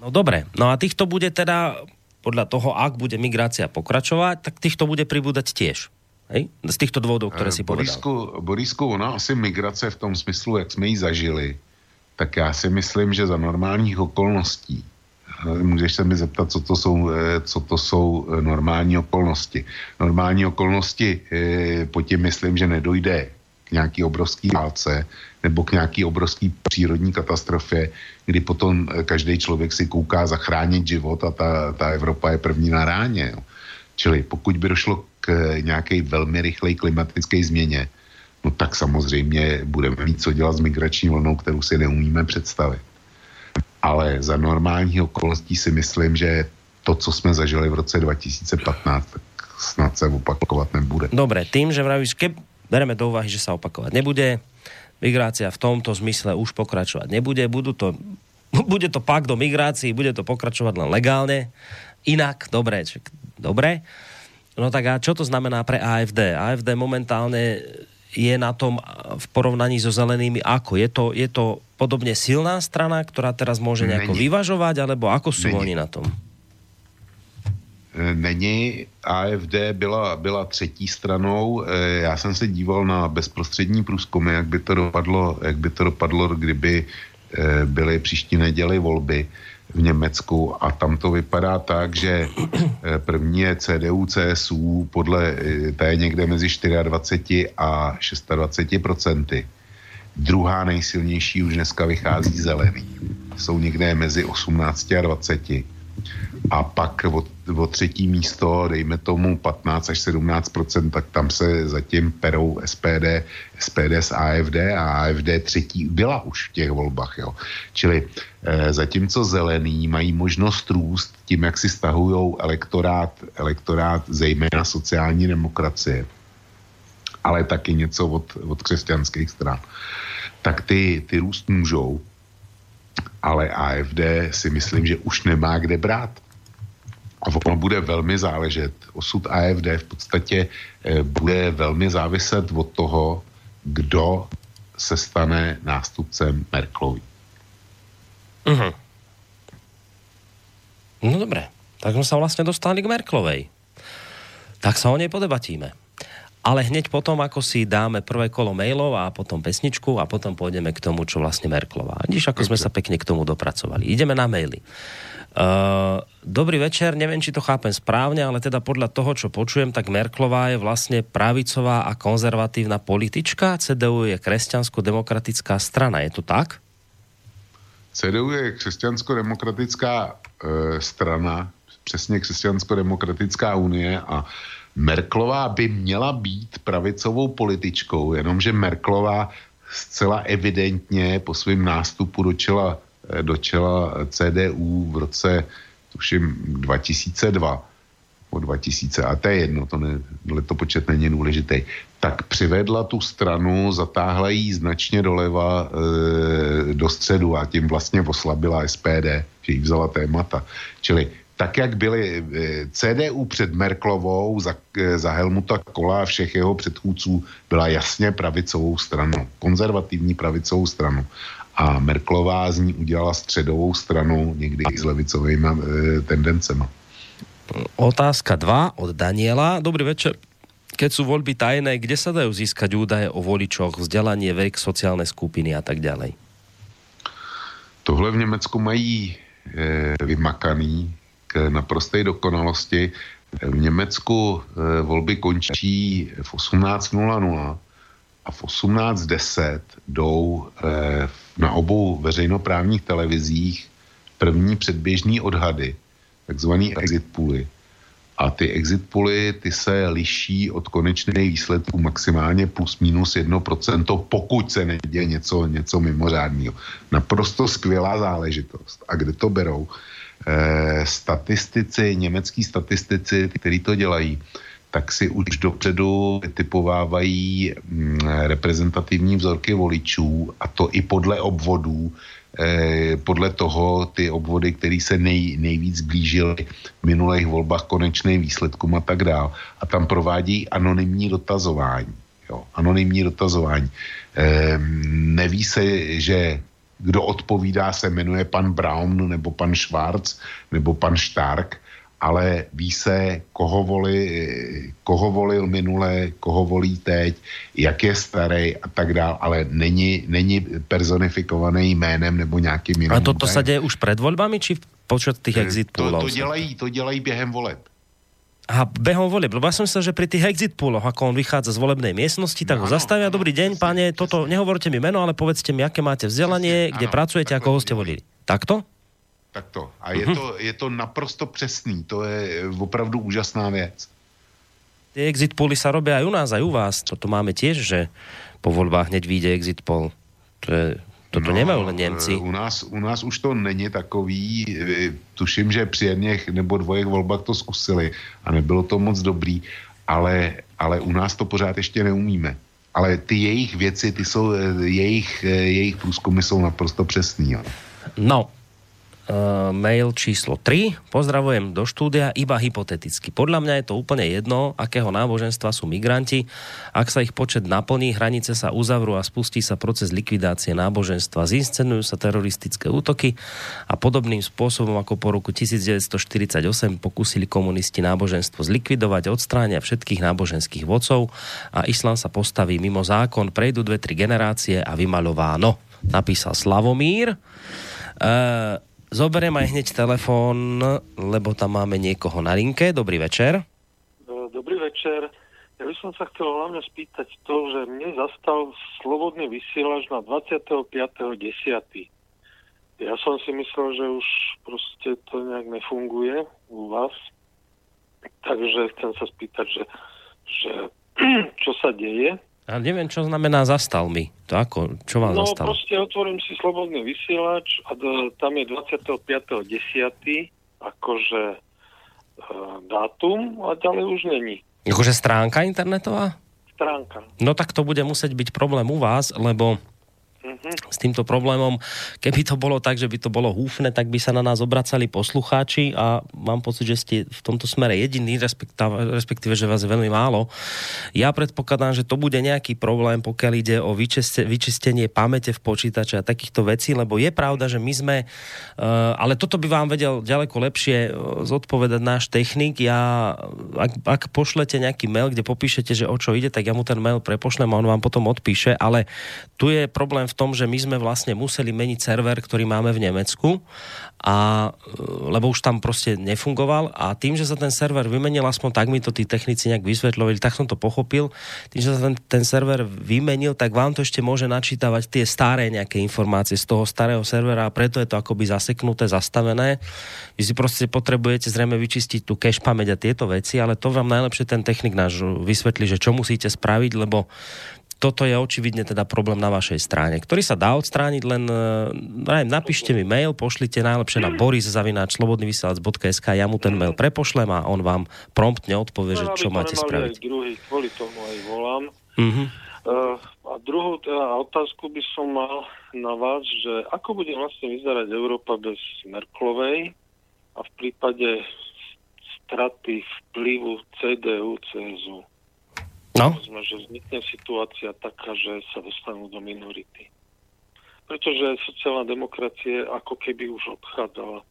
No dobre, no a týchto bude teda podľa toho, ak bude migrácia pokračovať, tak týchto bude pribúdať tiež. Hej? Z týchto dôvodov, ktoré si povedal. Borisku, Borisku, ona asi migrace v tom smyslu, jak jsme ji zažili, tak já si myslím, že za normálních okolností, eh, můžeš se mi zeptat, co to jsou, eh, co to jsou eh, normální okolnosti. Normální okolnosti, po tím myslím, že nedojde k nějaký obrovský válce nebo k nějaký obrovský přírodní katastrofě, kdy potom každý člověk si kouká zachránit život a ta, ta Evropa je první na ráně. Jo. Čili pokud by došlo k nějaké velmi rychlé klimatické změně, no tak samozřejmě budeme mít co dělat s migrační vlnou, kterou si neumíme představit. Ale za normální okolností si myslím, že to, co jsme zažili v roce 2015, tak snad se opakovat nebude. Dobre, tým, že vravíš, keď bereme do úvahy, že sa opakovať nebude, migrácia v tomto zmysle už pokračovať nebude, budú to, bude to pak do migrácií, bude to pokračovať len legálne, inak, dobre, čak, dobre. No tak a čo to znamená pre AFD? AFD momentálne je na tom v porovnaní so zelenými ako? Je to, je to podobne silná strana, ktorá teraz môže nejako Není. vyvažovať, alebo ako sú Není. oni na tom? Není. AFD byla, byla třetí stranou. E, já jsem se díval na bezprostřední průzkumy, jak by to dopadlo, jak by to dopadlo kdyby e, byly příští neděli volby v Německu a tam to vypadá tak, že eh, první je CDU, CSU, podle, eh, té je někde mezi 24 a 26 procenty. Druhá nejsilnější už dneska vychází zelený. Jsou někde mezi 18 a 20 a pak o, o třetí místo, dejme tomu 15 až 17% tak tam se zatím perou SPD, SPD s AFD a AFD třetí byla už v těch volbách. Jo. Čili eh, zatímco zelení mají možnost růst tím, jak si stahují elektorát, elektorát zejména sociální demokracie, ale taky něco od, od křesťanských stran, tak ty, ty růst můžou ale AFD si myslím, že už nemá kde brát. A ono bude velmi záležet. Osud AFD v podstatě eh, bude velmi záviset od toho, kdo se stane nástupcem Merklovi. Uh-huh. No dobré, tak sme sa vlastne dostali k Merklovej. Tak sa o nej podebatíme ale hneď potom, ako si dáme prvé kolo mailov a potom pesničku a potom pôjdeme k tomu, čo vlastne Merklová. Vidíš, ako sme sa pekne k tomu dopracovali. Ideme na maily. Uh, dobrý večer, neviem, či to chápem správne, ale teda podľa toho, čo počujem, tak Merklová je vlastne pravicová a konzervatívna politička, CDU je kresťansko-demokratická strana, je to tak? CDU je křesťansko-demokratická e, strana, přesně křesťansko-demokratická unie a Merklová by měla být pravicovou političkou, jenomže Merklová zcela evidentně po svém nástupu do čela, eh, do čela CDU v roce, tuším, 2002, o 2000, a to je jedno, to ne, letopočet není důležitý, tak přivedla tu stranu, zatáhla jí značně doleva e, do středu a tím vlastně oslabila SPD, že jí vzala témata. Čili tak jak byly eh, CDU před Merklovou za, eh, za Helmuta Kola a všech jeho předchůdců byla jasně pravicovou stranou, konzervativní pravicovou stranu. A Merklová z ní udělala středovou stranu někdy i s levicovými e, tendencemi. Otázka 2 od Daniela. Dobrý večer. Keď sú voľby tajné, kde sa dajú získať údaje o voličoch, vzdelanie, vek, sociálne skupiny a tak ďalej? Tohle v Německu mají e, vymakaný k naprosté dokonalosti. V Německu eh, volby končí v 18.00 a v 18.10 jdou eh, na obou veřejnoprávních televizích první předběžní odhady, takzvaný exit pooly. A ty exit pooly, ty se liší od konečných výsledků maximálně plus minus 1%, pokud se neděje něco, něco mimořádného. Naprosto skvělá záležitost. A kde to berou? Eh, statistici, německý statistici, kteří to dělají, tak si už dopředu vytipovávají mm, reprezentativní vzorky voličů a to i podle obvodů, eh, podle toho ty obvody, které se nej, nejvíc blížily v minulých volbách konečným výsledkům a tak dál. A tam provádí anonymní dotazování. Jo, anonymní dotazování. E, neví se, že kdo odpovídá, se jmenuje pan Brown nebo pan Schwarz nebo pan Stark, ale ví se, koho, voli, koho volil minule, koho volí teď, jak je starý a tak dále, ale není, není personifikovaný jménem nebo nějakým jiným. A toto sa deje už pred voľbami, či počet tých exit to, to, dělají, to dělají během voleb. A behom volieb, lebo ja som myslel, že pri tých exit pooloch, ako on vychádza z volebnej miestnosti, tak ho Áno, zastavia. Dobrý deň, páne, toto, nehovorte mi meno, ale povedzte mi, aké máte vzdelanie, kde áno, pracujete, takhle ako ho to ste volili. Takto? Tak to. A je, to, je to naprosto přesný. To je opravdu úžasná věc. Tie exit pooly sa robia aj u nás, aj u vás. Toto máme tiež, že po voľbách hneď vyjde exit poll. To je, toto no, nemajú len Nemci. e, U nás, u nás už to není takový, e, tuším, že při jedných nebo dvojech volbách to zkusili a nebylo to moc dobrý, ale, ale u nás to pořád ještě neumíme. Ale ty jejich věci, ty jsou, e, jejich, jejich průzkumy jsou naprosto přesný. Jo. No, uh, mail číslo 3. Pozdravujem do štúdia, iba hypoteticky. Podľa mňa je to úplne jedno, akého náboženstva sú migranti. Ak sa ich počet naplní, hranice sa uzavrú a spustí sa proces likvidácie náboženstva. Zinscenujú sa teroristické útoky a podobným spôsobom ako po roku 1948 pokúsili komunisti náboženstvo zlikvidovať, odstránia všetkých náboženských vodcov a islám sa postaví mimo zákon, prejdú dve, tri generácie a vymaľováno. Napísal Slavomír. Uh, zoberiem aj hneď telefón, lebo tam máme niekoho na linke. Dobrý večer. Dobrý večer. Ja by som sa chcel hlavne spýtať to, že mne zastal slobodný vysielač na 25.10. Ja som si myslel, že už proste to nejak nefunguje u vás. Takže chcem sa spýtať, že, že čo sa deje. A neviem, čo znamená zastal mi. To ako? Čo vám No zastalo? proste otvorím si slobodný vysielač a do, tam je 25.10. akože e, dátum a ďalej už není Akože stránka internetová? stránka. No tak to bude musieť byť problém u vás, lebo. S týmto problémom, keby to bolo tak, že by to bolo húfne, tak by sa na nás obracali poslucháči a mám pocit, že ste v tomto smere jediný, respektíve, že vás je veľmi málo. Ja predpokladám, že to bude nejaký problém, pokiaľ ide o vyčiste, vyčistenie pamäte v počítače a takýchto vecí, lebo je pravda, že my sme, uh, ale toto by vám vedel ďaleko lepšie uh, zodpovedať náš technik. Ja, ak, ak pošlete nejaký mail, kde popíšete, že o čo ide, tak ja mu ten mail prepošlem a on vám potom odpíše, ale tu je problém v tom, že my sme vlastne museli meniť server, ktorý máme v Nemecku, a, e, lebo už tam proste nefungoval a tým, že sa ten server vymenil, aspoň tak mi to tí technici nejak vysvetľovali, tak som to pochopil, tým, že sa ten, ten server vymenil, tak vám to ešte môže načítavať tie staré nejaké informácie z toho starého servera a preto je to akoby zaseknuté, zastavené. Vy si proste potrebujete zrejme vyčistiť tú cache pamäť a tieto veci, ale to vám najlepšie ten technik náš vysvetlí, že čo musíte spraviť, lebo toto je očividne teda problém na vašej strane, ktorý sa dá odstrániť, len uh, napíšte mi mail, pošlite najlepšie na boris.slobodnyvysielac.sk ja mu ten mail prepošlem a on vám promptne odpovie, že No, čo máte spraviť. Aj druhý, kvôli tomu aj volám. Mhm. Uh, a druhú teda otázku by som mal na vás, že ako bude vlastne vyzerať Európa bez Merklovej a v prípade straty vplyvu CDU, CSU. No, Povedzme, že vznikne situácia taká, že sa dostanú do minority. Pretože sociálna demokracie ako keby už odchádzala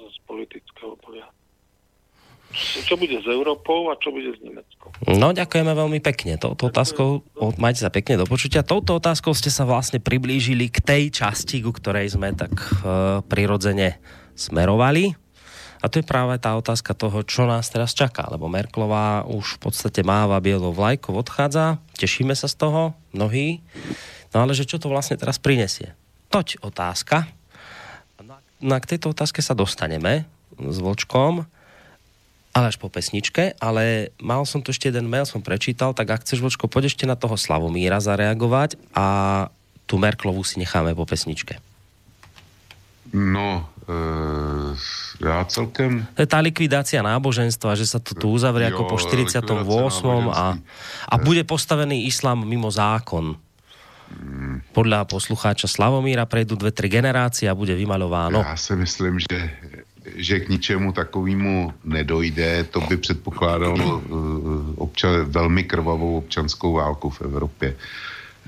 z, politického boja. Čo bude s Európou a čo bude s Nemeckom? no ďakujeme veľmi pekne. Touto otázkou, majte sa pekne do počutia, touto otázkou ste sa vlastne priblížili k tej časti, ku ktorej sme tak uh, prirodzene smerovali. A to je práve tá otázka toho, čo nás teraz čaká, lebo Merklová už v podstate máva bielou vlajkou, odchádza, tešíme sa z toho, mnohí, no ale že čo to vlastne teraz prinesie? Toť otázka. No a- No a k tejto otázke sa dostaneme s Vočkom, ale až po pesničke, ale mal som tu ešte jeden mail, som prečítal, tak ak chceš, Vočko, poď ešte na toho Slavomíra zareagovať a tú Merklovú si necháme po pesničke. No, e, já celkem... To je tá likvidácia náboženstva, že sa to tu uzavrie ako po Jo, 48. likvidácia a, a bude postavený islám mimo zákon. Podľa poslucháča Slavomíra prejdú dve, tri generácie a bude vymaľováno. Já si myslím, že, že k ničemu takovému nedojde. To by předpokládalo uh, občan, velmi krvavou občanskou válku v Evropě.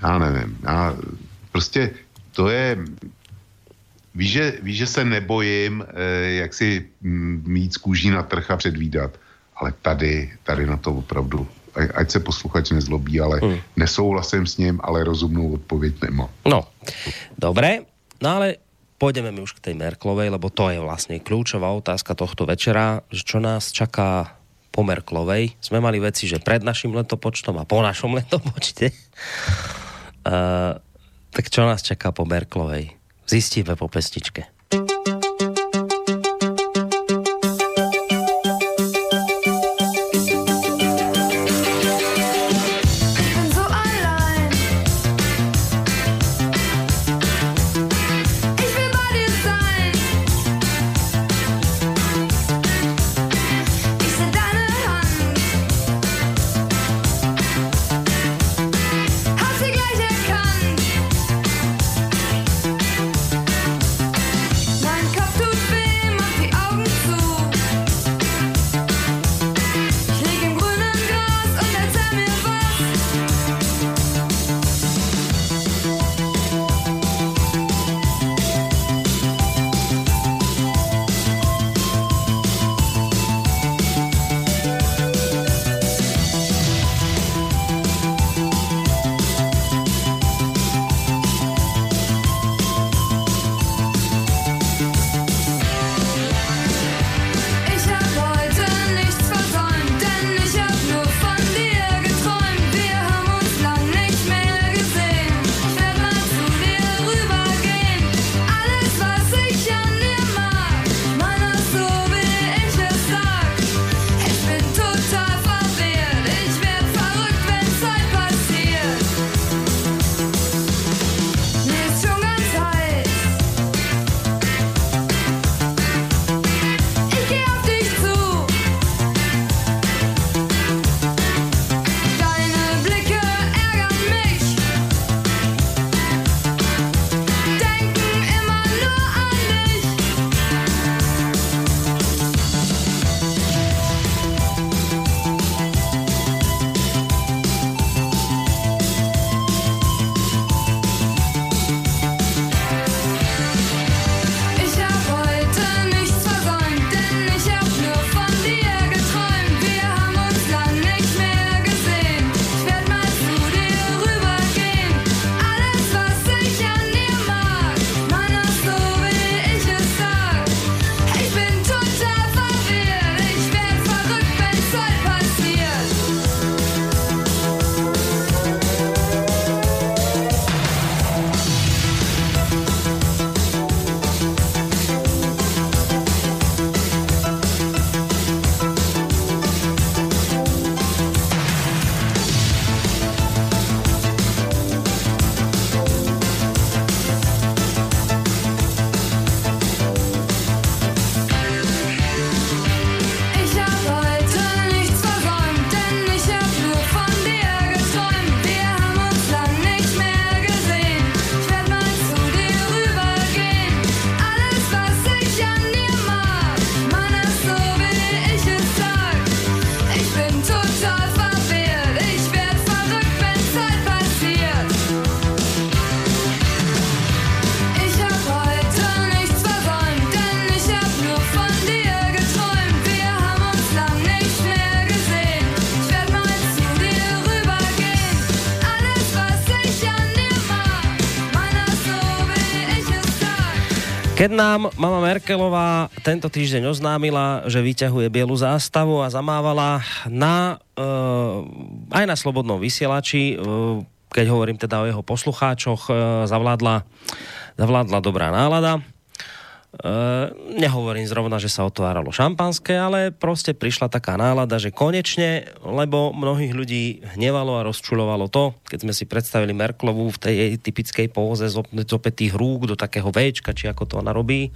Já nevím. Já, prostě to je víš, že, víš, že se nebojím, eh, jak si mm, mít z kůží na trh a předvídat, ale tady, tady na to opravdu, ať se posluchač nezlobí, ale Hmm. nesouhlasím s ním, ale rozumnou odpověď nemám. No, dobre, no ale pôjdeme mi už k tej Merklovej, lebo to je vlastne kľúčová otázka tohto večera, že čo nás čaká po Merklovej. Sme mali veci, že pred našim letopočtom a po našom letopočte. Uh, tak čo nás čaká po Merklovej? Zistíme po pestičke. Keď nám mama Merkelová tento týždeň oznámila, že vyťahuje bielu zástavu a zamávala na, uh, aj na slobodnom vysielači, uh, keď hovorím teda o jeho poslucháčoch, uh, zavládla, zavládla dobrá nálada. Uh, nehovorím zrovna, že sa otváralo šampanské, ale proste prišla taká nálada, že konečne, lebo mnohých ľudí hnevalo a rozčulovalo to, keď sme si predstavili Merklovú v tej typickej póze z op- z opätých rúk do takého Včka, či ako to ona robí.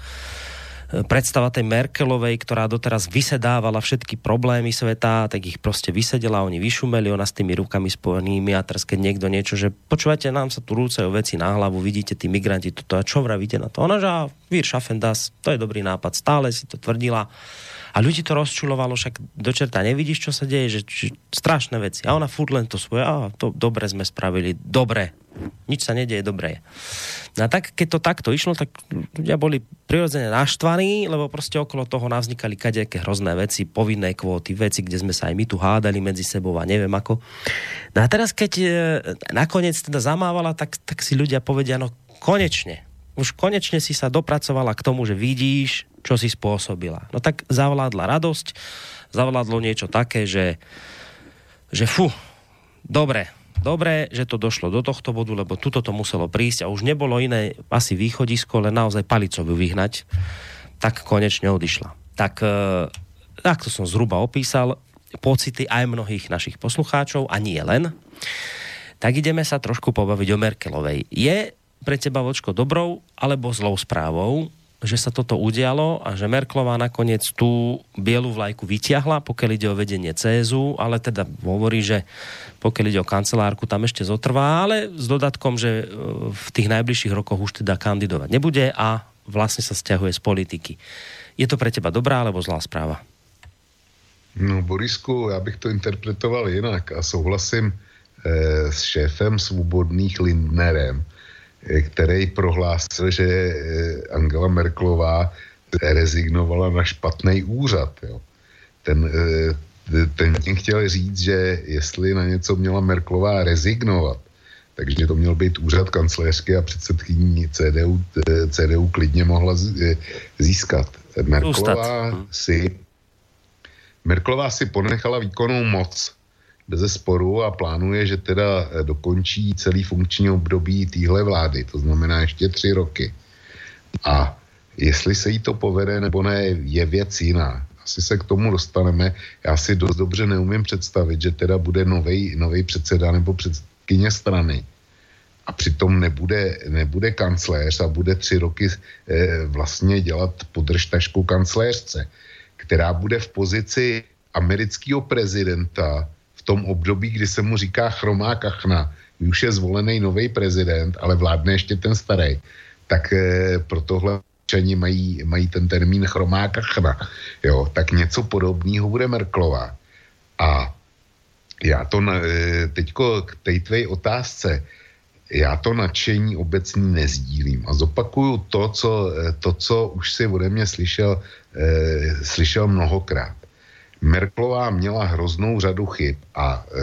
Predstava tej Merkelovej, ktorá doteraz vysedávala všetky problémy sveta, tak ich proste vysedela, oni vyšumeli, ona s tými rukami spojenými a teraz keď niekto niečo, že počúvate, nám sa tu rúcajú veci na hlavu, vidíte tí migranti toto a čo vravíte na to? Ona, že "A, wir schaffen das, to je dobrý nápad, stále si to tvrdila. A ľudí to rozčulovalo, však do čerta nevidíš, čo sa deje, že či, strašné veci. A ona furt len to svoje, a to dobre sme spravili, dobre, Nič sa nedieje, dobre. No a tak, keď to takto išlo, tak ľudia boli prirodzene naštvaní, lebo proste okolo toho navznikali kadejaké hrozné veci, povinné kvóty, veci, kde sme sa aj my tu hádali medzi sebou a neviem ako. No a teraz, keď e, nakoniec teda zamávala, tak, tak si ľudia povedia, no konečne, už konečne si sa dopracovala k tomu, že vidíš, čo si spôsobila. No tak zavládla radosť, zavládlo niečo také, že, že fu, dobre, dobre, že to došlo do tohto bodu, lebo tuto to muselo prísť a už nebolo iné asi východisko, len naozaj palicou vyhnať, tak konečne odišla. Tak e, takto som zhruba opísal pocity aj mnohých našich poslucháčov a nie len. Tak ideme sa trošku pobaviť o Merkelovej. Je pre teba, Vočko, dobrou alebo zlou správou, že sa toto udialo a že Merklová nakoniec tú bielu vlajku vyťahla, pokiaľ ide o vedenie CSU, ale teda hovorí, že pokiaľ ide o kancelárku, tam ešte zotrvá, ale s dodatkom, že e, v tých najbližších rokoch už teda kandidovať nebude a vlastne sa stiahuje z politiky. Je to pre teba dobrá alebo zlá správa? No, Borisku, já bych to interpretoval jinak a souhlasím eh, s šéfem svobodných Lindnerem, který prohlásil, že eh, Angela Merklová rezignovala na špatný úřad. Jo. Ten, eh, ten tím chtěl říct, že jestli na něco měla Merklová rezignovat, takže to měl být úřad kancléřky a předsedkyní CDU, eh, CDU klidně mohla eh, získat. Merklová si Merklová si ponechala výkonnou moc bez sporu a plánuje, že teda eh, dokončí celý funkční období téhle vlády, to znamená ještě tři roky. A jestli se jí to povede nebo ne, je věc jiná. Asi se k tomu dostaneme. Já si dost dobře neumím představit, že teda bude nový předseda nebo předsedkyně strany a přitom nebude, nebude kancléř a bude tři roky eh, vlastně dělat podržtašku kancléřce, která bude v pozici amerického prezidenta tom období, kdy se mu říká chromá kachna, už je zvolený nový prezident, ale vládne ještě ten starý, tak eh, pro tohle občani mají, mají ten termín chromá kachna. Jo, tak něco podobného bude Merklová. A já to na, eh, teďko k té tvé otázce, já to nadšení obecně nezdílím a zopakuju to, co, eh, to, co už si ode mě slyšel, eh, slyšel mnohokrát. Merklová měla hroznou řadu chyb a e,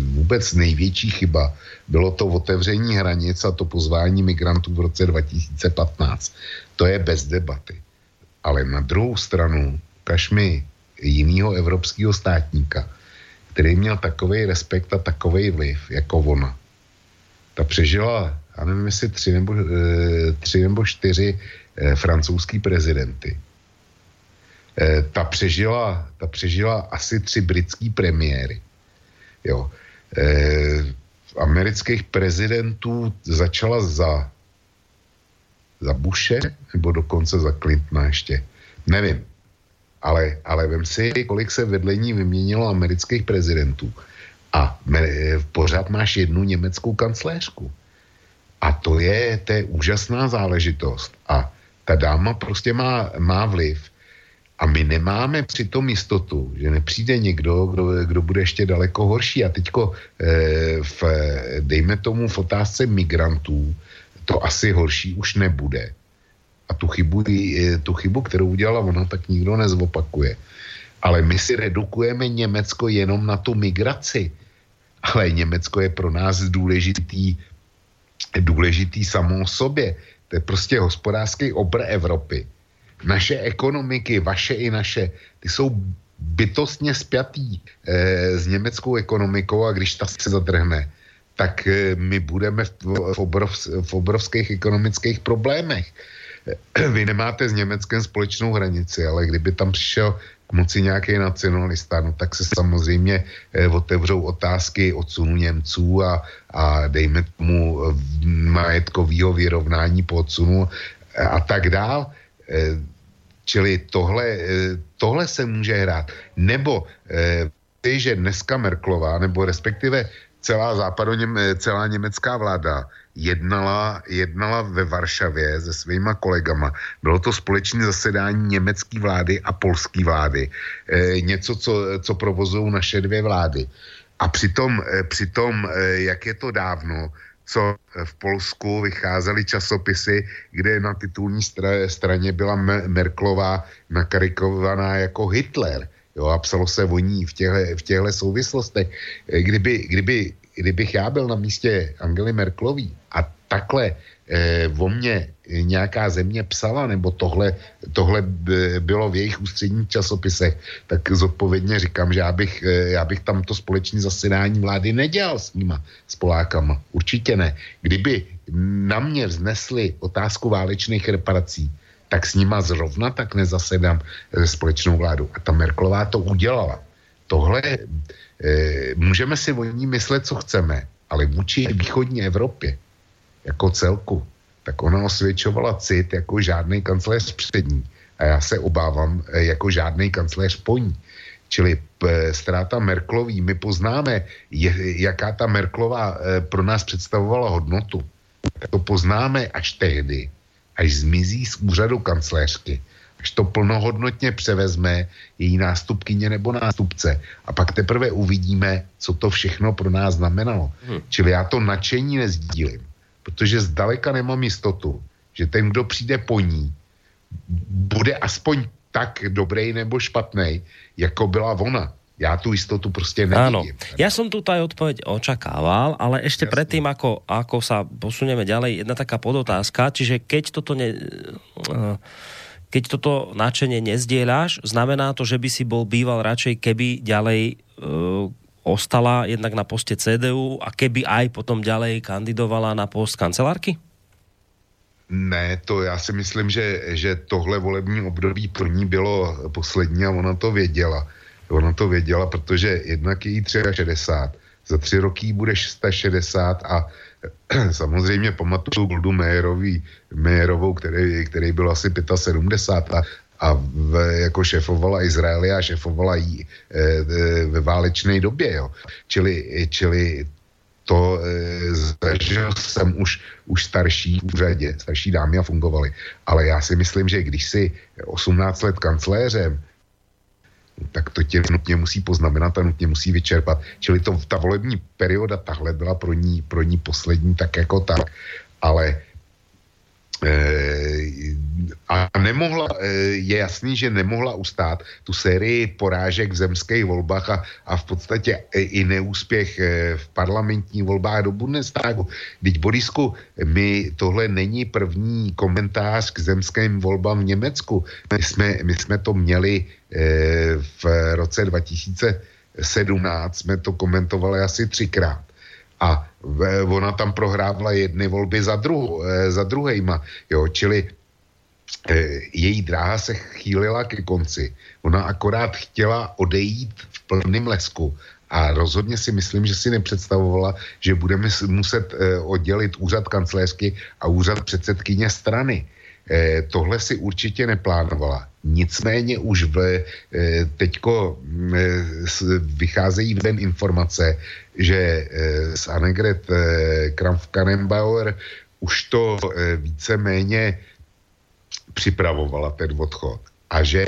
vůbec největší chyba bylo to otevření hranic a to pozvání migrantů v roce 2015. To je bez debaty. Ale na druhou stranu, kaž mi jinýho evropského státníka, který měl takový respekt a takový vliv jako ona. Ta přežila, já nevím, jestli tři nebo, e, tři nebo čtyři e, francouzský prezidenty. E, ta, přežila, ta přežila asi tři britský premiéry. Jo. E, amerických prezidentů začala za za Bushe, nebo dokonce za Clintona ještě. Nevím. Ale, ale vem si, kolik se vedlení vyměnilo amerických prezidentů. A me, pořád máš jednu německou kancléřku. A to je, to je úžasná záležitost. A ta dáma prostě má, má vliv. A my nemáme přitom jistotu, že nepřijde někdo, kdo, kdo bude ještě daleko horší. A teďko, eh, v, dejme tomu v otázce migrantů, to asi horší už nebude. A tu chybu, eh, tu chybu, kterou udělala ona, tak nikdo nezopakuje. Ale my si redukujeme Německo jenom na tu migraci. Ale Německo je pro nás důležitý, důležitý samo o sobě. To je prostě hospodářský obr Evropy. Naše ekonomiky, vaše i naše, ty jsou bytostně spjatý eh, s německou ekonomikou a když ta se zadrhne, tak eh, my budeme v, v, obrov, v obrovských ekonomických problémech. Eh, Vy nemáte s Německem společnou hranici, ale kdyby tam přišel k moci nějaký nacionalista, no tak se samozřejmě eh, otevřou otázky odsunu Němců a, a dejme tomu eh, majetkového vyrovnání po odsunu eh, a tak dál. Eh, Čili tohle, eh, tohle se může hrát. Nebo eh, ty, že dneska Merklová, nebo respektive celá západoněm, celá německá vláda jednala, jednala ve Varšavě se svýma kolegama. Bylo to společné zasedání německé vlády a polské vlády. E, něco, co, co provozují naše dvě vlády. A přitom, e, přitom e, jak je to dávno, co v Polsku vycházely časopisy, kde na titulní stra- straně byla Merklová nakarikovaná jako Hitler. Jo, a psalo se o ní v těchto, v těchto souvislostech. Kdyby, kdyby, kdybych já byl na místě Angely Merklový a takhle eh, o mně nějaká země psala, nebo tohle, tohle bylo v jejich ústředních časopisech, tak zodpovědně říkám, že já bych, eh, já bych tam to společné zasedání vlády nedělal s nima, s Polákama. Určitě ne. Kdyby na mě vznesli otázku válečných reparací, tak s nima zrovna tak nezasedám ze společnou vládu. A ta Merklová to udělala. Tohle e, můžeme si o ní myslet, co chceme, ale vůči východní Evropě jako celku, tak ona osvědčovala cit jako žádný kancléř přední. A já se obávám e, jako žádný kancléř po ní. Čili p, ztráta Merklový, my poznáme, je, jaká ta Merklová e, pro nás představovala hodnotu. To poznáme až tehdy, až zmizí z úřadu kancléřky, až to plnohodnotně převezme její nástupkyně nebo nástupce. A pak teprve uvidíme, co to všechno pro nás znamenalo. Hmm. Čili já to nadšení nezdílím, protože zdaleka nemám jistotu, že ten, kdo přijde po ní, bude aspoň tak dobrý nebo špatný, jako byla ona. Ja tú istotu proste nevidím. Áno, ja som tu aj odpoveď očakával, ale ešte Jasne. predtým, ako, ako sa posunieme ďalej, jedna taká podotázka, čiže keď toto ne, eh, keď toto nadšenie nezdieľaš, znamená to, že by si bol býval radšej, keby ďalej uh, ostala jednak na poste CDU a keby aj potom ďalej kandidovala na post kancelárky? Ne, to já si myslím, že, že tohle volební období pro ní bylo poslední a ona to věděla. Ona to věděla, protože jednak je jí 63, za tři roky bude 660 a samozřejmě pamatuju Goldu Mejerovou, který, který byl asi 75 a, a v, jako šefovala Izraeli a šefovala jí e, e, ve válečné době. Jo. Čili, čili to e, zažil jsem už, už starší v úřadě, starší dámy a fungovaly. Ale já si myslím, že když si 18 let kancléřem, tak to tě nutně musí poznamenat a nutně musí vyčerpat. Čili to, ta volební perioda tahle byla pro ní, pro ní poslední tak jako tak. Ale a nemohla, eh, je jasný, že nemohla ustát tu sérii porážek v zemských volbách a, a v podstatě i neúspěch eh, v parlamentních volbách do Bundestagu. Teď, Borisku, my tohle není první komentář k zemským volbám v Německu. My jsme, my jsme to měli v roce 2017, jsme to komentovali asi třikrát a ona tam prohrávala jedny volby za, druhu, eh, za druhejma, jo, čili eh, její dráha se chýlila ke konci. Ona akorát chtěla odejít v plném lesku a rozhodně si myslím, že si nepředstavovala, že budeme muset eh, oddělit úřad kancléřky a úřad předsedkyně strany. Tohle si určitě neplánovala. Nicméně už v, eh, teďko mm, eh, vycházejí ven informace, že eh, Annegret Kramf-Karrenbauer už to víceméně připravovala ten odchod a že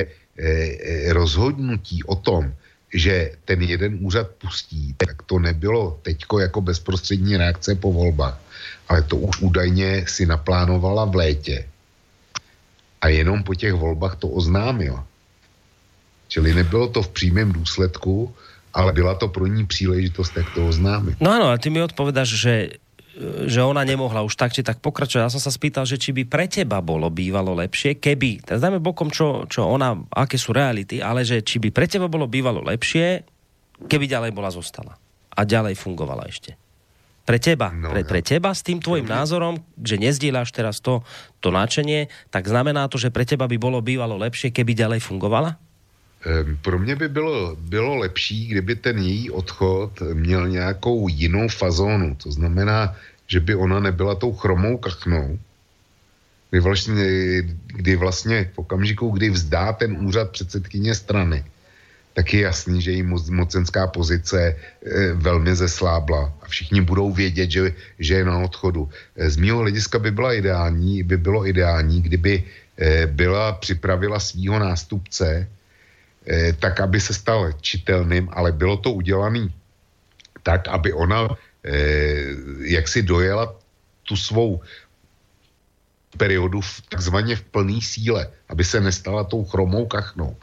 rozhodnutí o tom, že ten jeden úřad pustí, tak to nebylo teďko jako bezprostřední reakce po volbách, ale to už údajně si naplánovala v létě a jenom po těch volbách to oznámil. Čili nebylo to v přímém důsledku, ale byla to pro ní příležitost, jak to oznámit. No áno, a ty mi odpovedáš, že že ona nemohla už tak či tak pokračovať. Ja som sa spýtal, že či by pre teba bolo bývalo lepšie, keby, teraz dáme bokom, čo, čo ona, aké sú reality, ale že či by pre teba bolo bývalo lepšie, keby ďalej bola zostala. A ďalej fungovala ešte pre teba, no, pre, pre teba s tým tvojim názorom, že nezdieľaš teraz to, to náčenie, tak znamená to, že pre teba by bolo bývalo lepšie, keby ďalej fungovala? Pro mě by bylo, bylo lepší, kdyby ten její odchod měl nějakou jinou fazónu. To znamená, že by ona nebyla tou chromou kachnou, kdy vlastně, kdy vlastně v okamžiku, kdy vzdá ten úřad předsedkyně strany, tak je jasný, že její mocenská pozice e, velmi zeslábla a všichni budou vědět, že, že je na odchodu. E, z mého hlediska by byla ideální, by bylo ideální, kdyby e, byla připravila svého nástupce tak, aby se stal čitelným, ale bylo to udělané tak, aby ona jak si dojela tu svou periodu takzvaně v plné síle, aby se nestala tou chromou kachnou.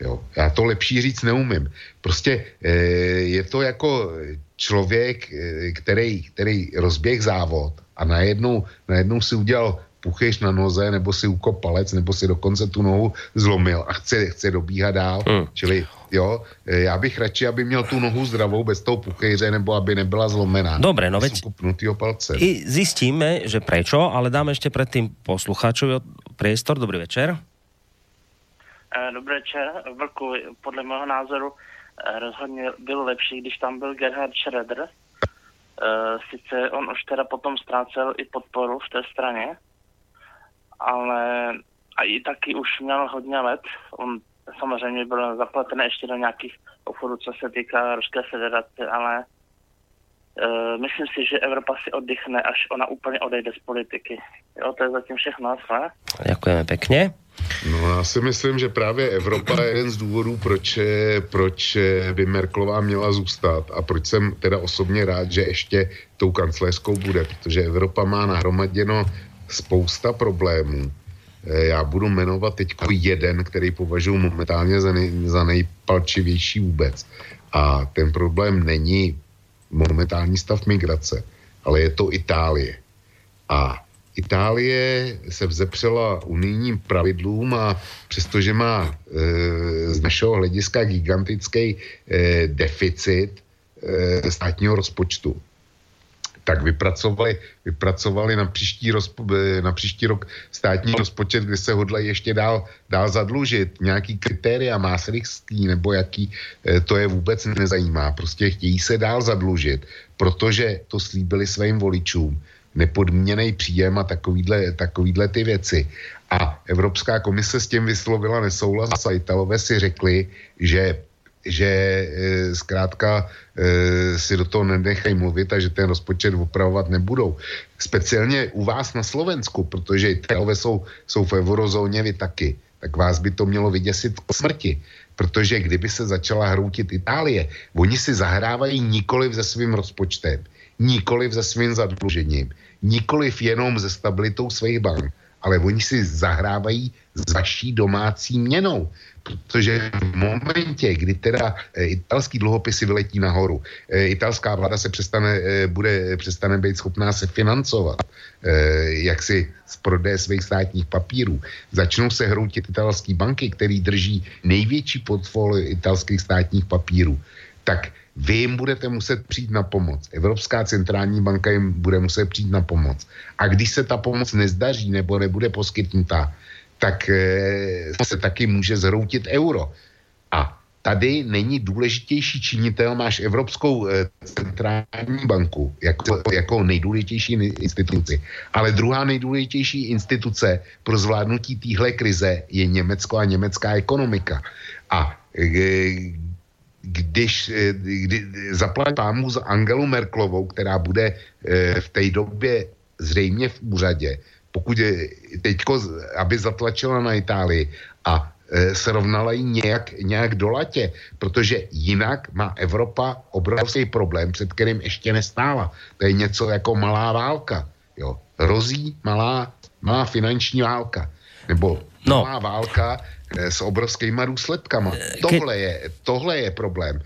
Jo, já to lepší říct neumím. Prostě e, je to jako člověk, e, který, který rozběh závod a najednou, najednou si udělal puchyš na noze, nebo si ukop palec, nebo si dokonce tu nohu zlomil a chce, chce dobíhat dál. Hmm. Čili jo, e, já bych radši, aby měl tu nohu zdravou bez toho puchejře, nebo aby nebyla zlomená. Dobre, no veď palce. I zistíme, že prečo, ale dáme ešte predtým poslucháčovi priestor. Dobrý večer. Eh, Dobrý večer. Vlku, podle mého názoru eh, rozhodně bylo lepší, když tam byl Gerhard Schroeder. Eh, Sice on už teda potom ztrácel i podporu v té straně, ale a i taky už měl hodně let. On samozřejmě byl zapletený ještě do nějakých obchodů, co se týká Ruské federace, ale uh, myslím si, že Evropa si oddychne, až ona úplně odejde z politiky. Jo, to je zatím všechno, ne? Ďakujeme pekne. No já si myslím, že právě Evropa je jeden z důvodů, proč, proč by Merklová měla zůstat a proč jsem teda osobně rád, že ještě tou kancléřskou bude, protože Evropa má nahromaděno spousta problémů. Já budu jmenovat teď jeden, který považuji momentálně za, nej, za nejpalčivější vůbec. A ten problém není momentální stav migrace, ale je to Itálie. A Itálie se vzepřela unijním pravidlům a přestože má e, z našeho hlediska gigantický e, deficit e, státního rozpočtu, tak vypracovali, vypracovali na, příští rozpo, e, na příští rok státní rozpočet, kde se hodlají ještě dál, dál zadlužit. Nějaký kritéria Maastrichtský nebo jaký, e, to je vůbec nezajímá. Prostě chtějí se dál zadlužit, protože to slíbili svým voličům nepodmíněný příjem a takovýhle, takovýhle ty věci. A Evropská komise s tím vyslovila nesouhlas a Italové si řekli, že že e, zkrátka e, si do toho nenechají mluvit a že ten rozpočet opravovat nebudou. Speciálně u vás na Slovensku, protože Italové jsou, jsou v eurozóně, vy taky, tak vás by to mělo vyděsit k smrti. Protože kdyby se začala hroutit Itálie, oni si zahrávají nikoliv se svým rozpočtem, nikoliv se svým zadlužením, nikoliv jenom se stabilitou svých bank, ale oni si zahrávají s vaší domácí měnou. Protože v momentě, kdy teda e, italský dluhopisy vyletí nahoru, e, italská vláda se přestane, e, bude, přestane být schopná se financovat, jak si z prodeje svých státních papírů, začnou se hroutit italské banky, který drží největší portfolio italských státních papírů, tak vy jim budete muset přijít na pomoc. Evropská centrální banka jim bude muset přijít na pomoc. A když se ta pomoc nezdaří nebo nebude poskytnutá, tak e, se taky může zhroutit euro. A tady není důležitější činitel, máš Evropskou e, centrální banku jako, jako nejdůležitější instituci. Ale druhá nejdůležitější instituce pro zvládnutí téhle krize je Německo a německá ekonomika. A e, když eh, kdy, zaplať pámu za Angelu Merklovou, která bude eh, v té době zřejmě v úřadě, pokud je teďko, aby zatlačila na Itálii a eh, srovnala ji nějak, nějak do latě, protože jinak má Evropa obrovský problém, před kterým ještě nestála. To je něco jako malá válka. Jo. Hrozí malá, malá finanční válka. Nebo no. malá válka, Eh, s obrovskýma důsledkama. Eh, tohle je, tohle je problém.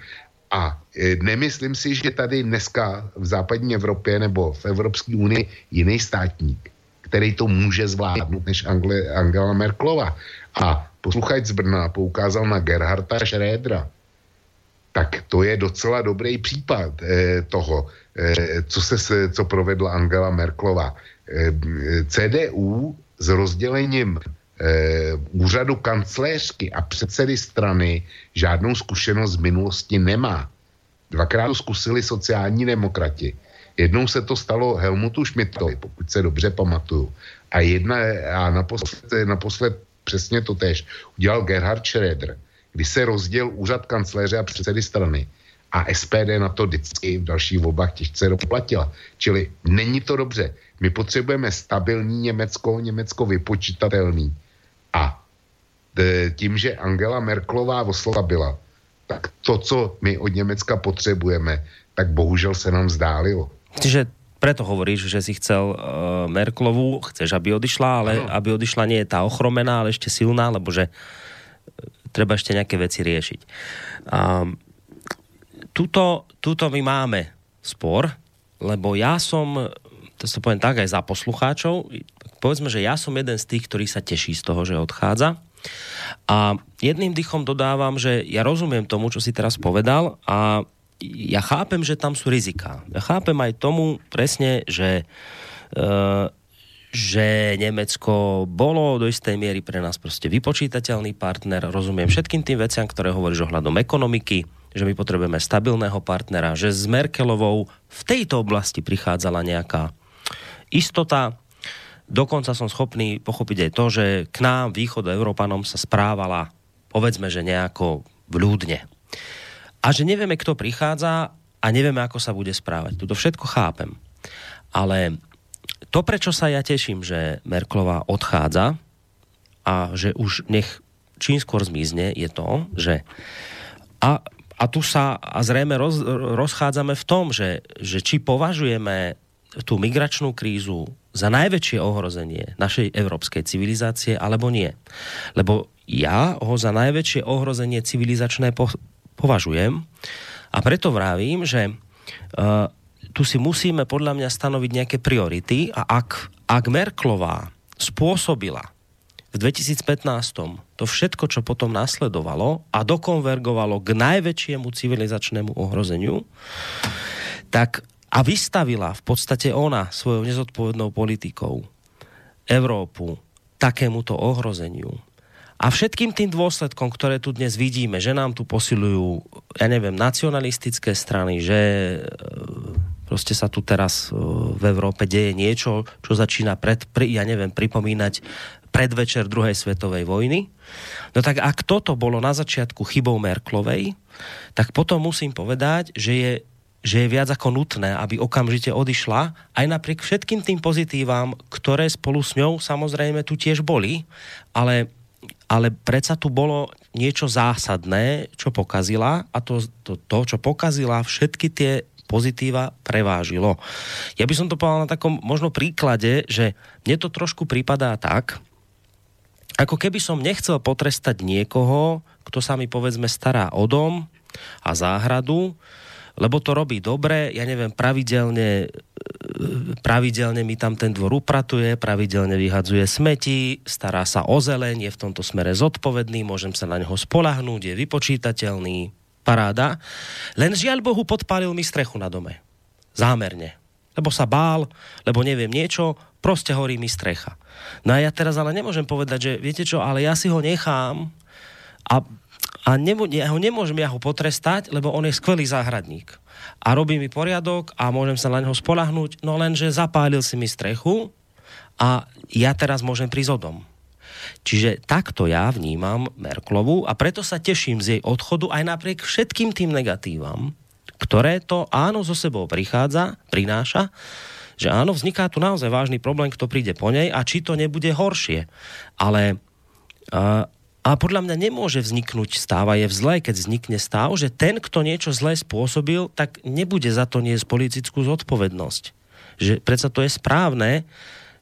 A eh, nemyslím si, že tady dneska v západní Evropě nebo v Evropské unii jiný státník, který to může zvládnout než Angle, Angela Merklova. A posluchač z Brna poukázal na Gerharda Schrödera. Tak to je docela dobrý případ eh, toho, eh, co, se, co provedla Angela Merklova. Eh, CDU s rozdělením úřadu kancléřky a předsedy strany žádnou zkušenost z minulosti nemá. Dvakrát to zkusili sociální demokrati. Jednou se to stalo Helmutu Schmidtovi, pokud se dobře pamatuju. A, jedna, a naposled, naposled přesně to tež udělal Gerhard Schröder, kdy se rozděl úřad kancléře a předsedy strany. A SPD na to vždycky v dalších volbách těžce doplatila. Čili není to dobře. My potřebujeme stabilní Německo, Německo vypočítatelný. A tím, že Angela Merklová oslabila tak to, co my od Německa potřebujeme, tak bohužel se nám vzdálilo. Čiže preto hovoríš, že si chcel uh, Merklovu, chceš, aby odišla, ale Áno. aby odišla nie je tá ochromená, ale ešte silná, lebo že e, treba ešte nejaké veci riešiť. Um, tuto, tuto my máme spor, lebo ja som, to sa poviem tak aj za poslucháčov, povedzme, že ja som jeden z tých, ktorý sa teší z toho, že odchádza. A jedným dýchom dodávam, že ja rozumiem tomu, čo si teraz povedal a ja chápem, že tam sú rizika. Ja chápem aj tomu presne, že e, že Nemecko bolo do istej miery pre nás proste vypočítateľný partner. Rozumiem všetkým tým veciam, ktoré hovoríš ohľadom ekonomiky, že my potrebujeme stabilného partnera, že s Merkelovou v tejto oblasti prichádzala nejaká istota. Dokonca som schopný pochopiť aj to, že k nám, východ Európanom, sa správala, povedzme, že nejako vľúdne. A že nevieme, kto prichádza a nevieme, ako sa bude správať. Tuto všetko chápem. Ale to, prečo sa ja teším, že Merklová odchádza a že už nech čím skôr zmizne, je to, že a, a tu sa a zrejme roz, rozchádzame v tom, že, že či považujeme tú migračnú krízu za najväčšie ohrozenie našej európskej civilizácie, alebo nie. Lebo ja ho za najväčšie ohrozenie civilizačné po, považujem a preto vravím, že uh, tu si musíme podľa mňa stanoviť nejaké priority a ak, ak Merklová spôsobila v 2015 to všetko, čo potom nasledovalo a dokonvergovalo k najväčšiemu civilizačnému ohrozeniu, tak a vystavila v podstate ona svojou nezodpovednou politikou Európu takémuto ohrozeniu a všetkým tým dôsledkom, ktoré tu dnes vidíme, že nám tu posilujú, ja neviem, nacionalistické strany, že e, proste sa tu teraz e, v Európe deje niečo, čo začína pred, pri, ja neviem, pripomínať predvečer druhej svetovej vojny. No tak ak toto bolo na začiatku chybou Merklovej, tak potom musím povedať, že je že je viac ako nutné, aby okamžite odišla, aj napriek všetkým tým pozitívam, ktoré spolu s ňou samozrejme tu tiež boli, ale, ale predsa tu bolo niečo zásadné, čo pokazila a to, to, to čo pokazila, všetky tie pozitíva prevážilo. Ja by som to povedal na takom možno príklade, že mne to trošku prípadá tak, ako keby som nechcel potrestať niekoho, kto sa mi povedzme stará o dom a záhradu, lebo to robí dobre, ja neviem, pravidelne, pravidelne mi tam ten dvor upratuje, pravidelne vyhadzuje smeti, stará sa o zeleň, je v tomto smere zodpovedný, môžem sa na neho spolahnúť, je vypočítateľný, paráda. Len žiaľ Bohu podpálil mi strechu na dome. Zámerne. Lebo sa bál, lebo neviem niečo, proste horí mi strecha. No a ja teraz ale nemôžem povedať, že viete čo, ale ja si ho nechám a a nemo, ja ho nemôžem ja ho potrestať, lebo on je skvelý záhradník. A robí mi poriadok a môžem sa na neho spolahnúť, no lenže zapálil si mi strechu a ja teraz môžem prísť o dom. Čiže takto ja vnímam Merklovu a preto sa teším z jej odchodu aj napriek všetkým tým negatívam, ktoré to áno zo sebou prichádza, prináša, že áno, vzniká tu naozaj vážny problém, kto príde po nej a či to nebude horšie. Ale uh, a podľa mňa nemôže vzniknúť stáva je v zle, keď vznikne stav, že ten, kto niečo zlé spôsobil, tak nebude za to niesť politickú zodpovednosť. Že predsa to je správne,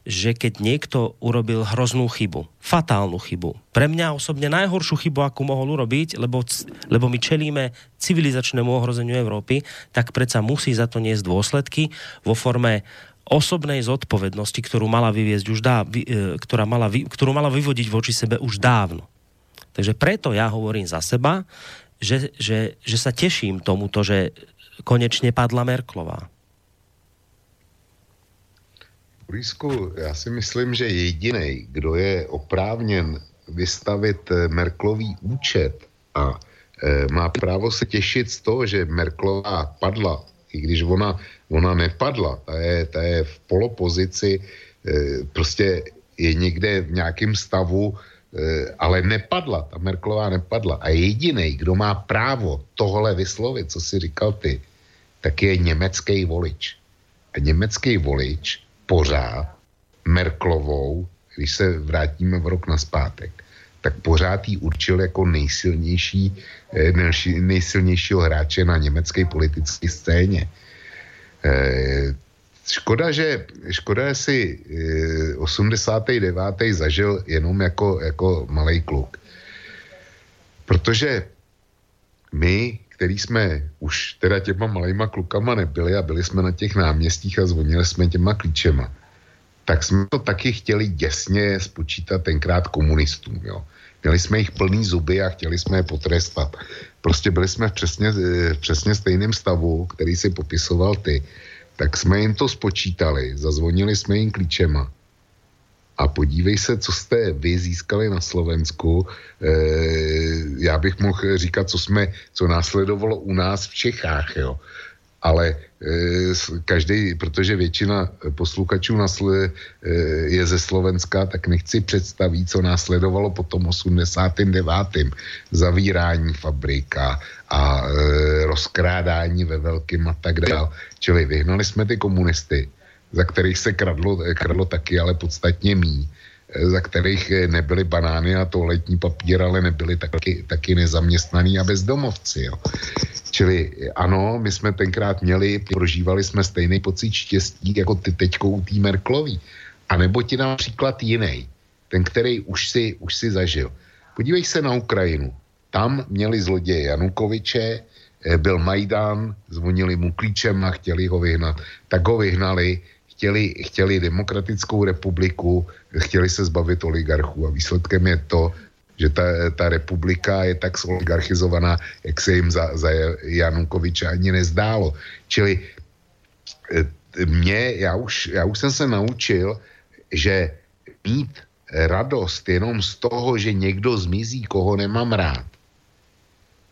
že keď niekto urobil hroznú chybu, fatálnu chybu, pre mňa osobne najhoršiu chybu, akú mohol urobiť, lebo, lebo my čelíme civilizačnému ohrozeniu Európy, tak predsa musí za to niesť dôsledky vo forme osobnej zodpovednosti, ktorú mala vyviezť už dáv, ktorá mala, ktorú mala vyvodiť voči sebe už dávno. Takže preto ja hovorím za seba, že, že, že sa teším tomuto, že konečne padla Merklová. Borisku, já si myslím, že jediný, kdo je oprávněn vystavit Merklový účet a e, má právo se těšit z toho, že Merklová padla, i když ona, ona nepadla, ta je, ta je v polopozici, e, prostě je někde v nějakém stavu, ale nepadla, ta Merklová nepadla. A jediný, kdo má právo tohle vyslovit, co si říkal ty, tak je německý volič. A německý volič pořád Merklovou, když se vrátíme v rok na zpátek, tak pořád ji určil jako nejsilnější, nejsilnější- nejsilnějšího hráče na německé politické scéně. Eh, Škoda, že, škoda, že si eh, 89. zažil jenom jako, jako malý kluk. Protože my, který jsme už teda těma malýma klukama nebyli a byli jsme na těch náměstích a zvonili jsme těma klíčema, tak jsme to taky chtěli děsně spočítat tenkrát komunistům. Jo. Měli jsme jich plný zuby a chtěli jsme je potrestat. Prostě byli jsme v přesně, eh, v přesně stejném stavu, který si popisoval ty. Tak jsme jim to spočítali, zazvonili jsme jim klíčema. A podívej se, co jste vy získali na Slovensku. E, já bych mohl říkat, co jsme, co následovalo u nás v Čechách, jo. Ale e, každý, protože většina posluchačů na Sle, e, je ze Slovenska, tak nechci představit, co následovalo po tom 89. Zavírání fabrika a e, rozkrádání ve velkým a tak dále. Čili vyhnali jsme ty komunisty, za kterých se kradlo, kradlo taky, ale podstatně mí, za kterých eh, nebyly banány a toaletní papír, ale nebyli taky, taky nezaměstnaní a bezdomovci. Jo. Čili eh, ano, my jsme tenkrát měli, prožívali jsme stejný pocit štěstí jako ty teďko u té Merklový. A nebo ti například jiný, ten, který už si, už si zažil. Podívej se na Ukrajinu. Tam měli zloděje Janukoviče, eh, byl Majdan, zvonili mu klíčem a chtěli ho vyhnat. Tak ho vyhnali, chtěli, chtěli demokratickou republiku, chtěli se zbavit oligarchů a výsledkem je to, že ta, ta republika je tak oligarchizovaná, jak se jim za, za Janukoviče ani nezdálo. Čili eh, mě, já už, já už jsem se naučil, že mít radost jenom z toho, že někdo zmizí, koho nemám rád,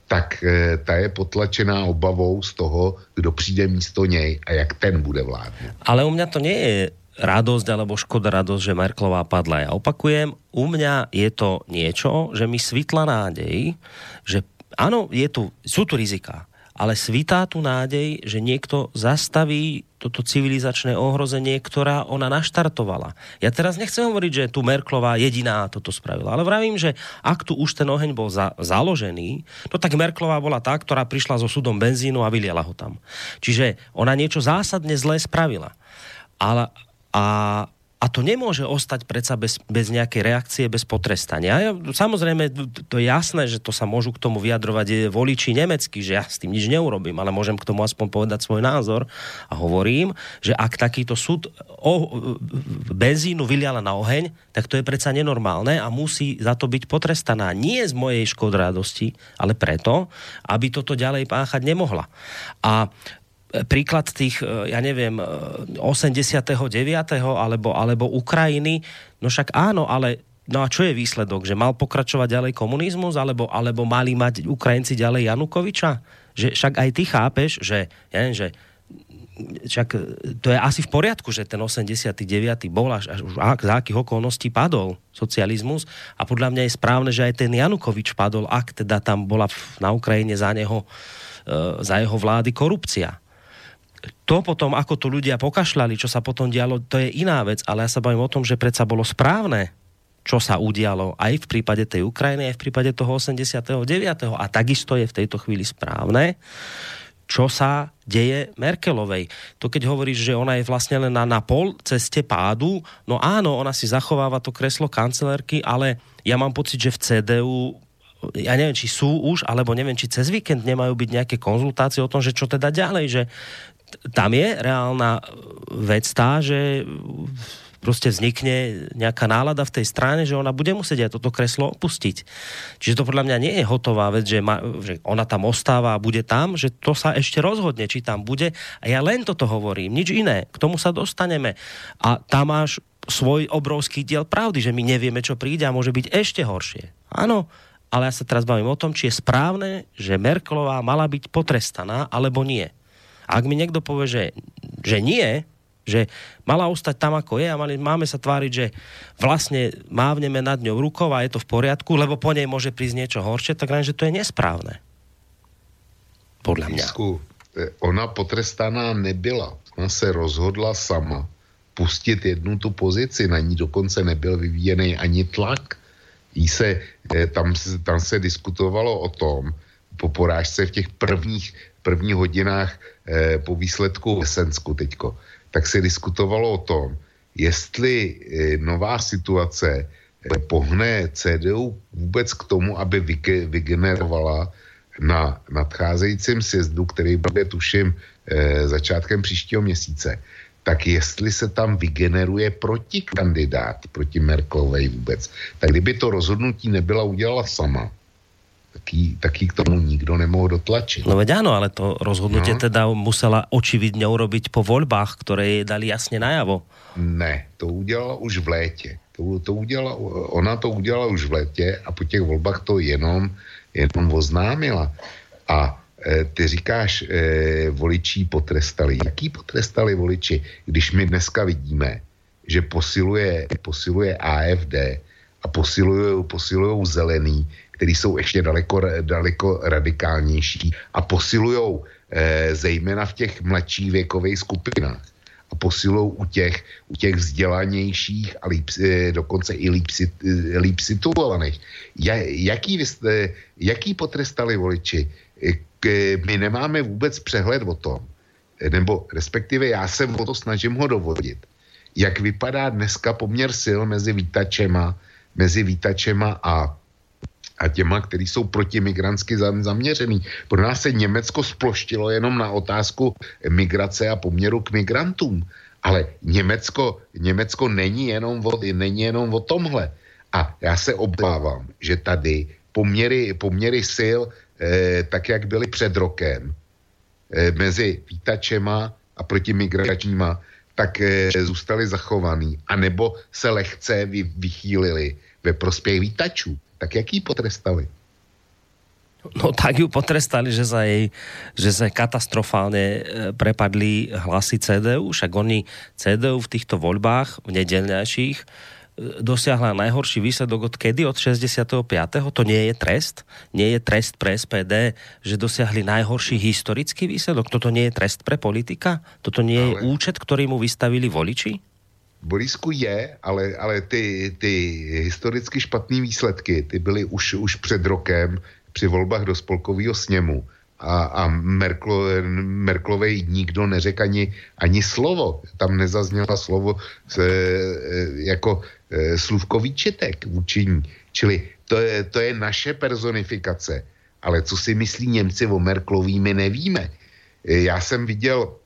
tak eh, ta je potlačená obavou z toho, kdo přijde místo něj a jak ten bude vládnout. Ale u mňa to nie je radosť alebo škoda radosť, že Merklová padla. Ja opakujem, u mňa je to niečo, že mi svitla nádej, že áno, je tu, sú tu rizika, ale svitá tu nádej, že niekto zastaví toto civilizačné ohrozenie, ktorá ona naštartovala. Ja teraz nechcem hovoriť, že tu Merklová jediná toto spravila, ale vravím, že ak tu už ten oheň bol za, založený, no tak Merklová bola tá, ktorá prišla so súdom benzínu a vyliala ho tam. Čiže ona niečo zásadne zlé spravila. Ale, a, a to nemôže ostať predsa bez, bez nejakej reakcie, bez potrestania. Ja, samozrejme, to, je jasné, že to sa môžu k tomu vyjadrovať eh, voliči nemeckí, že ja s tým nič neurobím, ale môžem k tomu aspoň povedať svoj názor a hovorím, že ak takýto súd o, benzínu vyliala na oheň, tak to je predsa nenormálne a musí za to byť potrestaná. Nie z mojej škodradosti, ale preto, aby toto ďalej páchať nemohla. A príklad tých, e, ja neviem, e, 89. alebo, alebo Ukrajiny, no však áno, ale no a čo je výsledok? Že mal pokračovať ďalej komunizmus, alebo, alebo mali mať Ukrajinci ďalej Janukoviča? Že však aj ty chápeš, že, ja neviem, že však e, to je asi v poriadku, že ten 89. bol až, až už ak, za akých okolností padol socializmus a podľa mňa je správne, že aj ten Janukovič padol, ak teda tam bola v- na Ukrajine za neho e, za jeho vlády korupcia to potom, ako to ľudia pokašľali, čo sa potom dialo, to je iná vec, ale ja sa bavím o tom, že predsa bolo správne, čo sa udialo aj v prípade tej Ukrajiny, aj v prípade toho 89. A takisto je v tejto chvíli správne, čo sa deje Merkelovej. To keď hovoríš, že ona je vlastne len na, na pol ceste pádu, no áno, ona si zachováva to kreslo kancelárky, ale ja mám pocit, že v CDU ja neviem, či sú už, alebo neviem, či cez víkend nemajú byť nejaké konzultácie o tom, že čo teda ďalej, že tam je reálna vec tá, že proste vznikne nejaká nálada v tej strane, že ona bude musieť aj toto kreslo opustiť. Čiže to podľa mňa nie je hotová vec, že, ma, že ona tam ostáva a bude tam, že to sa ešte rozhodne, či tam bude. A ja len toto hovorím, nič iné. K tomu sa dostaneme. A tam máš svoj obrovský diel pravdy, že my nevieme, čo príde a môže byť ešte horšie. Áno, ale ja sa teraz bavím o tom, či je správne, že Merkelová mala byť potrestaná, alebo nie. A ak mi niekto povie, že, že nie, že mala ustať tam, ako je a mali, máme sa tváriť, že vlastne mávneme nad ňou rukou a je to v poriadku, lebo po nej môže prísť niečo horšie, tak len, že to je nesprávne. Podľa mňa. Eh, ona potrestaná nebyla. Ona se rozhodla sama pustit jednu tu pozici. Na ní dokonce nebyl vyvíjený ani tlak. Jí se, eh, tam, tam se diskutovalo o tom, po porážce v těch prvních, prvních hodinách eh, po výsledku v Esensku teďko, tak se diskutovalo o tom, jestli eh, nová situace eh, pohne CDU vůbec k tomu, aby vyge, vygenerovala na nadcházejícím sjezdu, který bude tuším eh, začátkem příštího měsíce, tak jestli se tam vygeneruje protikandidát proti Merklovej vůbec, tak kdyby to rozhodnutí nebyla udělala sama, tak jí, tak jí k tomu nikdo nemohl dotlačit. No veď áno, ale to rozhodnutie No. teda musela očividne urobiť po voľbách, ktoré jej dali jasne najavo. Ne, to udělala už v létě. To, to udělala, ona to udělala už v létě a po těch volbách to jenom, jenom oznámila. A e, ty říkáš, e, voličí potrestali. Jaký potrestali voliči, když my dneska vidíme, že posiluje, posiluje AFD a posilují posilujou zelený, který jsou ještě daleko, daleko radikálnější a posilují e, zejména v těch mladších věkových skupinách a posilou u těch, u těch vzdělanějších a líp, eh, dokonce i líp, eh, líp situovaných. Ja, jaký, vy jste, jaký potrestali voliči? Eh, k- My nemáme vůbec přehled o tom, eh, nebo respektive já se o to snažím ho dovodit, jak vypadá dneska poměr sil mezi vítačema, mezi vítačema a a těma, kteří jsou protimigrantsky zam- zaměřený. Pro nás se Německo sploštilo jenom na otázku migrace a poměru k migrantům. Ale Německo, Německo není, jenom o, není jenom o tomhle. A já se obávám, že tady poměry, poměry sil, eh, tak jak byly před rokem, eh, mezi vítačema a protimigračníma, tak eh, zůstaly zachovaný. A nebo se lehce vy, vychýlili ve prospěch vítačů. Tak jaký potrestali? No tak ju potrestali, že sa jej, že sa katastrofálne e, prepadli hlasy CDU, však oni CDU v týchto voľbách, v nedelňajších, e, dosiahla najhorší výsledok od kedy? Od 65. To nie je trest? Nie je trest pre SPD, že dosiahli najhorší historický výsledok? Toto nie je trest pre politika? Toto nie je Ale- účet, ktorý mu vystavili voliči? Borisku je, ale, ale ty, ty historicky špatné výsledky, ty byly už, už před rokem při volbách do spolkového sněmu a, a Merklo, Merklovej nikdo neřekl ani, ani slovo. Tam nezazněla slovo se, jako e, slůvkový ní. Čili to je, to je naše personifikace. Ale co si myslí Němci o Merklový, my nevíme. E, Já jsem viděl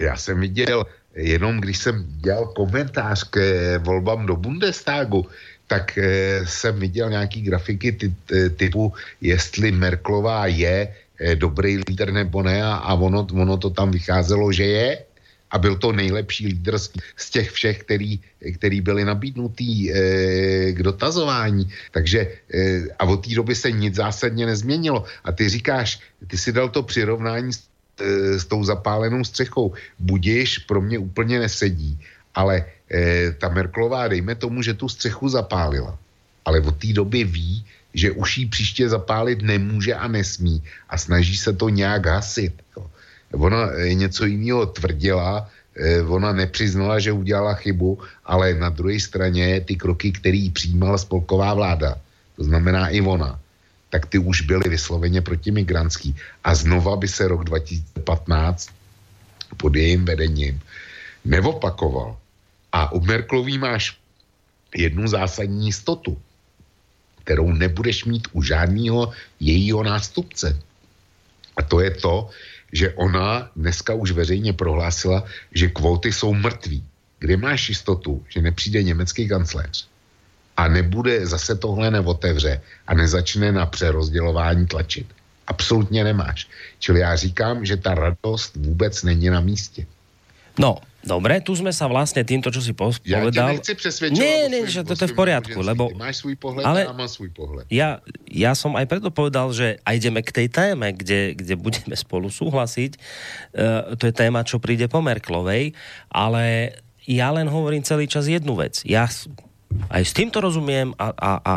já jsem viděl, jenom když jsem dělal komentář k volbám do Bundestagu, tak eh, jsem viděl nějaký grafiky ty, ty, typu, jestli Merklová je eh, dobrý lídr nebo ne a, a ono, ono to tam vycházelo, že je a byl to nejlepší lídr z, z těch všech, který, který byli nabídnutý e, k dotazování. Takže e, a od té doby se nic zásadně nezměnilo. A ty říkáš, ty si dal to přirovnání s, s tou zapálenou střechou. Budiš pro mě úplně nesedí, ale e, ta Merklová, dejme tomu, že tu střechu zapálila. Ale od té doby ví, že už jí příště zapálit nemůže a nesmí a snaží se to nějak hasit. Jo. Ona eh, něco jiného tvrdila, eh, ona nepřiznala, že udělala chybu, ale na druhé straně ty kroky, který přijímala spolková vláda, to znamená i ona, tak ty už byly vysloveně protimigrantský. A znova by se rok 2015 pod jejím vedením neopakoval. A u Merklový máš jednu zásadní jistotu, kterou nebudeš mít u žádného jejího nástupce. A to je to, že ona dneska už veřejně prohlásila, že kvóty jsou mrtví. Kde máš jistotu, že nepřijde německý kancléř a nebude zase tohle neotevře a nezačne na přerozdělování tlačit? Absolutně nemáš. Čili já říkám, že ta radost vůbec není na místě. No, dobre, tu sme sa vlastne týmto, čo si po- Já tě povedal... nechci. Nie, nie, že o toto je v poriadku, lebo... Ty máš svůj pohled ale- a mám svůj pohled. Ja, ja som aj preto povedal, že aj ideme k tej téme, kde, kde budeme spolu súhlasiť. E, to je téma, čo príde po Merklovej, ale ja len hovorím celý čas jednu vec. Ja aj s týmto rozumiem a, a, a,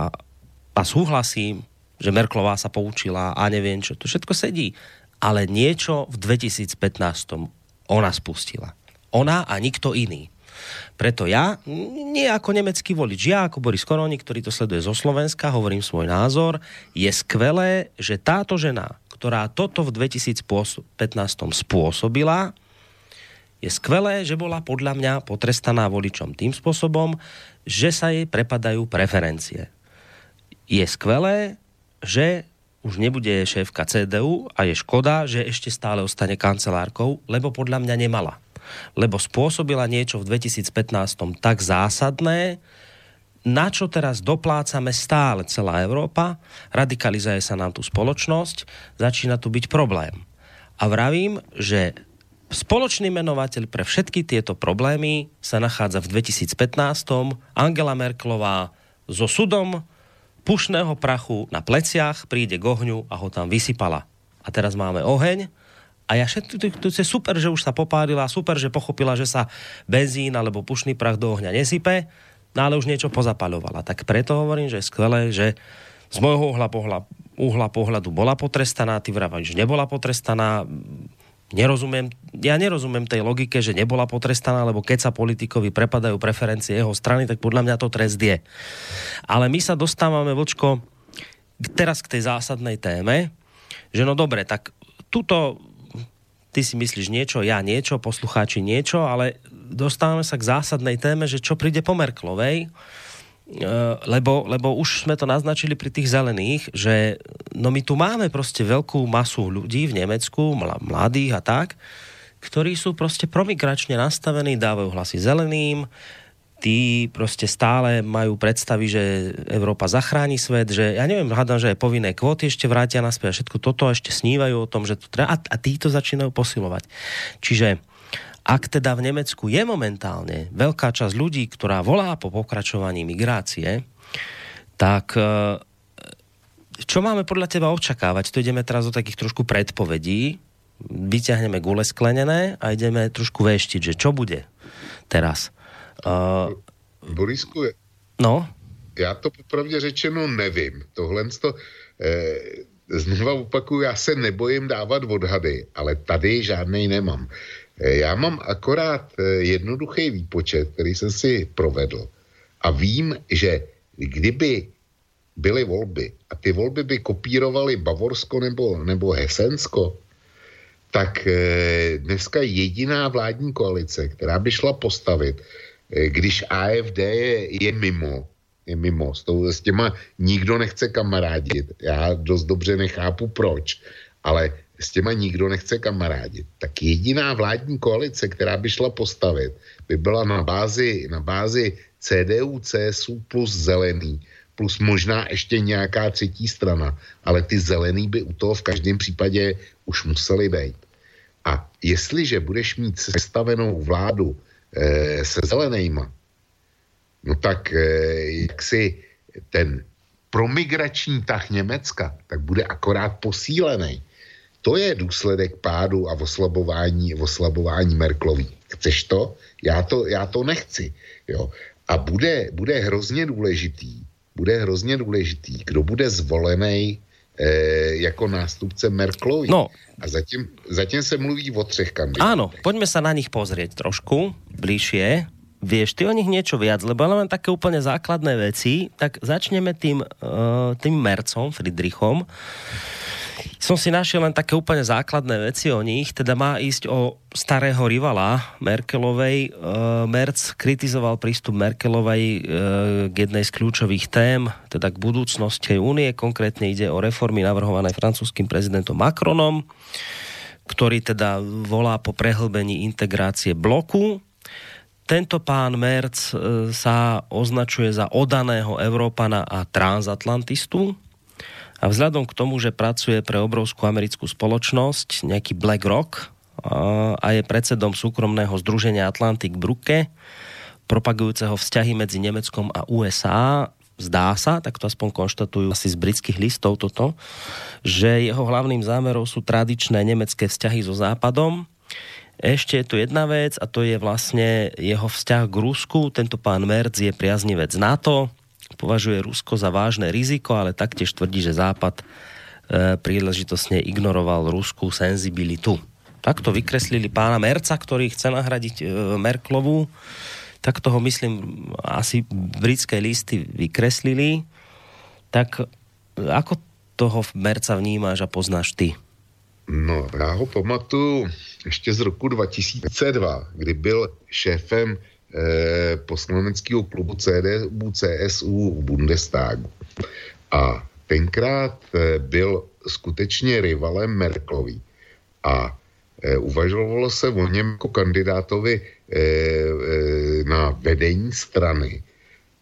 a súhlasím, že Merklová sa poučila a neviem čo, to všetko sedí. Ale niečo v 2015 ona spustila. Ona a nikto iný. Preto ja, nie ako nemecký volič, ja ako Boris Koroni, ktorý to sleduje zo Slovenska, hovorím svoj názor, je skvelé, že táto žena, ktorá toto v 2015 spôsobila, je skvelé, že bola podľa mňa potrestaná voličom tým spôsobom, že sa jej prepadajú preferencie. Je skvelé, že už nebude šéfka CDU a je škoda, že ešte stále ostane kancelárkou, lebo podľa mňa nemala. Lebo spôsobila niečo v 2015 tak zásadné, na čo teraz doplácame stále celá Európa, radikalizuje sa nám tu spoločnosť, začína tu byť problém. A vravím, že Spoločný menovateľ pre všetky tieto problémy sa nachádza v 2015. Angela Merklová so sudom pušného prachu na pleciach príde k ohňu a ho tam vysypala. A teraz máme oheň a ja všetko, to je super, že už sa popálila, super, že pochopila, že sa benzín alebo pušný prach do ohňa nesype, no ale už niečo pozapaľovala. Tak preto hovorím, že je skvelé, že z môjho uhla, pohľa, uhla pohľadu bola potrestaná, ty vravíš, nebola potrestaná, nerozumiem, ja nerozumiem tej logike, že nebola potrestaná, lebo keď sa politikovi prepadajú preferencie jeho strany, tak podľa mňa to trest je. Ale my sa dostávame, Vlčko, teraz k tej zásadnej téme, že no dobre, tak tuto ty si myslíš niečo, ja niečo, poslucháči niečo, ale dostávame sa k zásadnej téme, že čo príde po Merklovej, lebo, lebo už sme to naznačili pri tých zelených, že no my tu máme proste veľkú masu ľudí v Nemecku, mladých a tak, ktorí sú proste promigračne nastavení, dávajú hlasy zeleným, tí proste stále majú predstavy, že Európa zachráni svet, že ja neviem, hádam, že aj povinné kvóty ešte vrátia naspäť a všetko toto ešte snívajú o tom, že to treba a, a tí to začínajú posilovať. Čiže ak teda v Nemecku je momentálne veľká časť ľudí, ktorá volá po pokračovaní migrácie, tak e, čo máme podľa teba očakávať? To ideme teraz do takých trošku predpovedí, vyťahneme gule sklenené a ideme trošku veštiť, že čo bude teraz. Uh, Borisku, no? já to popravdě řečeno nevím. Tohle to, eh, znova opakuju, já se nebojím dávat odhady, ale tady žádnej nemám. Eh, já mám akorát eh, jednoduchý výpočet, který jsem si provedl. A vím, že kdyby byly volby a ty volby by kopírovaly Bavorsko nebo, nebo Hesensko, tak eh, dneska jediná vládní koalice, která by šla postavit, když AFD je, je mimo, je mimo, s, tou, s těma nikdo nechce kamarádit, já dost dobře nechápu proč, ale s těma nikdo nechce kamarádit, tak jediná vládní koalice, která by šla postavit, by byla na bázi, na bázi CDU, CSU plus zelený, plus možná ještě nějaká třetí strana, ale ty zelený by u toho v každém případě už museli být. A jestliže budeš mít sestavenou vládu e, se zelenýma, no tak e, jak si ten promigrační tah Německa, tak bude akorát posílený. To je důsledek pádu a oslabování, oslabování Merklový. Chceš to? Já to, já to nechci. Jo. A bude, bude hrozně důležitý, bude hrozně důležitý, kdo bude zvolený e, jako nástupce Merklový. No. A zatím, zatím se mluví o třech kandidátech. Áno, poďme sa na nich pozrieť trošku bližšie. Vieš ty o nich niečo viac, lebo ale len také úplne základné veci, tak začneme tým, uh, tým Mercom, Friedrichom som si našiel len také úplne základné veci o nich, teda má ísť o starého rivala Merkelovej. E, Merc kritizoval prístup Merkelovej e, k jednej z kľúčových tém, teda k budúcnosti únie. Konkrétne ide o reformy navrhované francúzským prezidentom Macronom, ktorý teda volá po prehlbení integrácie bloku. Tento pán Merc e, sa označuje za odaného Európana a transatlantistu a vzhľadom k tomu, že pracuje pre obrovskú americkú spoločnosť, nejaký BlackRock, a je predsedom súkromného združenia Atlantic Brücke, propagujúceho vzťahy medzi Nemeckom a USA, zdá sa, tak to aspoň konštatujú asi z britských listov toto, že jeho hlavným zámerom sú tradičné nemecké vzťahy so Západom. Ešte je tu jedna vec a to je vlastne jeho vzťah k Rusku. Tento pán Merc je priaznivec NATO, považuje Rusko za vážne riziko, ale taktiež tvrdí, že Západ e, príležitosne ignoroval ruskú senzibilitu. Takto vykreslili pána Merca, ktorý chce nahradiť e, Merklovu. tak toho myslím, asi britské listy vykreslili. Tak ako toho Merca vnímáš a poznáš ty? No, já ho pamatuju ještě z roku 2002, kdy byl šéfem poslaneckého klubu CDU, CSU v Bundestagu. A tenkrát eh, byl skutečně rivalem Merklový. A eh, uvažovalo se o něm jako kandidátovi eh, eh, na vedení strany,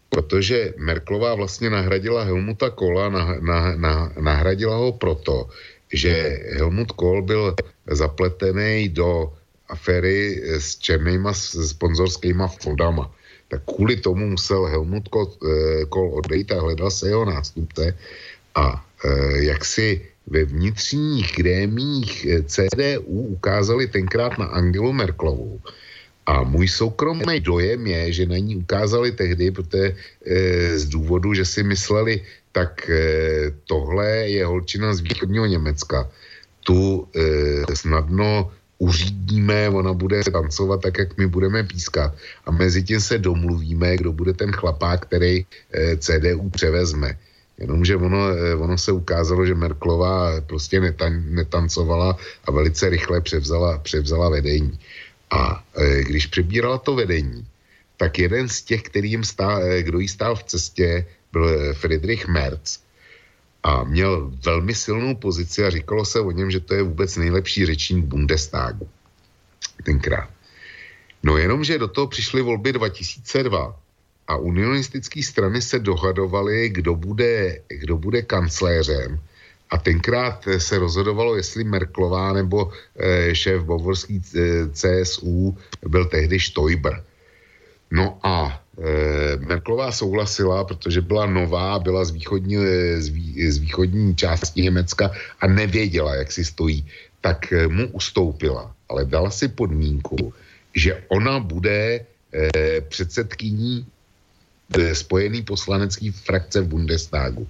protože Merklová vlastně nahradila Helmuta Kohla, na, na, na, nahradila ho proto, že Helmut Kohl byl zapletený do aféry s černýma sponzorskýma fondama. Tak kvůli tomu musel Helmut eh, Kohl odejít a hledal se jeho nástupce a eh, jak si ve vnitřních grémích eh, CDU ukázali tenkrát na Angelu Merklovou. A můj soukromý dojem je, že na ní ukázali tehdy, protože z důvodu, že si mysleli, tak tohle je holčina z východního Německa. Tu e, snadno uřídíme, ona bude tancovat tak, jak my budeme pískat. A mezi tím se domluvíme, kdo bude ten chlapák, který e, CDU převezme. Jenomže ono, eh, ono se ukázalo, že Merklová prostě netan, netancovala a velice rychle převzala, převzala vedení. A e, když přebírala to vedení, tak jeden z těch, který jim stál, kdo jí stál v cestě, byl Friedrich Merz. A měl velmi silnou pozici a říkalo se o něm, že to je vůbec nejlepší řečník Bundestagu. Tenkrát. No jenom, že do toho přišly volby 2002 a unionistické strany se dohadovaly, kdo bude, kdo bude kancléřem a tenkrát se rozhodovalo, jestli Merklová nebo eh, šéf bavorský eh, CSU byl tehdy Stoiber. No a e, Merklová souhlasila, protože byla nová, byla z východní, eh, z, vý, z východní části Německa a nevěděla, jak si stojí, tak eh, mu ustoupila. Ale dala si podmínku, že ona bude předsedkyní spojený poslanecký frakce v Bundestagu.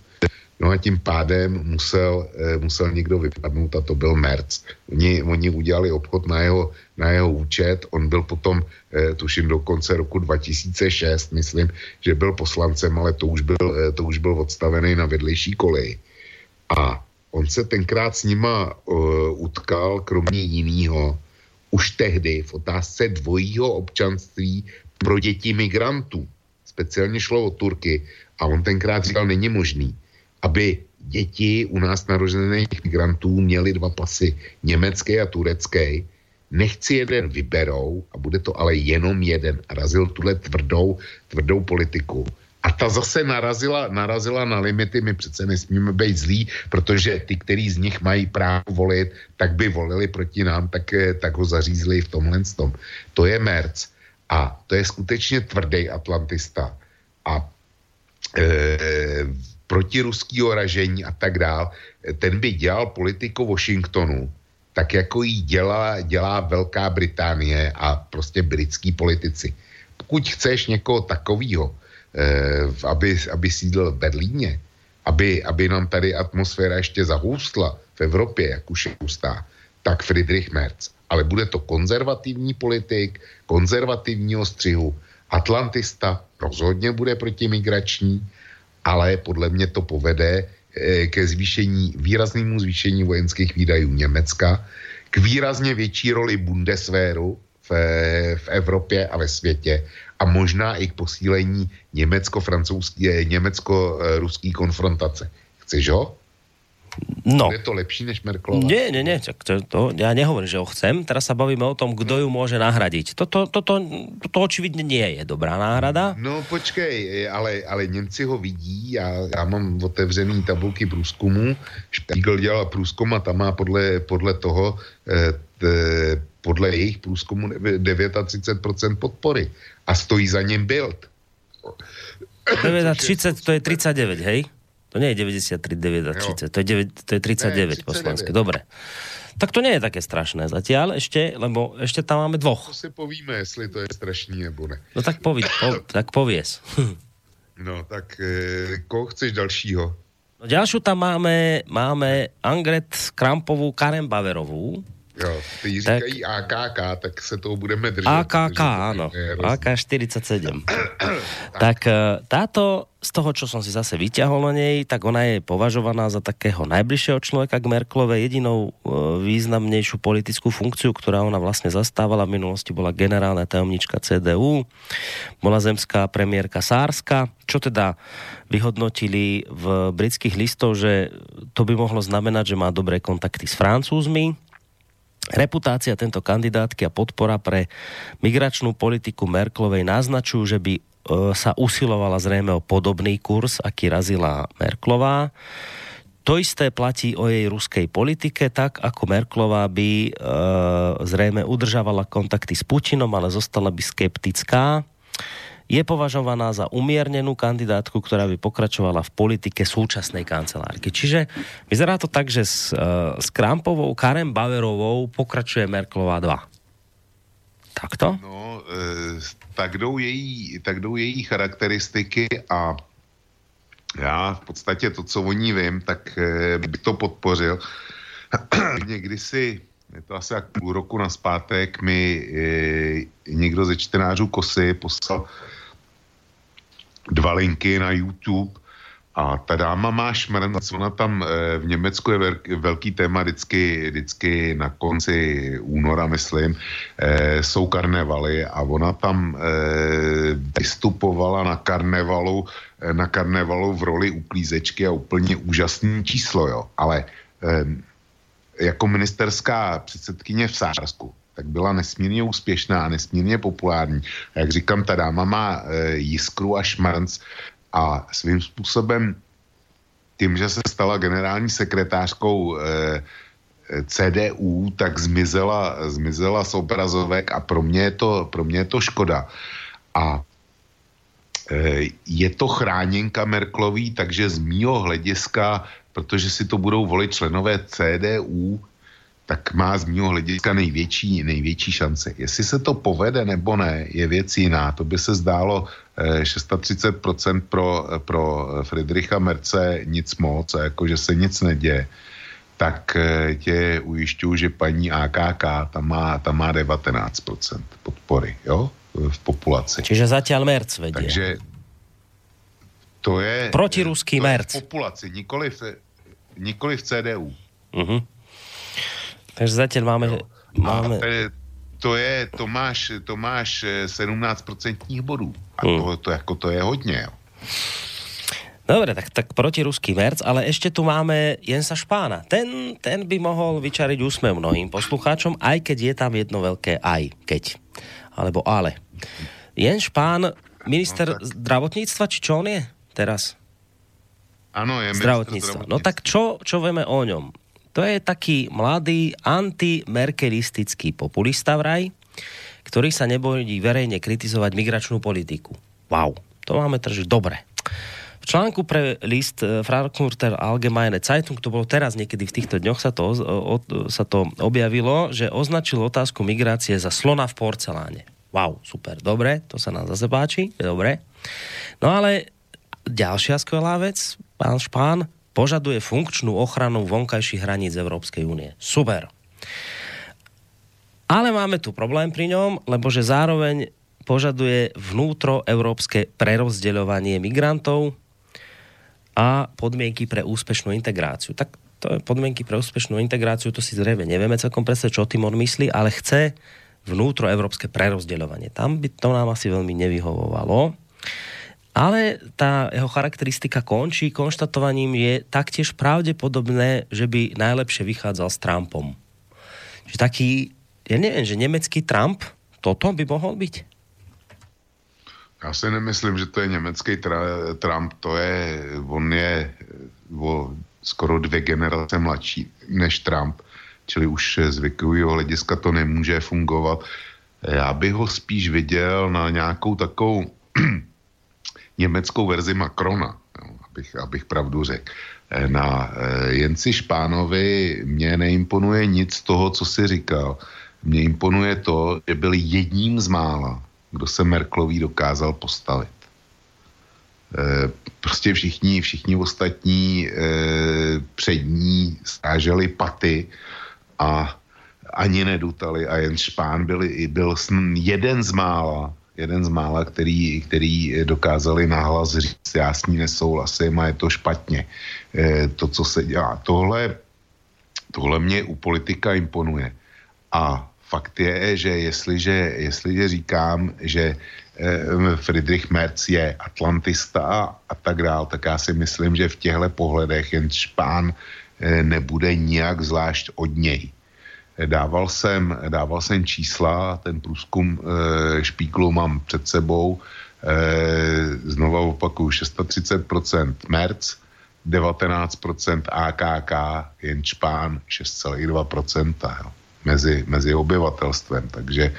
No a tím pádem musel, eh, musel někdo vypadnout a to byl Merc. Oni, oni udělali obchod na jeho, na jeho účet, on byl potom, eh, tuším do konce roku 2006, myslím, že byl poslancem, ale to už byl, eh, to už byl odstavený na vedlejší koleji. A on se tenkrát s nima uh, utkal, kromě jiného, už tehdy v otázce dvojího občanství pro děti migrantů. Speciálně šlo o Turky a on tenkrát říkal, není možný, aby děti u nás narozených migrantů měly dva pasy, německý a turecký. Nechci jeden vyberou a bude to ale jenom jeden. Razil tuhle tvrdou, tvrdou politiku. A ta zase narazila, narazila na limity, my přece nesmíme být zlí, protože ty, který z nich mají právo volit, tak by volili proti nám, tak, eh, tak ho zařízli v tomhle tom. To je Merc. A to je skutečně tvrdý atlantista. A e, protiruského ražení a tak dál, ten by dělal politiku Washingtonu, tak jako ji dělá, dělá Velká Británie a prostě britský politici. Pokud chceš někoho takového, eh, aby, aby sídl v Berlíně, aby, aby nám tady atmosféra ještě zahoustla v Evropě, jak už je hustá, tak Friedrich Merz. Ale bude to konzervativní politik, konzervativního střihu, atlantista, rozhodně bude protimigrační, ale podle mě to povede eh, ke zvýšení, výraznému zvýšení vojenských výdajů Německa, k výrazně větší roli Bundeswehru v, v Evropě a ve světě a možná i k posílení německo-francouzské, německo-ruské konfrontace. Chceš ho? No. Je to lepší než Merkelová? Nie, nie, nie, to, to, ja nehovorím, že ho chcem, teraz sa bavíme o tom, kto ju môže nahradiť. Toto, toto, toto očividne nie je dobrá náhrada. No počkej, ale, ale Němci ho vidí, já, já mám otevřený tabulky průzkumu, Spiegel dělal průzkum a tam má podle, podle toho, eh, t, podle jejich průzkumu 39% podpory a stojí za něm Bild. 30, to je 39, hej? To nie je 93, 9 a 30, to je, 9, to je 39 Ne, po 39. slovensky. Dobre. Tak to nie je také strašné zatiaľ ešte, lebo ešte tam máme dvoch. To si povíme, jestli to je strašný nebo ne. No tak, povi, po, tak povies. No tak eh, koho chceš dalšího? No ďalšiu tam máme, máme Angret Krampovú Karen Baverovú. Jo, ty Tak. říkají AKK, tak se toho budeme držet. AKK, áno. je hrozný. AK-47. tak e, táto, z toho, čo som si zase vyťahol na nej, tak ona je považovaná za takého najbližšieho človeka k Merklovej. Jedinou e, významnejšiu politickú funkciu, ktorá ona vlastne zastávala v minulosti, bola generálna tajomnička CDU, bola zemská premiérka Sárska, čo teda vyhodnotili v britských listoch, že to by mohlo znamenať, že má dobré kontakty s Francúzmi, Reputácia tento kandidátky a podpora pre migračnú politiku Merklovej naznačujú, že by e, sa usilovala zrejme o podobný kurz, aký razila Merklová. To isté platí o jej ruskej politike, tak ako Merklová by e, zrejme udržávala kontakty s Putinom, ale zostala by skeptická. Je považovaná za umiernenú kandidátku, ktorá by pokračovala v politike súčasnej kancelárky. Čiže vyzerá to tak, že s, e, s Krampovou, Karem Baverovou pokračuje Merklová 2. Takto? No, eh, tak jdou, její, tak jdou její charakteristiky a já v podstatě to, co o ní vím, tak eh, bych to podpořil. Někdy si, je to asi jak půl roku naspátek, mi eh, někdo ze čtenářů Kosy poslal dva linky na YouTube a ta dáma má šmrnc, ona tam eh, v Německu je velký, téma vždycky, vždycky na konci února, myslím, eh, jsou karnevaly a ona tam eh, vystupovala na karnevalu, na karnevalu v roli uklízečky a úplně úžasný číslo, jo. Ale jako ministerská předsedkyně v Sársku, tak byla nesmírně úspěšná a nesmírně populární. A jak říkám, ta dáma má e, jiskru a šmrnc a svým způsobem tím, že se stala generální sekretářkou e, e, CDU, tak zmizela, zmizela z obrazovek a pro mě je to, pro mě je to škoda. A e, je to chráněnka Merklový, takže z mýho hlediska, protože si to budou volit členové CDU, tak má z mýho hlediska největší, největší šance. Jestli se to povede nebo ne, je věc jiná. To by se zdálo eh, 630% pro, pro Friedricha Merce nic moc, a jako že se nic neděje. Tak eh, tě ujišťuju, že paní AKK tam má, tam má 19% podpory jo? v populaci. Čiže zatiaľ Merc vedie. Takže to je... Protiruský Merc. v populaci, nikoli v, nikoli v CDU. Uh-huh. Takže zatiaľ máme... máme... A to je, to máš, to máš eh, 17% bodů. A Hmm. to, to, jako to je hodně, jo. Dobre, tak, tak protiruský merc, ale ešte tu máme Jensa Špána. Ten, ten by mohol vyčariť úsmev mnohým poslucháčom, aj keď je tam jedno veľké aj, keď. Alebo ale. Jens Špán, minister No tak. zdravotníctva, či čo on je teraz? Ano, je ministr Zdravotníctva. No tak čo, čo vieme o ňom? To je taký mladý antimerkelistický populista vraj, ktorý sa nebojí verejne kritizovať migračnú politiku. Wow, to máme tržiť dobre. V článku pre list eh, Frankfurter Allgemeine Zeitung, to bolo teraz niekedy v týchto dňoch sa to, o, sa to objavilo, že označil otázku migrácie za slona v porceláne. Wow, super, dobre, to sa nám zase páči, dobre. No ale ďalšia skvelá vec, pán Špán, požaduje funkčnú ochranu vonkajších hraníc Európskej únie. Super. Ale máme tu problém pri ňom, lebo že zároveň požaduje vnútroeurópske prerozdeľovanie migrantov a podmienky pre úspešnú integráciu. Tak to je podmienky pre úspešnú integráciu, to si zrejme nevieme celkom presne, čo tým on myslí, ale chce vnútroeurópske prerozdeľovanie. Tam by to nám asi veľmi nevyhovovalo. Ale tá jeho charakteristika končí konštatovaním, je taktiež pravdepodobné, že by najlepšie vychádzal s Trumpom. Že taký, ja neviem, že nemecký Trump, toto by mohol byť? Já si nemyslím, že to je německý tra- Trump, to je, on je o skoro dvě generace mladší než Trump, čili už z věkového hlediska to nemůže fungovat. Já bych ho spíš viděl na nějakou takovou německou verzi Macrona, abych, abych pravdu řekl. Eh, Na eh, Jenci Špánovi mě neimponuje nic z toho, co si říkal. Mně imponuje to, že byl jedním z mála, kdo se Merklový dokázal postavit. E, prostě všichni, všichni ostatní e, před stáželi paty a ani nedutali a jen Špán byl, byl jeden z mála, jeden z mála, který, který dokázali nahlas říct, já s ní nesouhlasím a je to špatně. E, to, co se dělá. Tohle, tohle mě u politika imponuje. A fakt je, že jestliže, jestliže říkám, že eh, Friedrich Merz je atlantista a tak dál, tak já si myslím, že v těchto pohledech jen Špán eh, nebude nijak zvlášť od něj. Dával jsem, dával jsem čísla, ten průzkum e, špíklu mám před sebou, e, znova opakuju, 630% Merc, 19% AKK, jen Špán 6,2% jo, mezi, mezi obyvatelstvem, takže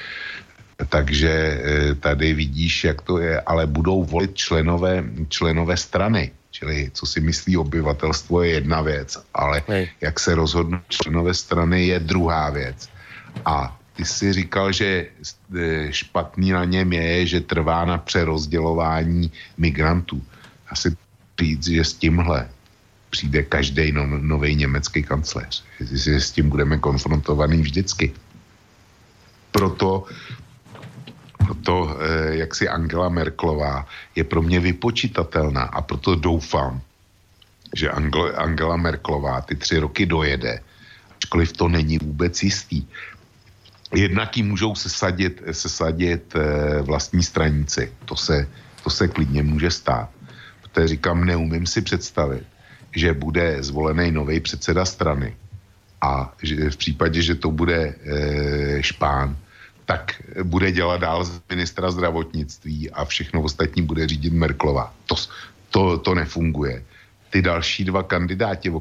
takže e, tady vidíš, jak to je, ale budou volit členové, členové strany. Čili co si myslí obyvatelstvo je jedna věc, ale Hej. jak se rozhodnou členové strany je druhá věc. A ty si říkal, že e, špatný na něm je, že trvá na přerozdělování migrantů. Já si říct, že s tímhle přijde každý no, nový německý kancléř. Že s tím budeme konfrontovaný vždycky. Proto proto, eh, jak si Angela Merklová je pro mě vypočitatelná a proto doufám, že Angela, Merklová ty tři roky dojede, ačkoliv to není vůbec jistý. Jednak ji můžou sesadit, sesadit eh, vlastní stranici. To se, to se klidně může stát. Protože říkám, neumím si představit, že bude zvolený nový předseda strany a že v případě, že to bude e, špán, tak bude dělat dál z ministra zdravotnictví a všechno ostatní bude řídit Merklova. To, to, to nefunguje. Ty další dva kandidáti,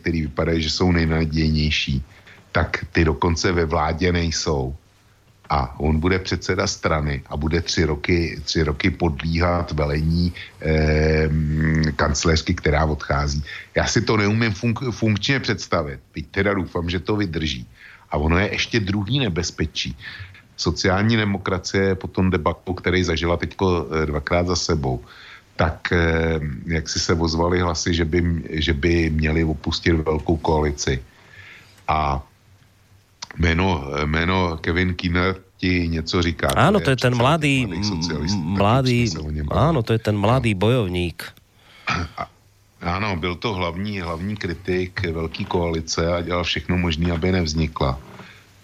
který vypadají, že jsou nejnadějnější, tak ty dokonce ve vládě nejsou. A on bude předseda strany a bude tři roky, tři roky podlíhat velení eh, kancléřky, která odchází. Já si to neumím funk- funkčně představit. Teď teda doufám, že to vydrží. A ono je ještě druhý nebezpečí. Sociální demokracie po tom debaklu, který zažila teď dvakrát za sebou, tak eh, jak si se ozvali hlasy, že by, že by měli opustit velkou koalici. A jméno, jméno Kevin Kinner ti něco říká. Áno, to je ten předseda mladý, mladý, áno, to je ten mladý bojovník. Ano, byl to hlavní, hlavní kritik velké koalice a dělal všechno možné, aby nevznikla.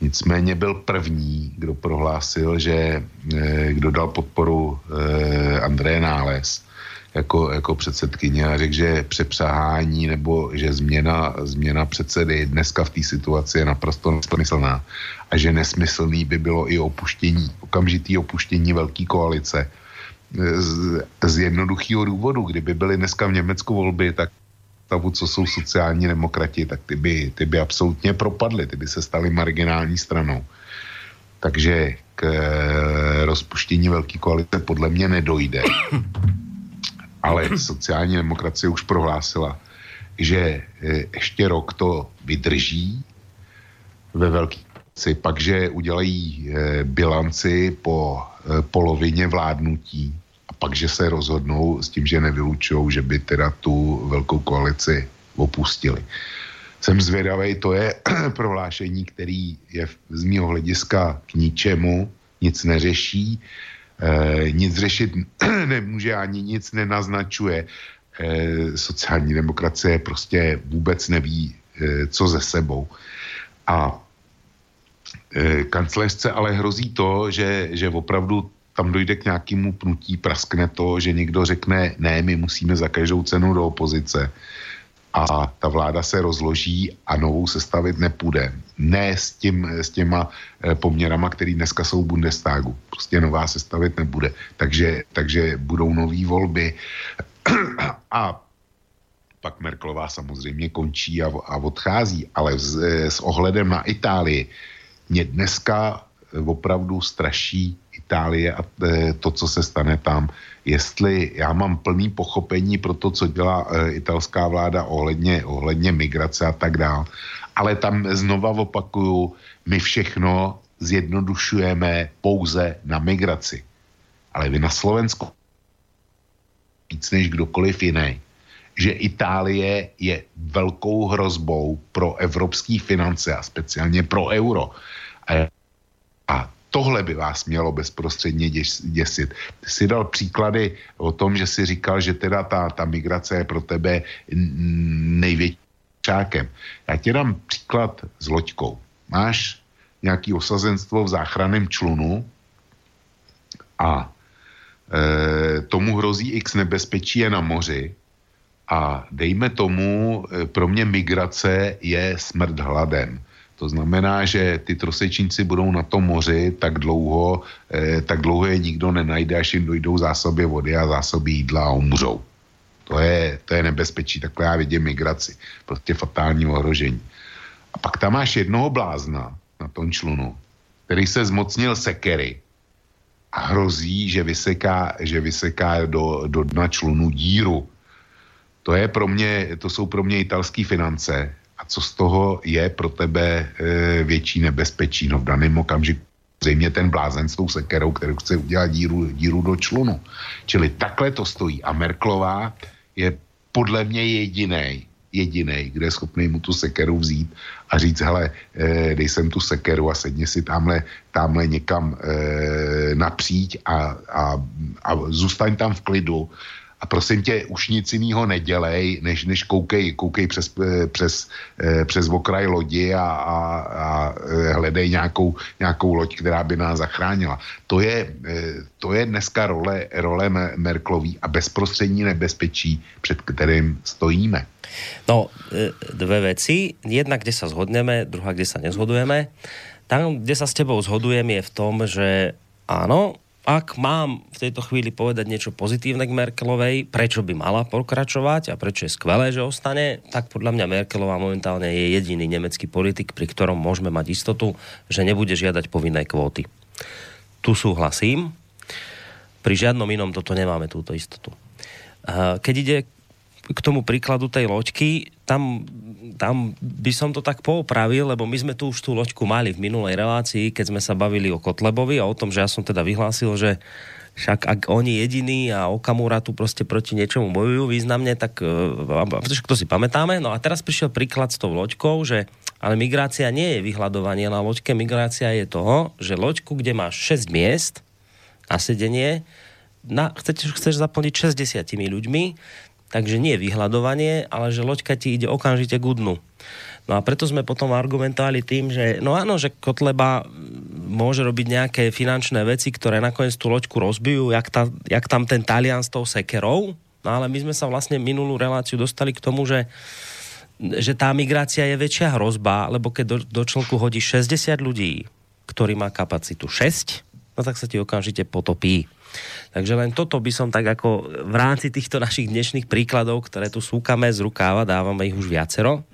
Nicméně byl první, kdo prohlásil, že eh, kdo dal podporu eh, Andreje Náles jako, jako předsedkyně a řekl, že přepřahání nebo že změna, změna předsedy dneska v té situaci je naprosto nesmyslná a že nesmyslný by bylo i opuštění, okamžitý opuštění velké koalice z, z jednoduchého důvodu. Kdyby byly dneska v Německu volby, tak stavu, co jsou sociální demokrati, tak ty by, ty by absolutně propadly, ty by se staly marginální stranou. Takže k eh, rozpuštění velké koalice podle mě nedojde. Ale sociální demokracie už prohlásila, že eh, ještě rok to vydrží ve velké koalici, pak, že udělají eh, bilanci po polovině vládnutí pak, že se rozhodnou s tím, že nevylučují, že by teda tu velkou koalici opustili. Jsem zvědavý, to je prohlášení, který je z mého hlediska k ničemu, nic neřeší, eh, nic řešit nemůže ani nic nenaznačuje. Eh, sociální demokracie prostě vůbec neví, eh, co ze sebou. A eh, kancléřce ale hrozí to, že, že opravdu tam dojde k nějakému pnutí, praskne to, že někdo řekne, ne, my musíme za každou cenu do opozice a ta vláda se rozloží a novou sestavit nepůjde. Ne s, tím, s těma eh, poměrama, které dneska jsou v Bundestagu. Prostě nová sestavit nebude. Takže, takže budou nové volby a pak Merklová samozřejmě končí a, a odchází, ale s, eh, s ohledem na Itálii mě dneska opravdu straší Itálie a eh, to, co se stane tam. Jestli já mám plný pochopení pro to, co dělá eh, italská vláda ohledně, ohledně migrace a tak dále, ale tam znova opakuju, my všechno zjednodušujeme pouze na migraci. Ale vy na Slovensku víc než kdokoliv jiný že Itálie je velkou hrozbou pro evropské finance a speciálně pro euro. A, a tohle by vás mělo bezprostředně děs, děsit. Ty jsi dal příklady o tom, že si říkal, že teda ta, ta migrace je pro tebe největší čákem. Já ti dám příklad s loďkou. Máš nějaký osazenstvo v záchranném člunu a e, tomu hrozí x nebezpečí je na moři a dejme tomu, e, pro mě migrace je smrt hladem. To znamená, že ty trosečníci budou na tom moři tak dlouho, eh, tak dlouho je nikdo nenajde, až jim dojdou zásoby vody a zásoby jídla a umřou. To je, to je nebezpečí, takhle já vidím migraci. Prostě fatální ohrožení. A pak tam máš jednoho blázna na tom člunu, který se zmocnil sekery a hrozí, že vyseká, že vyseká do, do dna člunu díru. To, je pro mě, to jsou pro mě italské finance a co z toho je pro tebe e, větší nebezpečí. No v daném okamžiku zřejmě ten blázen s tou sekerou, kterou chce udělat díru, díru do člunu. Čili takhle to stojí. A Merklová je podle mě jediný, jediný, kde je schopný mu tu sekeru vzít a říct, hele, e, dej sem tu sekeru a sedni si tamhle, tamhle někam e, napříč a, a, a zůstaň tam v klidu a prosím tě, už nic jiného nedělej, než, než koukej, koukej přes, eh, přes, eh, přes okraj lodi a, a, a eh, hledej nějakou, nějakou loď, která by nás zachránila. To je, to je dneska role, role Merklový a bezprostřední nebezpečí, před kterým stojíme. No, dve veci. Jedna, kde sa zhodneme, druhá, kde sa nezhodujeme. Tam, kde sa s tebou zhodujem, je v tom, že áno, ak mám v tejto chvíli povedať niečo pozitívne k Merkelovej, prečo by mala pokračovať a prečo je skvelé, že ostane, tak podľa mňa Merkelová momentálne je jediný nemecký politik, pri ktorom môžeme mať istotu, že nebude žiadať povinné kvóty. Tu súhlasím. Pri žiadnom inom toto nemáme túto istotu. Keď ide k tomu príkladu tej loďky, tam, tam by som to tak poopravil, lebo my sme tu už tú loďku mali v minulej relácii, keď sme sa bavili o Kotlebovi a o tom, že ja som teda vyhlásil, že však ak oni jediní a Okamura tu proste proti niečomu bojujú významne, tak uh, to si pamätáme. No a teraz prišiel príklad s tou loďkou, že ale migrácia nie je vyhľadovanie na loďke, migrácia je toho, že loďku, kde máš 6 miest na sedenie, na, chceš, chceš zaplniť 60 ľuďmi, Takže nie vyhľadovanie, ale že loďka ti ide okamžite k dnu. No a preto sme potom argumentovali tým, že no áno, že Kotleba môže robiť nejaké finančné veci, ktoré nakoniec tú loďku rozbijú, jak, ta, jak tam ten Talian s tou sekerou. No ale my sme sa vlastne minulú reláciu dostali k tomu, že že tá migrácia je väčšia hrozba, lebo keď do, do člnku hodí 60 ľudí, ktorý má kapacitu 6, no tak sa ti okamžite potopí. Takže len toto by som tak ako v rámci týchto našich dnešných príkladov, ktoré tu súkame z rukáva, dávame ich už viacero,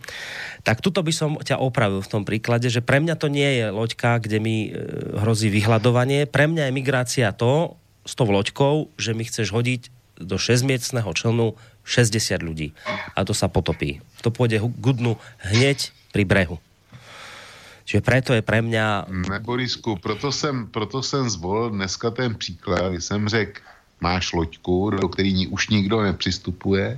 tak tuto by som ťa opravil v tom príklade, že pre mňa to nie je loďka, kde mi e, hrozí vyhľadovanie. Pre mňa je migrácia to, s tou loďkou, že mi chceš hodiť do 6-miestného člnu 60 ľudí. A to sa potopí. To pôjde k dnu hneď pri brehu. Čiže preto je pre mňa... Ne, Borisku, proto jsem, proto zvolil dneska ten příklad, kdy jsem řekl, máš loďku, do který už nikdo nepřistupuje,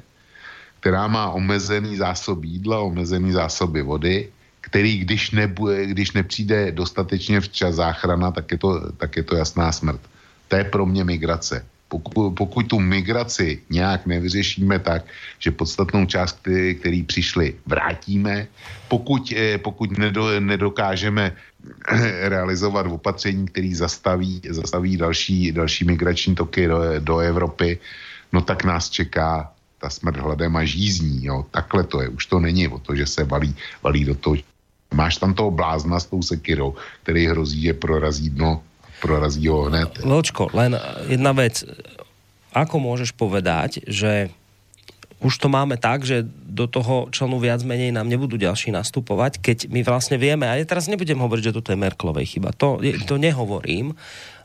která má omezený zásob jídla, omezený zásoby vody, který když, nebude, když nepřijde dostatečně včas záchrana, tak je, to, tak je to jasná smrt. To je pro mě migrace pokud, pokud tu migraci nějak nevyřešíme tak, že podstatnou část, který, který přišli, vrátíme, pokud, eh, pokud nedo, nedokážeme eh, realizovat opatření, který zastaví, zastaví další, další migrační toky do, do Evropy, no tak nás čeká ta smrt hladem a žízní. Jo. Takhle to je. Už to není o to, že se valí, valí do toho. Máš tam toho blázna s tou sekirou, který hrozí, že prorazí dno prorazí ho hned. Ločko, len jedna vec. Ako môžeš povedať, že už to máme tak, že do toho člnu viac menej nám nebudú ďalší nastupovať, keď my vlastne vieme, a ja teraz nebudem hovoriť, že toto je Merklovej chyba, to, to nehovorím,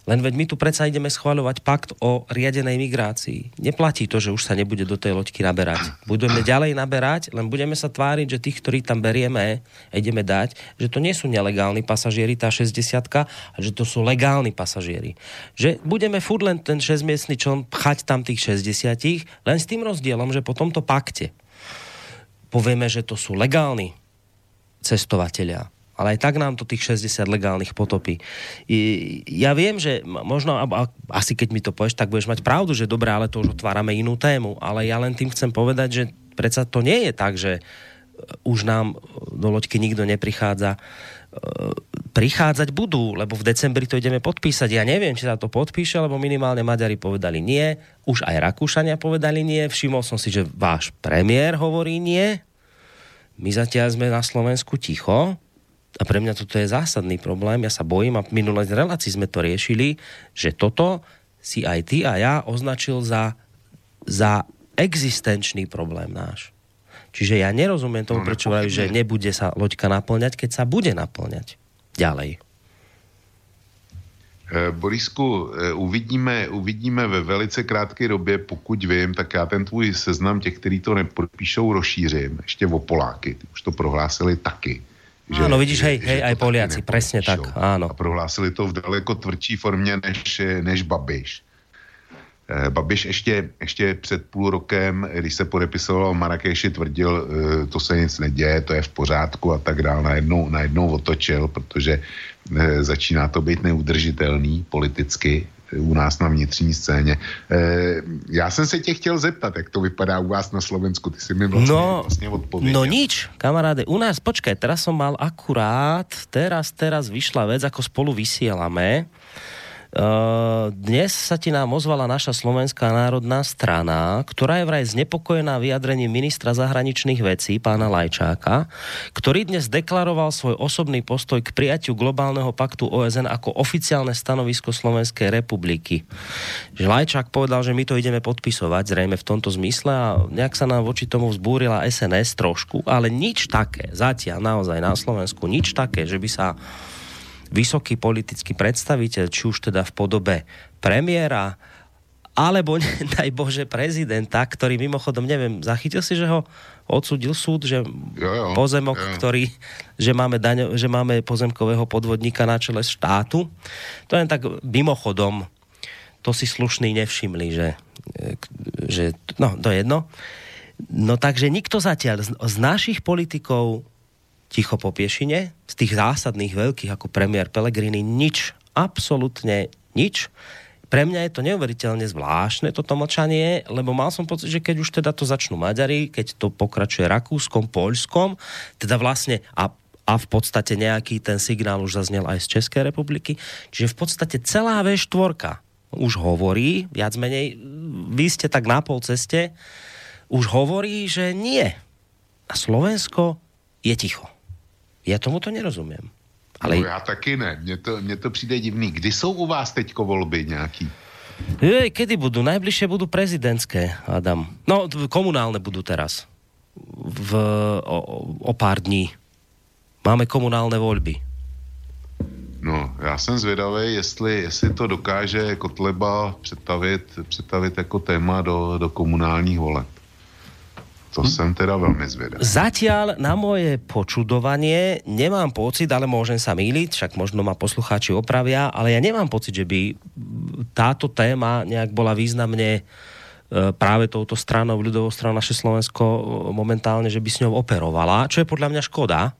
Len veď my tu predsa ideme schváľovať pakt o riadenej migrácii. Neplatí to, že už sa nebude do tej loďky naberať. Budeme ďalej naberať, len budeme sa tváriť, že tých, ktorí tam berieme a ideme dať, že to nie sú nelegálni pasažieri, tá 60 a že to sú legálni pasažieri. Že budeme furt len ten 6-miestný čln pchať tam tých 60 len s tým rozdielom, že po tomto pakte povieme, že to sú legálni cestovatelia ale aj tak nám to tých 60 legálnych potopí. Ja viem, že možno, asi keď mi to povieš, tak budeš mať pravdu, že dobre, ale to už otvárame inú tému, ale ja len tým chcem povedať, že predsa to nie je tak, že e, už nám do loďky nikto neprichádza. E, prichádzať budú, lebo v decembri to ideme podpísať. Ja neviem, či sa to podpíše, lebo minimálne Maďari povedali nie, už aj Rakúšania povedali nie, všimol som si, že váš premiér hovorí nie, my zatiaľ sme na Slovensku ticho, a pre mňa toto je zásadný problém. Ja sa bojím a v minulej relácii sme to riešili, že toto si aj ty a ja označil za, za existenčný problém náš. Čiže ja nerozumiem tomu, no, prečo vraví, že nebude sa loďka naplňať, keď sa bude naplňať. Ďalej. Eh, Borisku, eh, uvidíme, uvidíme ve velice krátké době, pokud vím, tak já ten tvůj seznam těch, kteří to nepodpíšou, rozšířím ještě o Poláky. Ty už to prohlásili taky. Že, áno, vidíš, hej, hej, aj Poliaci, presne tak, áno. A prohlásili to v daleko tvrdší formě než, než Babiš. Eh, Babiš ještě, ještě před půl rokem, když se podepisoval Marrakeši, tvrdil, eh, to se nic neděje, to je v pořádku a tak dále. Najednou, najednou otočil, protože eh, začíná to být neudržitelný politicky u nás na vnitřní scéně. E, já jsem se tě chtěl zeptat, jak to vypadá u vás na Slovensku. Ty si mi vlastně, no, vlastně odpověděl. No nič, kamaráde. U nás, počkaj, teraz som mal akurát, teraz, teraz vyšla vec, ako spolu vysielame. Dnes sa ti nám ozvala naša Slovenská národná strana, ktorá je vraj znepokojená vyjadrením ministra zahraničných vecí, pána Lajčáka, ktorý dnes deklaroval svoj osobný postoj k prijatiu globálneho paktu OSN ako oficiálne stanovisko Slovenskej republiky. Že Lajčák povedal, že my to ideme podpisovať, zrejme v tomto zmysle a nejak sa nám voči tomu vzbúrila SNS trošku, ale nič také, zatiaľ naozaj na Slovensku, nič také, že by sa vysoký politický predstaviteľ, či už teda v podobe premiéra, alebo daj Bože prezidenta, ktorý mimochodom, neviem, zachytil si, že ho odsudil súd, že jo, jo, pozemok, jo. ktorý, že máme, daňo, že máme pozemkového podvodníka na čele štátu. To je tak mimochodom, to si slušný nevšimli, že, že no, to je jedno. No takže nikto zatiaľ z, z našich politikov ticho po piešine, z tých zásadných veľkých ako premiér Pellegrini, nič, absolútne nič. Pre mňa je to neuveriteľne zvláštne, toto mlčanie, lebo mal som pocit, že keď už teda to začnú Maďari, keď to pokračuje Rakúskom, Poľskom, teda vlastne a a v podstate nejaký ten signál už zaznel aj z Českej republiky. Čiže v podstate celá V4 už hovorí, viac menej, vy ste tak na pol ceste, už hovorí, že nie. A Slovensko je ticho. Já tomu to nerozumím. Ale... No já taky ne, mně to, mně to přijde divný. Kdy jsou u vás teďko volby nějaký? Jej, kedy budú? Najbližšie budú prezidentské, Adam. No, komunálne budú teraz. V, o, o pár dní. Máme komunálne voľby. No, já jsem zvědavý, jestli, jestli to dokáže Kotleba přetavit, přetavit jako téma do, do komunálních voleb. To hm? som teda veľmi zvedavý. Zatiaľ na moje počudovanie nemám pocit, ale môžem sa míliť, však možno ma poslucháči opravia, ale ja nemám pocit, že by táto téma nejak bola významne e, práve touto stranou, ľudovou stranou naše Slovensko e, momentálne, že by s ňou operovala, čo je podľa mňa škoda.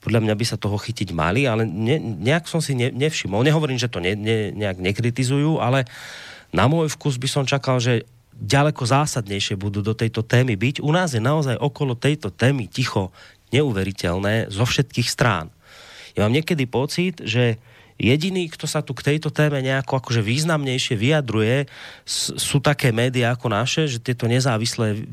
Podľa mňa by sa toho chytiť mali, ale ne, nejak som si ne, nevšimol. Nehovorím, že to ne, ne, nejak nekritizujú, ale na môj vkus by som čakal, že ďaleko zásadnejšie budú do tejto témy byť. U nás je naozaj okolo tejto témy ticho neuveriteľné zo všetkých strán. Ja mám niekedy pocit, že jediný, kto sa tu k tejto téme nejako akože významnejšie vyjadruje, sú také médiá ako naše, že tieto nezávislé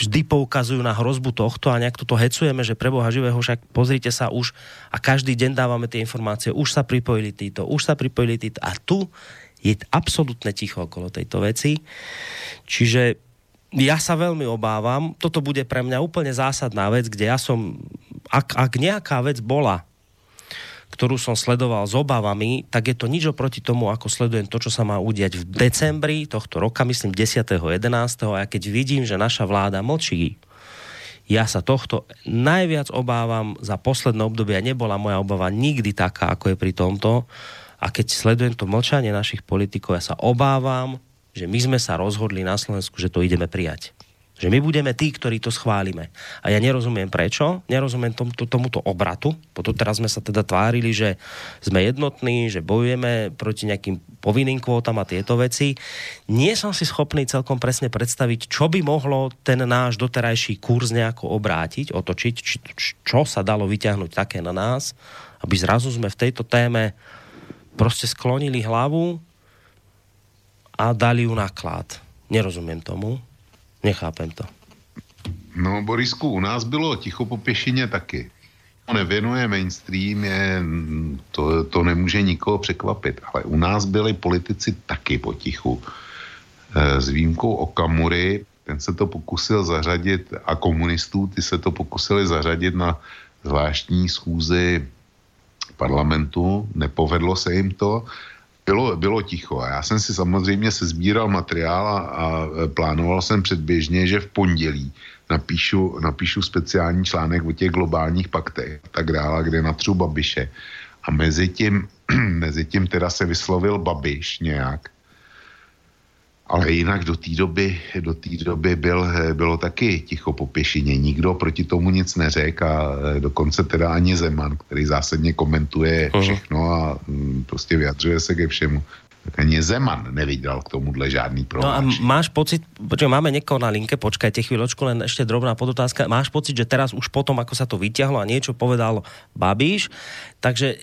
vždy poukazujú na hrozbu tohto a nejak toto hecujeme, že pre Boha živého, však pozrite sa už a každý deň dávame tie informácie, už sa pripojili títo, už sa pripojili títo a tu je absolútne ticho okolo tejto veci. Čiže ja sa veľmi obávam, toto bude pre mňa úplne zásadná vec, kde ja som, ak, ak nejaká vec bola ktorú som sledoval s obavami, tak je to nič oproti tomu, ako sledujem to, čo sa má udiať v decembri tohto roka, myslím 10.11. A keď vidím, že naša vláda mlčí, ja sa tohto najviac obávam za posledné obdobie a nebola moja obava nikdy taká, ako je pri tomto. A keď sledujem to mlčanie našich politikov, ja sa obávam, že my sme sa rozhodli na Slovensku, že to ideme prijať. Že my budeme tí, ktorí to schválime. A ja nerozumiem prečo, nerozumiem tomuto, tomuto obratu, potom teraz sme sa teda tvárili, že sme jednotní, že bojujeme proti nejakým povinným kvótam a tieto veci. Nie som si schopný celkom presne predstaviť, čo by mohlo ten náš doterajší kurz nejako obrátiť, otočiť, či, čo sa dalo vyťahnuť také na nás, aby zrazu sme v tejto téme proste sklonili hlavu a dali ju naklad. Nerozumiem tomu. Nechápem to. No, Borisku, u nás bylo ticho po pěšině taky. To nevěnuje mainstream, je, to, to nemůže nikoho překvapit, ale u nás byli politici taky potichu. E, s výjimkou Okamury, ten se to pokusil zařadit, a komunistů, ty se to pokusili zařadit na zvláštní schůzi parlamentu, nepovedlo se jim to, bylo, bylo ticho. A já jsem si samozřejmě sezbíral materiál a, a plánoval jsem předběžně, že v pondělí napíšu, napíšu speciální článek o těch globálních paktech a tak dále, kde natřu Babiše. A mezi tím, mezi tím teda se vyslovil Babiš nějak. Ale jinak do té doby, do té doby byl, bylo taky ticho po pěšině. Nikdo proti tomu nic neřekl a dokonce teda ani Zeman, který zásadně komentuje všechno a mm, prostě vyjadřuje se ke všemu. Tak ani Zeman nevydal k tomuhle žádný No a máš pocit, počkaj, máme niekoho na linke, počkajte chvíľočku, len ešte drobná podotázka. Máš pocit, že teraz už potom, ako sa to vyťahlo a niečo povedal Babiš, takže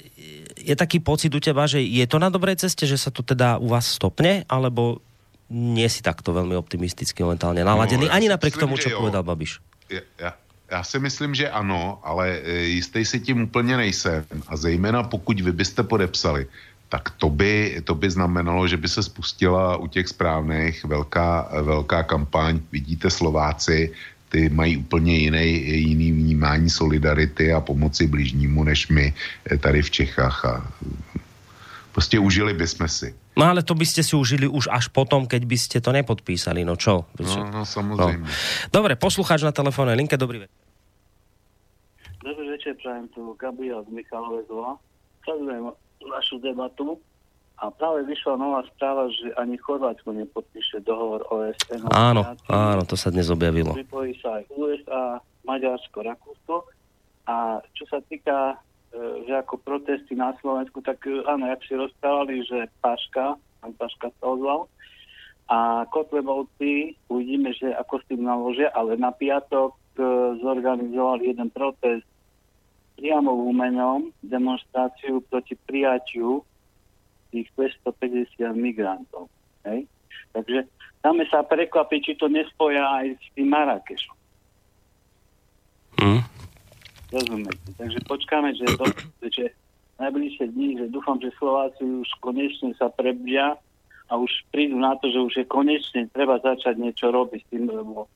je taký pocit u teba, že je to na dobrej ceste, že sa to teda u vás stopne, alebo nie si takto veľmi optimisticky momentálne naladený, No, ja ani napriek myslím, tomu, čo povedal Babiš. Já, já, já si myslím, že ano, ale e, jistý si tím úplně nejsem. A zejména pokud vy byste podepsali, tak to by, to by znamenalo, že by se spustila u těch správných velká, velká kampaň. Vidíte Slováci, ty mají úplně jiný, jiný vnímání solidarity a pomoci blížnímu než my e, tady v Čechách. A prostě užili bychom si. No ale to by ste si užili už až potom, keď by ste to nepodpísali. No čo? No, no samozřejmě. Dobre, poslucháč na telefónnej linke, dobrý večer. Dobrý večer, prajem tu Gabriel z Michalove Zla. Sledujem našu debatu a práve vyšla nová správa, že ani Chorvátsko nepodpíše dohovor OSN. Áno, áno, to sa dnes objavilo. Pripojí sa aj USA, Maďarsko, Rakúsko. A čo sa týka, že ako protesty na Slovensku, tak e, áno, jak si rozprávali, že Paška, pán Paška sa ozval, a Kotlebovci, uvidíme, že ako s tým naložia, ale na piatok e, zorganizovali jeden protest priamo v Umenom, demonstráciu proti prijatiu tých 250 migrantov. Hej? Takže dáme sa prekvapiť, či to nespoja aj s tým Marrakešom. Hm? Rozumiete? Takže počkáme, že, do, že najbližšie dní, že dúfam, že Slováci už konečne sa prebia a už prídu na to, že už je konečne treba začať niečo robiť s tým, lebo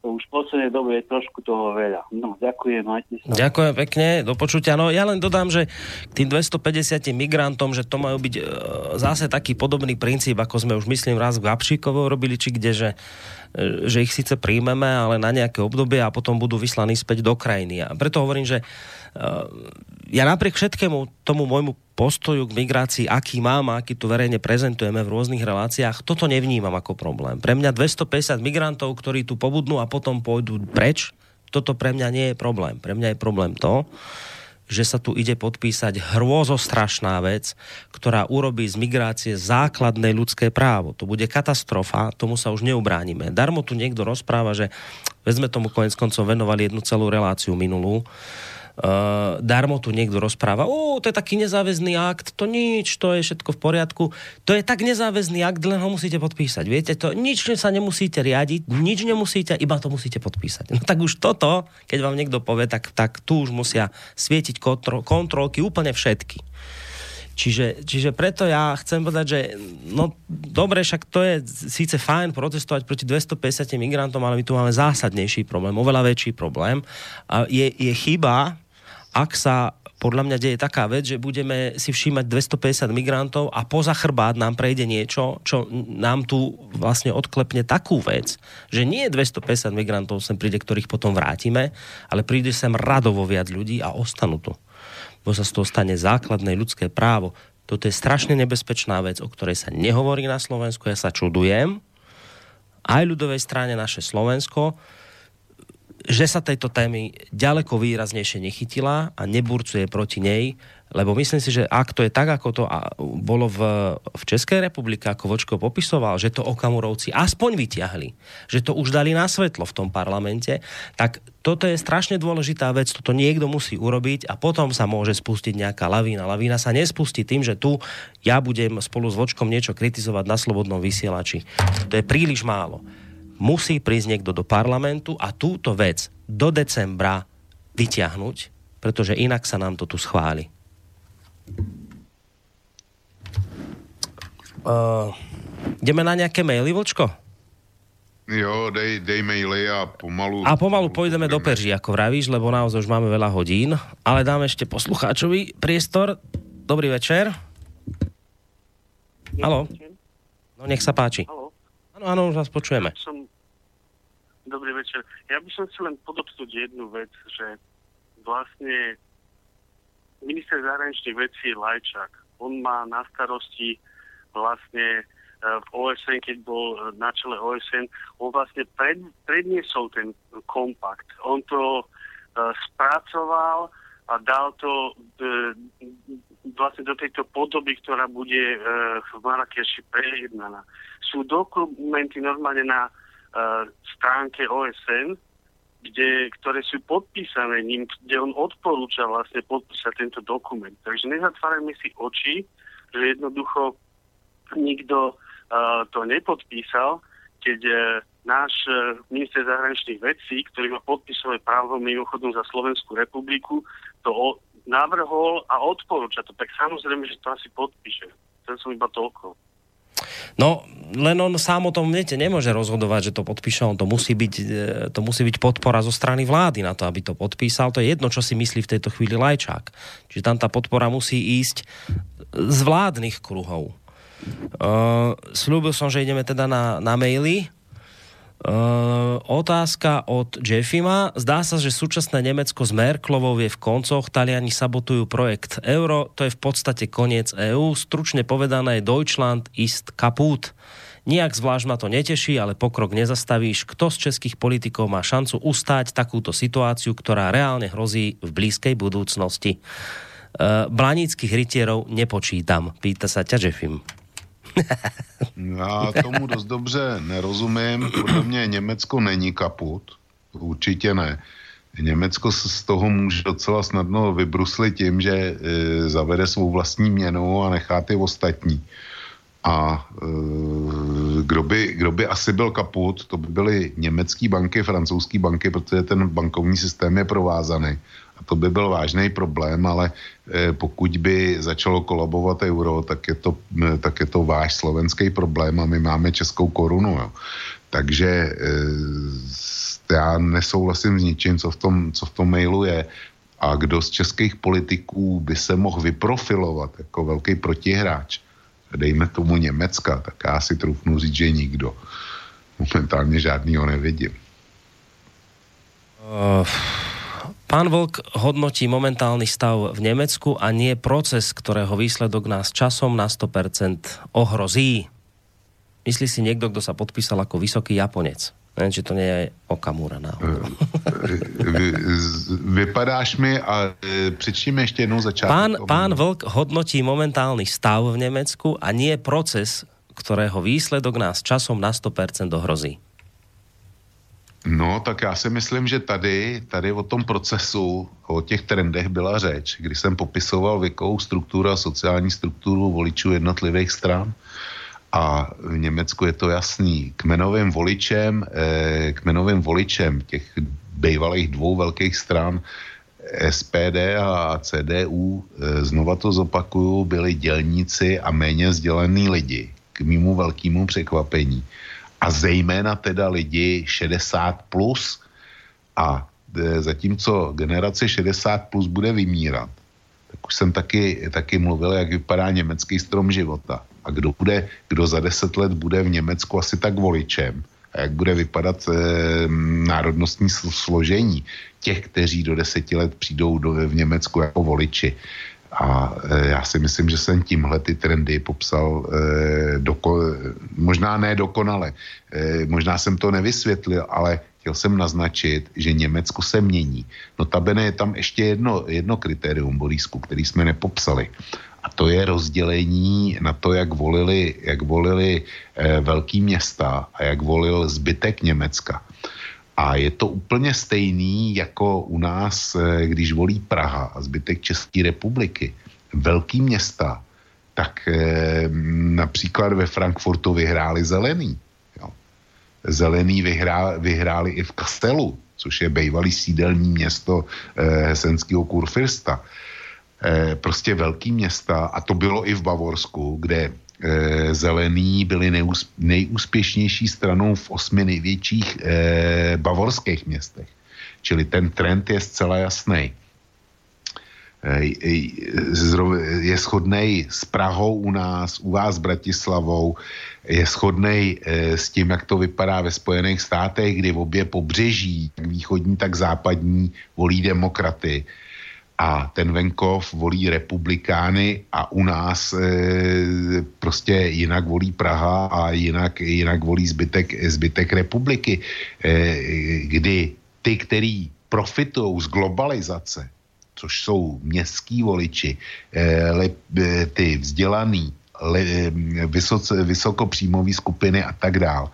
to už v poslednej dobe je trošku toho veľa. No, ďakujem, majte sa. Ďakujem pekne, do počutia. No ja len dodám, že k tým 250 migrantom, že to majú byť e, zase taký podobný princíp, ako sme už myslím raz v Gabšíkovo robili, či kde, že, že ich síce príjmeme, ale na nejaké obdobie a potom budú vyslaní späť do krajiny. A preto hovorím, že e, ja napriek všetkému tomu môjmu postoju k migrácii, aký mám a aký tu verejne prezentujeme v rôznych reláciách, toto nevnímam ako problém. Pre mňa 250 migrantov, ktorí tu pobudnú a potom pôjdu preč, toto pre mňa nie je problém. Pre mňa je problém to, že sa tu ide podpísať hrôzostrašná vec, ktorá urobí z migrácie základné ľudské právo. To bude katastrofa, tomu sa už neubránime. Darmo tu niekto rozpráva, že vezme tomu konec koncov venovali jednu celú reláciu minulú, Uh, darmo tu niekto rozpráva, o, to je taký nezáväzný akt, to nič, to je všetko v poriadku. To je tak nezáväzný akt, len ho musíte podpísať. Viete, to nič sa nemusíte riadiť, nič nemusíte, iba to musíte podpísať. No tak už toto, keď vám niekto povie, tak, tak tu už musia svietiť kontro, kontrolky úplne všetky. Čiže, čiže preto ja chcem povedať, že no dobre, však to je síce fajn protestovať proti 250 migrantom, ale my tu máme zásadnejší problém, oveľa väčší problém. A je, je chyba, ak sa podľa mňa deje taká vec, že budeme si všímať 250 migrantov a poza chrbát nám prejde niečo, čo nám tu vlastne odklepne takú vec, že nie 250 migrantov sem príde, ktorých potom vrátime, ale príde sem radovo viac ľudí a ostanú tu. Bo sa z toho stane základné ľudské právo. Toto je strašne nebezpečná vec, o ktorej sa nehovorí na Slovensku. Ja sa čudujem, aj ľudovej strane naše Slovensko, že sa tejto témy ďaleko výraznejšie nechytila a neburcuje proti nej, lebo myslím si, že ak to je tak, ako to bolo v, v Českej republike, ako Vočko popisoval, že to Okamurovci aspoň vyťahli, že to už dali na svetlo v tom parlamente, tak toto je strašne dôležitá vec, toto niekto musí urobiť a potom sa môže spustiť nejaká lavína. Lavína sa nespustí tým, že tu ja budem spolu s Vočkom niečo kritizovať na slobodnom vysielači. To je príliš málo musí prísť niekto do parlamentu a túto vec do decembra vyťahnuť, pretože inak sa nám to tu schváli. Uh, ideme na nejaké maily, Vočko? Jo, dej, dej maily a pomalu... A pomalu pôjdeme do Perží, ako vravíš, lebo naozaj už máme veľa hodín, ale dáme ešte poslucháčovi priestor. Dobrý večer. Haló. No nech sa páči. Haló. Áno, áno, už vás počujeme. Som... Dobrý večer. Ja by som chcel len podotknúť jednu vec, že vlastne minister zahraničných vecí Lajčák. On má na starosti vlastne e, v OSN, keď bol e, na čele OSN, on vlastne pred, predniesol ten kompakt. On to uh, spracoval a dal to vlastne do tejto podoby, ktorá bude v Marrakeši prejednaná. Sú dokumenty normálne na stránke OSN, kde, ktoré sú podpísané ním, kde on odporúča vlastne podpísať tento dokument. Takže nezatvárajme si oči, že jednoducho nikto uh, to nepodpísal, keď uh, náš uh, minister zahraničných vecí, ktorý má podpisové právo mimochodom za Slovenskú republiku, to o, navrhol a odporúča to. Tak samozrejme, že to asi podpíše. Chcel som iba toľko. No, len on sám o tom viete, nemôže rozhodovať, že to podpíše, on to musí, byť, e, to musí byť podpora zo strany vlády na to, aby to podpísal. To je jedno, čo si myslí v tejto chvíli Lajčák. Čiže tam tá podpora musí ísť z vládnych kruhov. Uh, slúbil som, že ideme teda na, na maily. Uh, otázka od Jeffima. Zdá sa, že súčasné Nemecko s Merklovou je v koncoch, Taliani sabotujú projekt Euro, to je v podstate koniec EÚ. Stručne povedané, Deutschland ist kaput. Nijak zvlášť ma to neteší, ale pokrok nezastavíš. Kto z českých politikov má šancu ustáť takúto situáciu, ktorá reálne hrozí v blízkej budúcnosti? Uh, Blaníckých rytierov nepočítam, pýta sa ťa Jeffim. Já tomu dost dobře nerozumím. Podle mě Německo není kaput. Určitě ne. Německo z toho může docela snadno vybruslit tím, že e, zavede svou vlastní měnu a nechá ty ostatní. A e, kdo, by, kdo by asi byl kaput, to by byly německé banky, francouzské banky, protože ten bankovní systém je provázaný. To by byl vážný problém, ale e, pokud by začalo kolabovat euro, tak je to, tak je to váš slovenský problém a my máme českou korunu. Jo. Takže e, já nesouhlasím s ničím, co v, tom, co v tom mailu je. A kdo z českých politiků by se mohl vyprofilovat jako velký protihráč, dejme tomu Německa, tak já si trufnu říct, že nikdo. Momentálně žádnýho nevidím. Uh, pán Vlk hodnotí momentálny stav v Nemecku a nie proces, ktorého výsledok nás časom na 100% ohrozí. Myslí si niekto, kto sa podpísal ako vysoký Japonec. Neviem, či to nie je Okamura náhodou. Vypadáš mi a e, přečím ešte jednou začátku. Pán, pán Vlk hodnotí momentálny stav v Nemecku a nie proces, ktorého výsledok nás časom na 100% ohrozí. No, tak já si myslím, že tady, tady o tom procesu, o těch trendech byla řeč, když jsem popisoval věkovou strukturu a sociální strukturu voličů jednotlivých stran. A v Německu je to jasný. Kmenovým voličem, eh, kmenovým voličem těch bývalých dvou velkých stran SPD a CDU, eh, znova to zopakuju, byli dělníci a méně vzdělaný lidi, k mýmu velkému překvapení. A zejména teda lidi 60 plus. A e, zatímco generace 60 plus bude vymírat, tak už jsem taky, taky mluvil, jak vypadá německý strom života. A kdo, bude, kdo za deset let bude v Německu asi tak voličem a jak bude vypadat e, národnostní složení těch, kteří do deseti let přijdou do, v Německu jako voliči. A e, já si myslím, že jsem tímhle ty trendy popsal e, doko, možná ne dokonale, e, možná jsem to nevysvětlil, ale chtěl jsem naznačit, že Německo se mění. Notabene je tam ještě jedno, jedno kritérium, Borisku, který jsme nepopsali. A to je rozdělení na to, jak volili, jak volili e, velký města a jak volil zbytek Německa. A je to úplně stejný jako u nás, eh, když volí Praha a zbytek České republiky. Velký města, tak eh, například ve Frankfurtu vyhráli zelený. Jo. Zelený vyhrá, vyhráli i v Kastelu, což je bývalý sídelní město eh, hesenského kurfirsta. Prostě velký města, a to bylo i v Bavorsku, kde zelení byli nejúspěšnější stranou v osmi největších eh, bavorských městech. Čili ten trend je zcela jasný. Je shodný s Prahou u nás, u vás s Bratislavou, je shodný s tím, jak to vypadá ve Spojených státech, kdy obě pobřeží, tak východní, tak západní, volí demokraty a ten venkov volí republikány a u nás e, prostě jinak volí Praha a jinak, jinak volí zbytek, zbytek republiky, e, kdy ty, který profitují z globalizace, což jsou městský voliči, e, le, e, ty vzdělaný, le, vysoce, vysokopříjmové skupiny a tak dál,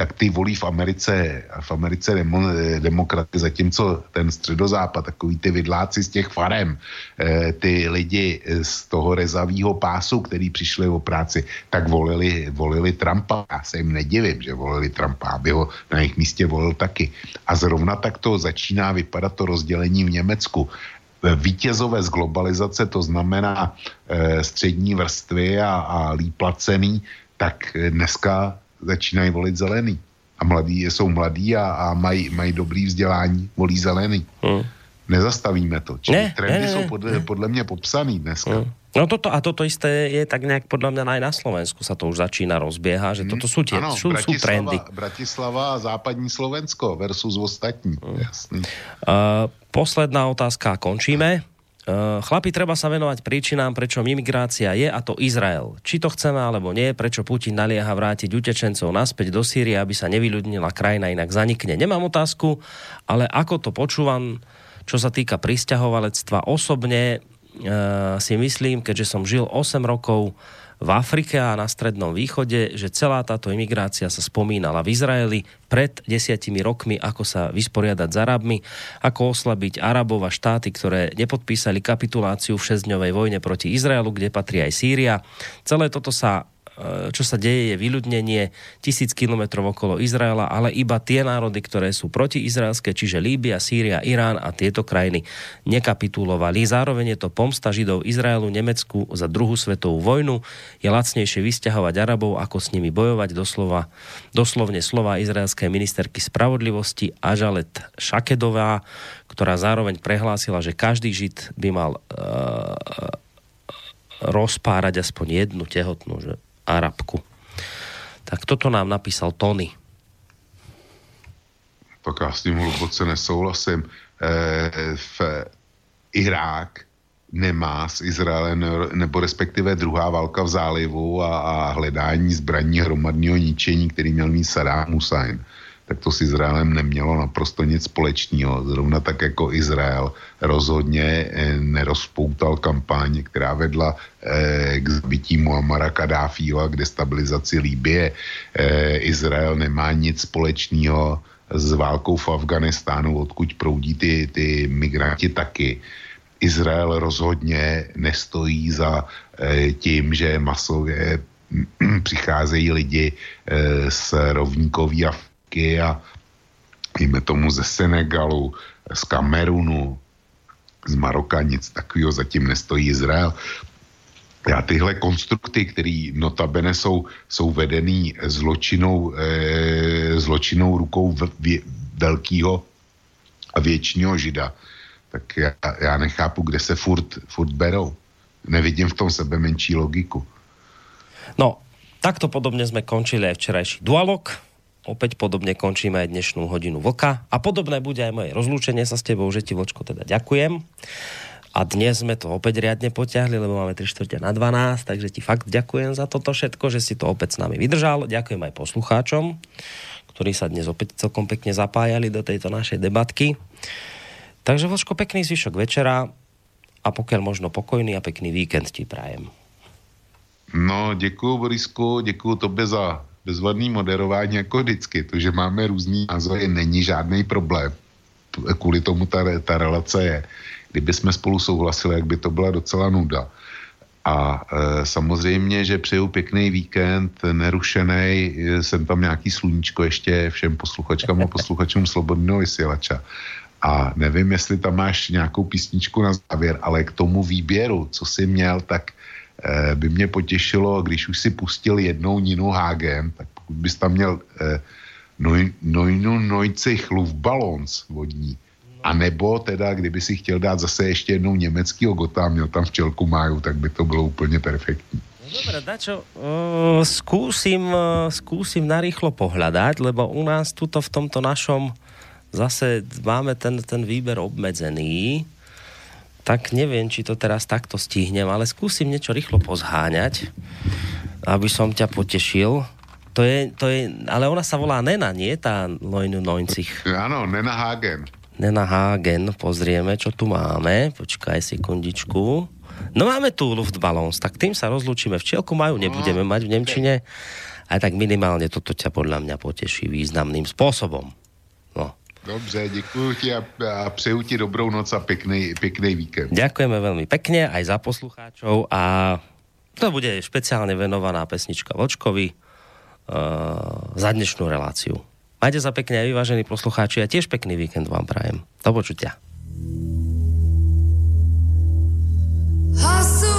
tak ty volí v Americe, v Americe demo, demokraty, zatímco ten středozápad, takový ty vidláci z těch farem, eh, ty lidi z toho rezavého pásu, který přišli o práci, tak volili, volili Trumpa. Já se jim nedivím, že volili Trumpa, aby ho na jejich místě volil taky. A zrovna tak to začíná vypadat to rozdělení v Německu vítězové z globalizace, to znamená e, střední vrstvy a, a líp tak dneska začínají volit zelený. A mladí jsou mladí a, a mají, mají dobrý vzdělání, volí zelený. Hmm. Nezastavíme to. Čili ne, trendy ne, ne, jsou podle, ne. podle mě popsaný dneska. Hmm. No toto, a toto isté je tak nejak podľa mňa aj na Slovensku sa to už začína rozbieha, že toto sú tie ano, sú, sú trendy. Bratislava a západní Slovensko versus ostatní. Hmm. Jasný. Uh, posledná otázka, končíme. Eh, chlapi, treba sa venovať príčinám, prečo imigrácia je, a to Izrael. Či to chceme alebo nie, prečo Putin nalieha vrátiť utečencov naspäť do Sýrie, aby sa nevyľudnila krajina, inak zanikne. Nemám otázku, ale ako to počúvam, čo sa týka pristahovalectva, osobne uh, si myslím, keďže som žil 8 rokov v Afrike a na Strednom východe, že celá táto imigrácia sa spomínala v Izraeli pred desiatimi rokmi, ako sa vysporiadať s Arabmi, ako oslabiť Arabov a štáty, ktoré nepodpísali kapituláciu v šesťdňovej vojne proti Izraelu, kde patrí aj Sýria. Celé toto sa čo sa deje, je vyľudnenie tisíc kilometrov okolo Izraela, ale iba tie národy, ktoré sú protiizraelské, čiže Líbia, Sýria, Irán a tieto krajiny nekapitulovali. Zároveň je to pomsta Židov Izraelu, Nemecku za druhú svetovú vojnu. Je lacnejšie vysťahovať Arabov, ako s nimi bojovať. Doslova, doslovne slova izraelskej ministerky spravodlivosti Ažalet Šakedová, ktorá zároveň prehlásila, že každý Žid by mal uh, rozpárať aspoň jednu tehotnú že Arabku. Tak toto nám napísal Tony. Tak já s tím hluboce nesouhlasím. E, v Irák nemá s Izraelem, nebo respektive druhá válka v zálivu a, a hledání zbraní hromadního ničení, který měl mít Saddam Hussein tak to s Izraelem nemělo naprosto nic společného. Zrovna tak jako Izrael rozhodně eh, nerozpoutal kampaň, která vedla eh, k zbytí Muammara Kadáfího a k destabilizaci Líbie. Eh, Izrael nemá nic společného s válkou v Afganistánu, odkud proudí ty, ty migranti taky. Izrael rozhodně nestojí za tím, že masově přicházejí lidi z rovníkový a Afriky a jíme tomu ze Senegalu, z Kamerunu, z Maroka, nic takového zatím nestojí Izrael. Já tyhle konstrukty, které notabene jsou, jsou vedený zločinou, e, zločinou rukou velkého a věčního žida, tak já, já nechápu, kde se furt, furt berou. Nevidím v tom sebe menší logiku. No, takto podobne sme končili aj včerajší dualog. Opäť podobne končíme aj dnešnú hodinu vlka. A podobné bude aj moje rozlúčenie sa s tebou, že ti vočko teda ďakujem. A dnes sme to opäť riadne potiahli, lebo máme 3 čtvrte na 12, takže ti fakt ďakujem za toto všetko, že si to opäť s nami vydržal. Ďakujem aj poslucháčom, ktorí sa dnes opäť celkom pekne zapájali do tejto našej debatky. Takže Vočko, pekný zvyšok večera a pokiaľ možno pokojný a pekný víkend ti prajem. No, děkuju Borisku, děkuju tobě za bezvadný moderování jako vždycky. To, že máme různý názory, není žádný problém. Kvůli tomu ta, ta relace je. Kdyby jsme spolu souhlasili, jak by to byla docela nuda. A e, samozřejmě, že přeju pěkný víkend, nerušený, e, jsem tam nějaký sluníčko ještě všem posluchačkám a posluchačům Slobodného vysílača. A nevím, jestli tam máš nějakou písničku na závěr, ale k tomu výběru, co jsi měl, tak by mě potěšilo, když už si pustil jednou Ninu Hagen, tak pokud bys tam měl eh, noj, Nojnu Nojcich vodní, a nebo teda, kdyby si chtěl dát zase ještě jednou německýho gota, měl tam včelku máju, tak by to bylo úplně perfektní. No dobre, dačo, uh, skúsim, uh, skúsim narýchlo pohľadať, lebo u nás tuto v tomto našom zase máme ten, ten výber obmedzený, tak neviem, či to teraz takto stihnem, ale skúsim niečo rýchlo pozháňať, aby som ťa potešil. To je, to je, ale ona sa volá Nena, nie? Tá Lojnu Noincich. Áno, Nena Hagen. Nena Hagen, pozrieme, čo tu máme. Počkaj sekundičku. No máme tu Luftballons, tak tým sa rozlúčime. Včielku majú, nebudeme mať v Nemčine. Aj tak minimálne toto ťa podľa mňa poteší významným spôsobom. Dobře, děkuji ti a, a přeju ti dobrou noc a pěkný, pěkný víkend. Ďakujeme veľmi pekne aj za poslucháčov a to bude špeciálne venovaná pesnička Vočkovi uh, za dnešnú reláciu. Majte sa pekne aj vyvážení poslucháči a tiež pekný víkend vám prajem. Do počutia. Hustle.